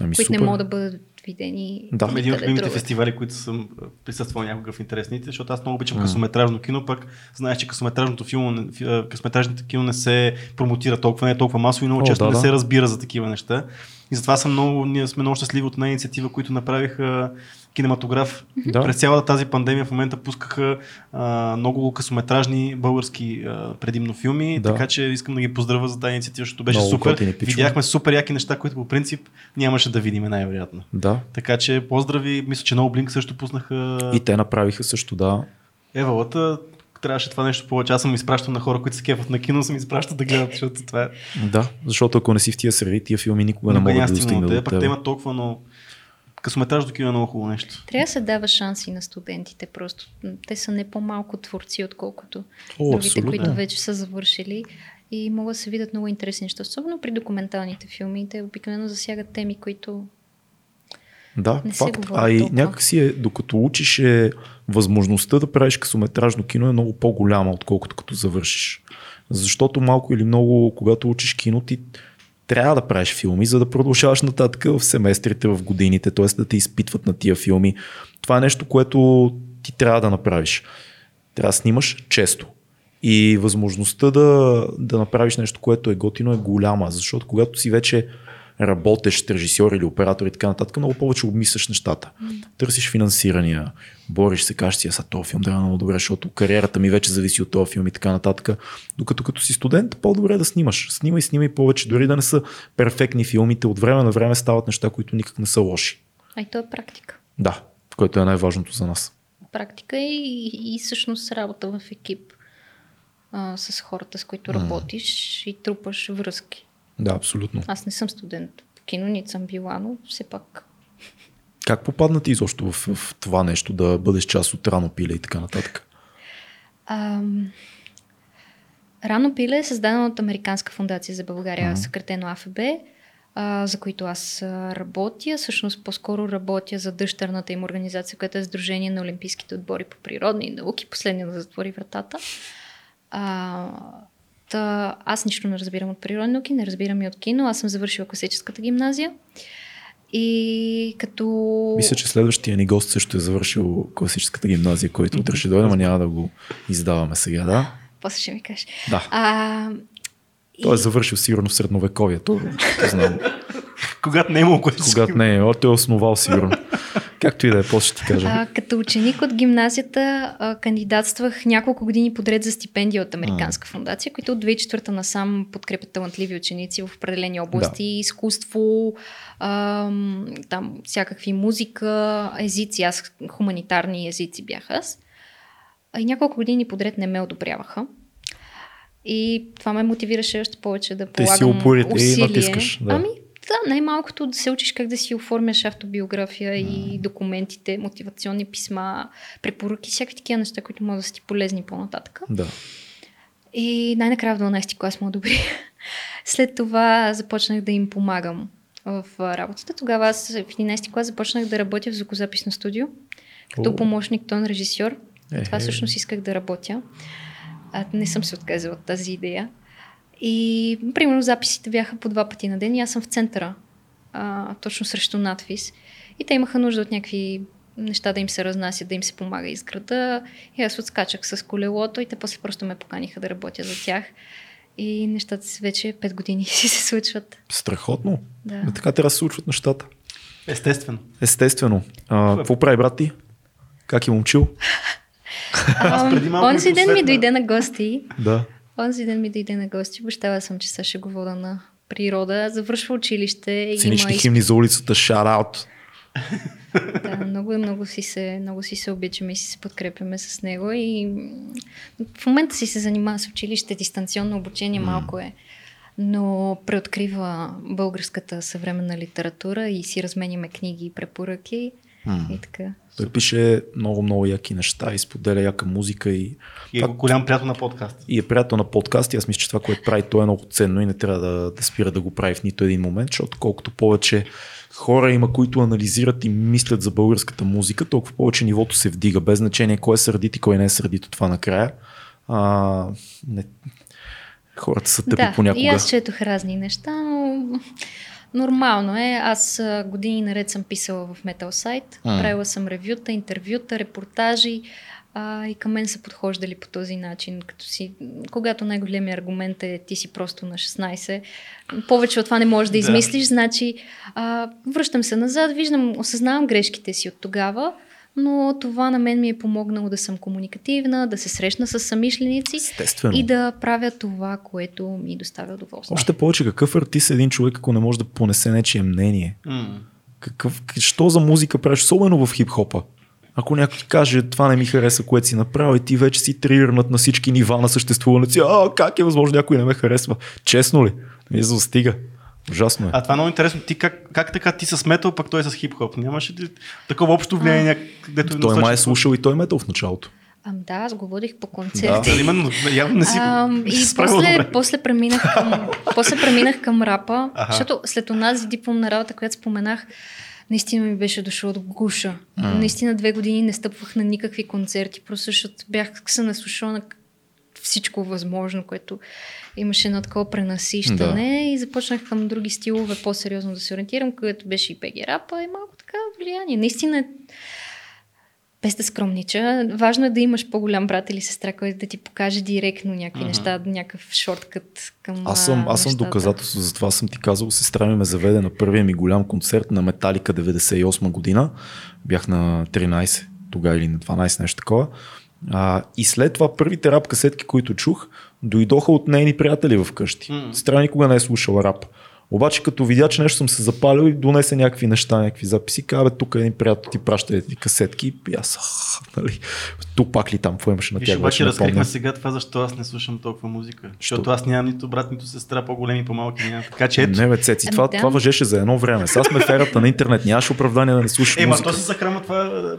Ами които супер. не могат да бъдат видени. Да. Ами един от любимите фестивали, които съм присъствал някога в интересните, защото аз много обичам късометражно кино, пък знаеш, че късометражното, филмо, не- фи- а, късометражното кино не се промотира толкова, не е толкова масово и много О, често да, не да. се разбира за такива неща. И затова съм много, ние сме много щастливи от една инициатива, които направиха кинематограф. Да. През цялата тази пандемия в момента пускаха а, много късометражни български а, предимно филми, Да. така че искам да ги поздравя за тази инициатива, защото беше Много супер. Видяхме супер яки неща, които по принцип нямаше да видим най-вероятно. Да. Така че поздрави, мисля, че No Blink също пуснаха И те направиха също, да. Евалата. Трябваше това нещо повече. Аз съм изпращал на хора, които се кефат на кино, съм изпращал да гледат, защото това е. Да, защото ако не си в тия среди, тия филми никога не Никога могат няма да достигнат до до теб, пък те имат толкова, но късометражното кино е много хубаво нещо. Трябва да се дава шанси на студентите просто. Те са не по-малко творци, отколкото О, другите, абсолютно. които вече са завършили. И могат да се видят много интересни неща. Особено при документалните филми. Те обикновено засягат теми, които Да, Не факт. А и толкова. някакси е, докато учиш е възможността да правиш късометражно кино е много по-голяма, отколкото като завършиш. Защото малко или много, когато учиш кино, ти трябва да правиш филми, за да продължаваш нататък в семестрите, в годините, т.е. да те изпитват на тия филми. Това е нещо, което ти трябва да направиш. Трябва да снимаш често. И възможността да, да направиш нещо, което е готино, е голяма, защото когато си вече работещ режисьор или оператор и така нататък, много повече обмисляш нещата. Търсиш финансирания, бориш се, кажеш си, аз този филм трябва много добре, защото кариерата ми вече зависи от този филм и така нататък. Докато като си студент, по-добре е да снимаш. Снимай, снимай повече, дори да не са перфектни филмите, от време на време стават неща, които никак не са лоши. А и то е практика. Да, което е най-важното за нас. Практика и, и, и всъщност работа в екип а, с хората, с които работиш и трупаш връзки. Да, абсолютно. Аз не съм студент по кино, нито съм била, но все пак. Как попадна ти изобщо в, в това нещо, да бъдеш част от рано пиле и така нататък? Ам... Рано пиле е създадено от Американска фундация за България, Мгм. съкратено АФБ, а, за които аз работя. Всъщност по-скоро работя за дъщерната им организация, която е Сдружение на Олимпийските отбори по природни науки. Последния да затвори вратата. А, аз нищо не разбирам от природни науки, не разбирам и от кино. Аз съм завършила класическата гимназия. И като... Мисля, че следващия ни гост също е завършил класическата гимназия, който утре ще дойде, но няма да го издаваме сега, да? После ще ми кажеш. Да. А, Той е завършил сигурно в средновековието, то знам. Когато не е имало класически. Когато не е, о, той е основал сигурно. Както и да е, после ще ти кажа. А, като ученик от гимназията а, кандидатствах няколко години подред за стипендия от Американска фундация, които от 2004 насам подкрепят талантливи ученици в определени области, да. изкуство, ам, там всякакви музика, езици, аз хуманитарни езици бях аз. А и няколко години подред не ме одобряваха. И това ме мотивираше още повече да Те си полагам упорит и натискаш, да. Ами, Да, най-малкото да се учиш как да си оформяш автобиография и документите, мотивационни писма, препоръки, всякакви такива неща, които могат да са ти полезни по-нататък. Да. И най-накрая в 12 клас му одобри. След това започнах да им помагам в работата. Тогава аз в 11 клас започнах да работя в звукозаписно студио, като О. помощник тон режисьор. Е, Това всъщност исках да работя. А, не съм се отказала от тази идея. И, примерно, записите бяха по два пъти на ден и аз съм в центъра, а, точно срещу надфис. И те имаха нужда от някакви неща да им се разнасят, да им се помага из града. И аз отскачах с колелото и те после просто ме поканиха да работя за тях. И нещата си вече 5 години си се случват. Страхотно. Да. Ме Така трябва да се случват нещата. Естествено. Естествено. А, какво прави брат ти? Как е момчил? Ам, преди малко Онзи ден ми дойде на гости. Да. Онзи ден ми дойде на гости. Обещала съм, че сега ще го вода на природа. Завършва училище. Цинични има химни за улицата, out. Да, много, много си се, много си се обичаме и си се подкрепяме с него и в момента си се занимава с училище, дистанционно обучение малко е, но преоткрива българската съвременна литература и си разменяме книги и препоръки и така. Той пише много, много яки неща и споделя яка музика и, И е голям приятел на подкаст. и е приятел на подкасти. Аз мисля, че това, което прави, то е много ценно и не трябва да, да спира да го прави в нито един момент, защото колкото повече хора има, които анализират и мислят за българската музика, толкова повече нивото се вдига, без значение кой е сърдит и кой не е сърдит от това накрая. А, не, хората са тъпи да, понякога. и аз четох разни неща, но нормално е. Аз години наред съм писала в Metal Site, М. правила съм ревюта, интервюта, репортажи а, и към мен са подхождали по този начин, като си, когато най-големият аргумент е ти си просто на 16, повече от това не можеш да Да. измислиш, значи а, връщам се назад, виждам, осъзнавам грешките си от тогава, но това на мен ми е помогнало да съм комуникативна, да се срещна с самишленици Естествено. и да правя това, което ми доставя удоволствие. Още повече, какъв артист е един човек, ако не може да понесе нечие мнение? М. Какъв, що за музика правиш, особено в хип-хопа? Ако някой ти каже, това не ми хареса, което си направил, и ти вече си трирнат на всички нива на съществуването си, а как е възможно някой не ме харесва? Честно ли? Не застига. Ужасно е. А това е много интересно. Ти как, как така ти с метал, пък той е с хип-хоп? Нямаше ли такова общо влияние, където той май е слушал и той метал в началото. Ам, да, аз го водих по концерти. Да, именно, явно не си, Ам, и после, добре. после, преминах към, после преминах към рапа, Аха. защото след онази дипломна работа, която споменах, наистина ми беше дошло от гуша. Наистина две години не стъпвах на никакви концерти, просто защото бях се наслушала на всичко възможно, което имаше едно такова пренасищане и започнах към други стилове по-сериозно да се ориентирам, където беше и ПГ рапа и малко така влияние. Наистина е без да скромнича, важно е да имаш по-голям брат или сестра, който да ти покаже директно някакви неща, някакъв шорткът към Аз съм, аз съм нещата. доказателство за това. Съм ти казал, сестра ми ме заведе на първия ми голям концерт на Металика 98 година. Бях на 13 тогава или на 12, нещо такова. А, и след това първите рап касетки, които чух, дойдоха от нейни приятели вкъщи. М. Сестра никога не е слушала рап. Обаче като видя, че нещо съм се запалил и донесе някакви неща, някакви записи, каза, бе, тук един приятел ти праща едни касетки и аз, ах, нали, тук пак ли там, какво имаше на Виж, тях, обаче вече не разкрихме помня. сега това, защо аз не слушам толкова музика. Що? Защото аз нямам нито брат, нито сестра, по-големи по-малки нямам. Така че ето. Не, бе, Цеци, това, Ами да. това въжеше за едно време. Сега сме в ерата на интернет, нямаш оправдание да не слушаш Е, музика. то се захрама това.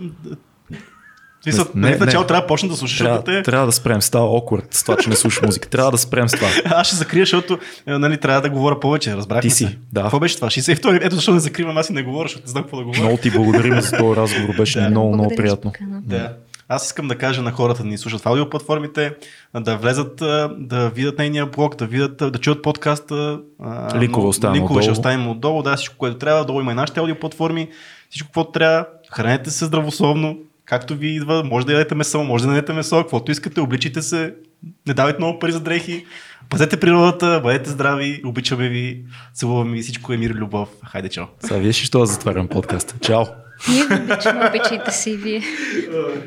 В смисъл, Не, нали, в не. начало трябва да почна да слушаш, защото Трябва, те... трябва да спрем, става awkward с това, че не слушаш музика. Трябва да спрем с това. Аз ще закрия, защото е, нали, трябва да говоря повече. Разбрахме Ти си, се. да. Какво беше това? 62. Ето защо не закривам, аз и не говоря, защото не знам какво да говоря. Много ти благодарим за този разговор, беше Да. много, много приятно. Да. Аз искам да кажа на хората да ни слушат в аудиоплатформите, да влезат, да видят нейния блог, да видят, да чуят подкаста. но- оставяме Линкове ще отдолу. оставим отдолу, да, всичко, което трябва. Долу има и нашите аудиоплатформи, всичко, което трябва. Хранете се здравословно, както ви идва. Може да ядете месо, може да не ядете месо, каквото искате, обличите се, не давайте много пари за дрехи, пазете природата, бъдете здрави, обичаме ви, целуваме ви, всичко е мир и любов. Хайде, чао! Сега вие ще затварям подкаста. Чао! Ние обичаме, обичайте си и вие.